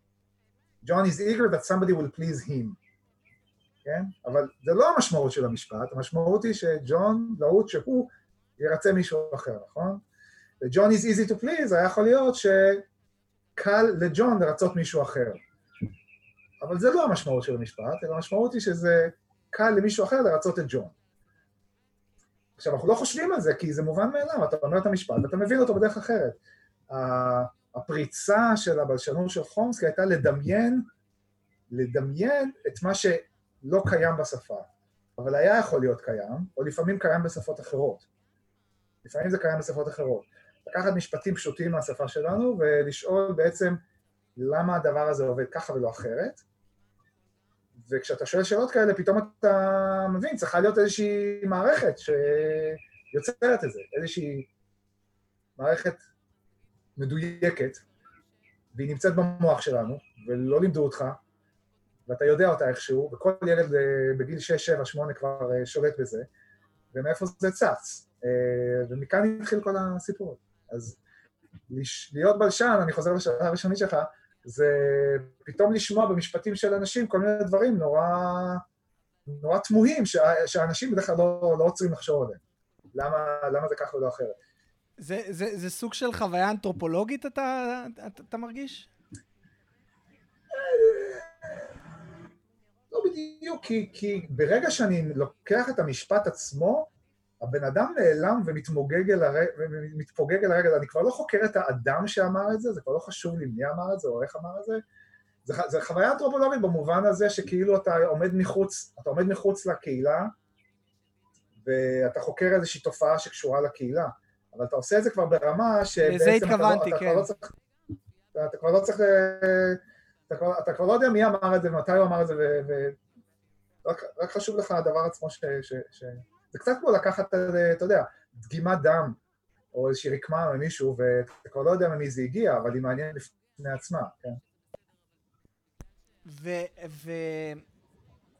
John is eager that somebody will please him. כן? אבל זה לא המשמעות של המשפט, המשמעות היא שג'ון להוט שהוא ירצה מישהו אחר, נכון? ו-John is easy to please, היה יכול להיות שקל לג'ון לרצות מישהו אחר. אבל זה לא המשמעות של המשפט, אלא המשמעות היא שזה קל למישהו אחר לרצות את ג'ון. עכשיו, אנחנו לא חושבים על זה, כי זה מובן מאליו, אתה אומר את המשפט ואתה מבין אותו בדרך אחרת. הפריצה של הבלשנות של חומסקי הייתה לדמיין, לדמיין את מה שלא קיים בשפה, אבל היה יכול להיות קיים, או לפעמים קיים בשפות אחרות. לפעמים זה קיים בשפות אחרות. לקחת משפטים פשוטים מהשפה שלנו ולשאול בעצם למה הדבר הזה עובד ככה ולא אחרת, וכשאתה שואל שאלות כאלה, פתאום אתה מבין, צריכה להיות איזושהי מערכת שיוצרת את זה, איזושהי מערכת מדויקת, והיא נמצאת במוח שלנו, ולא לימדו אותך, ואתה יודע אותה איכשהו, וכל ילד אה, בגיל 6, 7, 8 כבר אה, שולט בזה, ומאיפה זה צץ. אה, ומכאן התחיל כל הסיפור. אז להיות בלשן, אני חוזר לשאלה הראשונית שלך, זה פתאום לשמוע במשפטים של אנשים כל מיני דברים נורא, נורא תמוהים, שהאנשים בדרך כלל לא, לא עוצרים לחשוב עליהם. למה, למה זה ככה ולא אחרת? זה, זה, זה סוג של חוויה אנתרופולוגית, אתה, אתה, אתה מרגיש? לא בדיוק, כי, כי ברגע שאני לוקח את המשפט עצמו, הבן אדם נעלם ומתמוגג אל, הרגל, ומתפוגג אל הרגל, אני כבר לא חוקר את האדם שאמר את זה, זה כבר לא חשוב לי מי אמר את זה או איך אמר את זה. זה, זה חוויה אנתרופולוגית במובן הזה שכאילו אתה עומד מחוץ, אתה עומד מחוץ לקהילה ואתה חוקר איזושהי תופעה שקשורה לקהילה, אבל אתה עושה את זה כבר ברמה שבעצם אתה, לא, אתה, כן. כבר לא צריך, אתה, אתה כבר לא צריך, אתה כבר, אתה כבר לא יודע מי אמר את זה ומתי הוא אמר את זה, ורק רק חשוב לך הדבר עצמו ש... ש, ש זה קצת כמו לקחת, אתה יודע, דגימת דם, או איזושהי רקמה ממישהו, ואתה כבר לא יודע ממי זה הגיע, אבל היא מעניינת בפני עצמה, כן?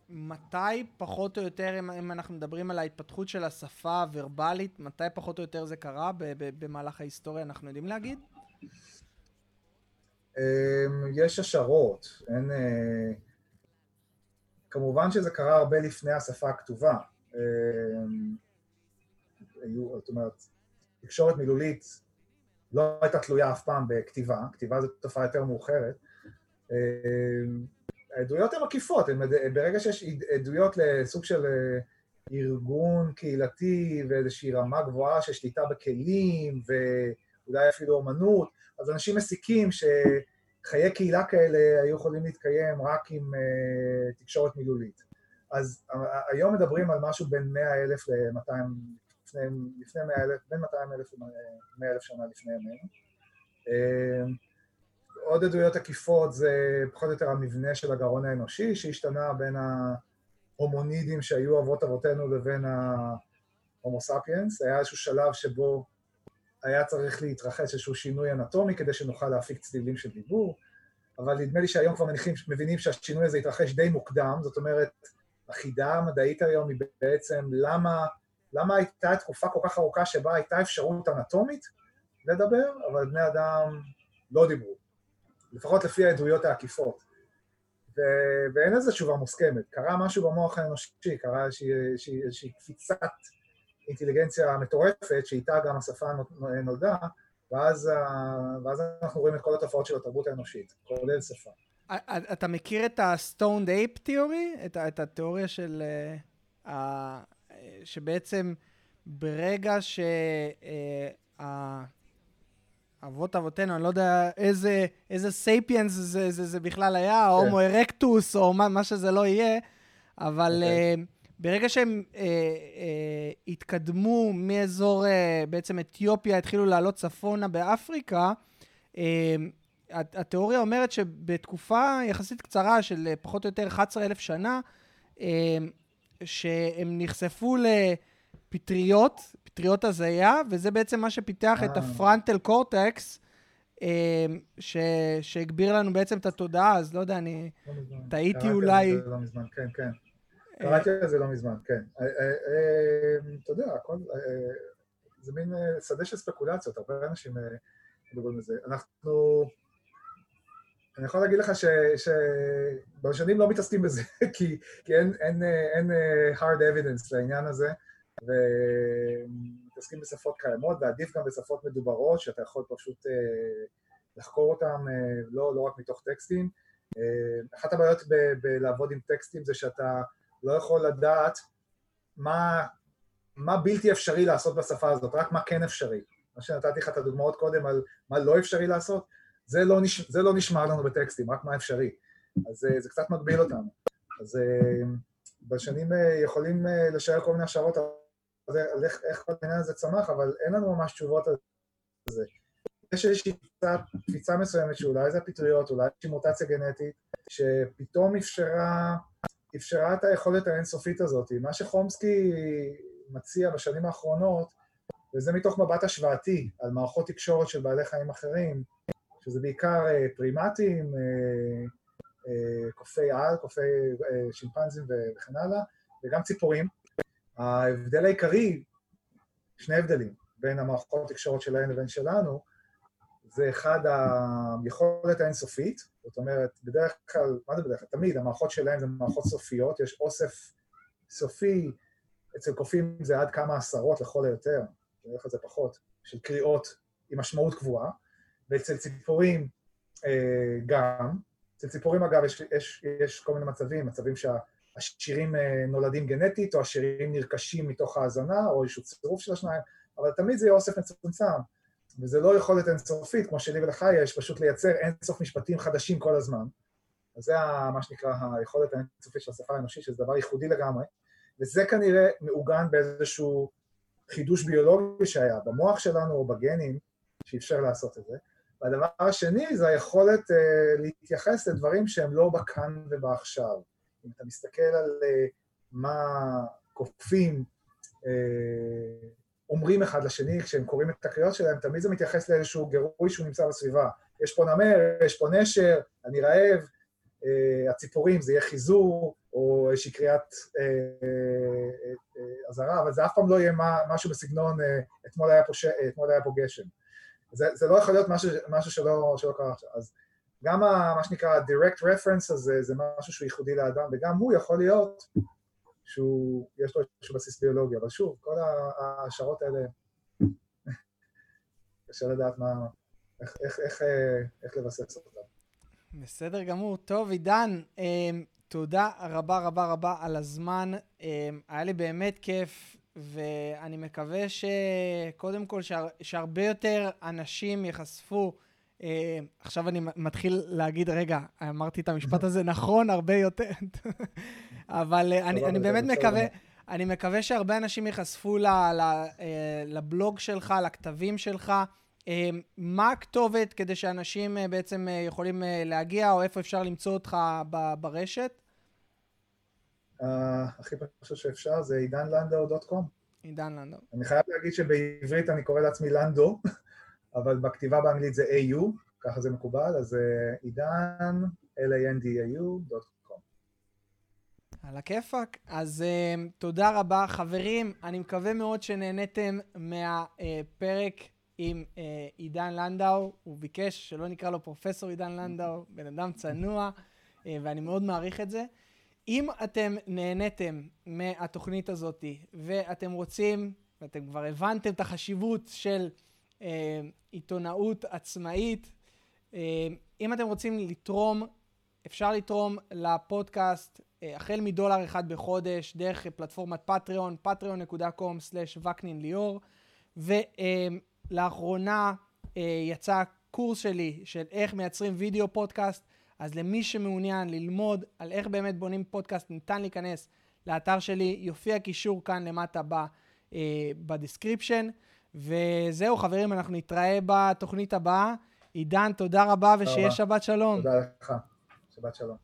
ומתי פחות או יותר, אם, אם אנחנו מדברים על ההתפתחות של השפה הוורבלית, מתי פחות או יותר זה קרה במהלך ההיסטוריה, אנחנו יודעים להגיד? אמ, יש השערות, אין... אה, כמובן שזה קרה הרבה לפני השפה הכתובה. אמ, היו, זאת אומרת, תקשורת מילולית לא הייתה תלויה אף פעם בכתיבה, כתיבה זו תופעה יותר מאוחרת. אמ, העדויות הן עקיפות, ברגע שיש עדויות לסוג של אה, ארגון קהילתי ואיזושהי רמה גבוהה של שליטה בכלים ואולי אפילו אומנות, אז אנשים מסיקים שחיי קהילה כאלה היו יכולים להתקיים רק עם תקשורת מילולית. אז היום מדברים על משהו בין 100 אלף ל-200, לפני, לפני 100 אלף, בין 200 אלף ל-100 אלף שנה לפני ימינו. אמ, עוד עדויות עקיפות זה פחות או יותר המבנה של הגרון האנושי, שהשתנה בין ההומונידים שהיו אבות אבותינו לבין ההומו ספיאנס. היה איזשהו שלב שבו היה צריך להתרחש איזשהו שינוי אנטומי כדי שנוכל להפיק צלילים של דיבור, אבל נדמה לי שהיום כבר מניחים, מבינים שהשינוי הזה התרחש די מוקדם, זאת אומרת, החידה המדעית היום היא בעצם למה, למה הייתה תקופה כל כך ארוכה שבה הייתה אפשרות אנטומית לדבר, אבל בני אדם לא דיברו, לפחות לפי העדויות העקיפות. ו... ואין לזה תשובה מוסכמת. קרה משהו במוח האנושי, קרה איזושהי, קפיצת אינטליגנציה מטורפת, שאיתה גם השפה נולדה, ואז, ואז אנחנו רואים את כל התופעות של התרבות האנושית, כולל שפה. אתה מכיר את ה-stoned ape theory? את, את התיאוריה של... Uh, שבעצם ברגע שאבות uh, אבותינו, אני לא יודע איזה, איזה sapiens זה, זה, זה בכלל היה, כן. הומו ארקטוס, או מה, מה שזה לא יהיה, אבל אוקיי. אוקיי. uh, ברגע שהם uh, uh, התקדמו מאזור uh, בעצם אתיופיה, התחילו לעלות צפונה באפריקה, uh, התיאוריה אומרת שבתקופה יחסית קצרה של אה, פחות או יותר 11,000 שנה, אה, שהם נחשפו לפטריות, פטריות הזיה, וזה בעצם מה שפיתח את אה. ה frontal cortex, שהגביר לנו בעצם את התודעה, אז לא יודע, אני לא טעיתי אולי... זה לא מזמן, כן, כן. קראתי על זה לא מזמן, כן. אתה יודע, הכל... זה מין שדה של ספקולציות, הרבה אנשים מדברים על זה. אנחנו... אני יכול להגיד לך שבשנים לא מתעסקים בזה, כי, כי אין, אין, אין אה, hard evidence לעניין הזה, ומתעסקים בשפות קיימות, ועדיף גם בשפות מדוברות, שאתה יכול פשוט אה, לחקור אותן אה, לא, לא רק מתוך טקסטים. אחת הבעיות בלעבוד עם טקסטים זה שאתה לא יכול לדעת מה, מה בלתי אפשרי לעשות בשפה הזאת, רק מה כן אפשרי. מה שנתתי לך את הדוגמאות קודם על מה לא אפשרי לעשות, זה לא, נש... זה לא נשמע לנו בטקסטים, רק מה אפשרי. אז זה, זה קצת מגביל אותנו. אז בשנים יכולים לשער כל מיני השערות על איך, איך כל העניין הזה צמח, אבל אין לנו ממש תשובות על זה. יש איזושהי קפיצה מסוימת שאולי זה הפטריות, אולי איזושהי מוטציה גנטית, שפתאום אפשרה, אפשרה את היכולת האינסופית הזאת. מה שחומסקי מציע בשנים האחרונות, וזה מתוך מבט השוואתי על מערכות תקשורת של בעלי חיים אחרים, שזה בעיקר אה, פרימטים, אה, אה, קופי על, קופי שימפנזים וכן הלאה, וגם ציפורים. ההבדל העיקרי, שני הבדלים, בין המערכות תקשורת שלהם לבין שלנו, זה אחד, היכולת האינסופית, זאת אומרת, בדרך כלל, מה זה בדרך כלל? תמיד, המערכות שלהם זה מערכות סופיות, יש אוסף סופי, אצל קופים זה עד כמה עשרות לכל היותר, בדרך כלל זה פחות, של קריאות עם משמעות קבועה, ואצל ציפורים אה, גם, אצל ציפורים אגב יש, יש, יש כל מיני מצבים, מצבים שהשירים אה, נולדים גנטית, או השירים נרכשים מתוך האזנה, או איזשהו צירוף של השניים, אבל תמיד זה יהיה אוסף מצומצם. וזה לא יכולת אינסופית, כמו שלי ולך יש, פשוט לייצר אינסוף משפטים חדשים כל הזמן. אז זה מה שנקרא היכולת האינסופית של השפה האנושית, שזה דבר ייחודי לגמרי, וזה כנראה מעוגן באיזשהו חידוש ביולוגי שהיה במוח שלנו או בגנים, שאפשר לעשות את זה. והדבר השני זה היכולת uh, להתייחס לדברים שהם לא בכאן ובעכשיו. אם אתה מסתכל על uh, מה קופים, uh, אומרים אחד לשני כשהם קוראים את הקריאות שלהם, תמיד זה מתייחס לאיזשהו גירוי שהוא נמצא בסביבה. יש פה נמר, יש פה נשר, אני רעב, אה, הציפורים, זה יהיה חיזור, או איזושהי קריאת אזהרה, אה, אה, אבל זה אף פעם לא יהיה מה, משהו בסגנון, אה, אתמול היה ש... אתמול היה פה גשם. זה, זה לא יכול להיות משהו, משהו שלא, שלא קרה עכשיו. אז גם ה, מה שנקרא direct reference הזה, זה משהו שהוא ייחודי לאדם, וגם הוא יכול להיות שהוא, יש לו איזשהו בסיס ביולוגי, אבל שוב, כל ההשערות האלה, קשה לדעת מה, איך, איך, איך, אה, איך לבסס אותם. בסדר גמור. טוב, עידן, אה, תודה רבה רבה רבה על הזמן. אה, היה לי באמת כיף, ואני מקווה שקודם כל שהר, שהרבה יותר אנשים ייחשפו. עכשיו אני מתחיל להגיד, רגע, אמרתי את המשפט הזה נכון הרבה יותר. אבל אה, אני, אני באמת מקווה, אני מקווה שהרבה אנשים ייחשפו אה, לבלוג שלך, לכתבים שלך. אה, מה הכתובת כדי שאנשים בעצם יכולים להגיע, או איפה אפשר למצוא אותך ברשת? הכי פשוט שאפשר זה עידנלנדאו.קום. עידן לנדאו. אני חייב להגיד שבעברית אני קורא לעצמי לנדו, אבל בכתיבה באנגלית זה AU, ככה זה מקובל, אז עידן, L-A-N-D-A-U.com. על הכיפאק. אז uh, תודה רבה. חברים, אני מקווה מאוד שנהניתם מהפרק עם uh, עידן לנדאו. הוא ביקש שלא נקרא לו פרופסור עידן לנדאו, בן אדם צנוע, uh, ואני מאוד מעריך את זה. אם אתם נהניתם מהתוכנית הזאת ואתם רוצים, ואתם כבר הבנתם את החשיבות של uh, עיתונאות עצמאית, uh, אם אתם רוצים לתרום, אפשר לתרום לפודקאסט אה, החל מדולר אחד בחודש, דרך פלטפורמת פטריון, patreon.com/וקנין ליאור, ולאחרונה אה, יצא קורס שלי של איך מייצרים וידאו פודקאסט, אז למי שמעוניין ללמוד על איך באמת בונים פודקאסט, ניתן להיכנס לאתר שלי, יופיע קישור כאן למטה אה, ב description. וזהו חברים, אנחנו נתראה בתוכנית הבאה. עידן, תודה רבה ושיהיה שבת שלום. תודה לך, שבת שלום.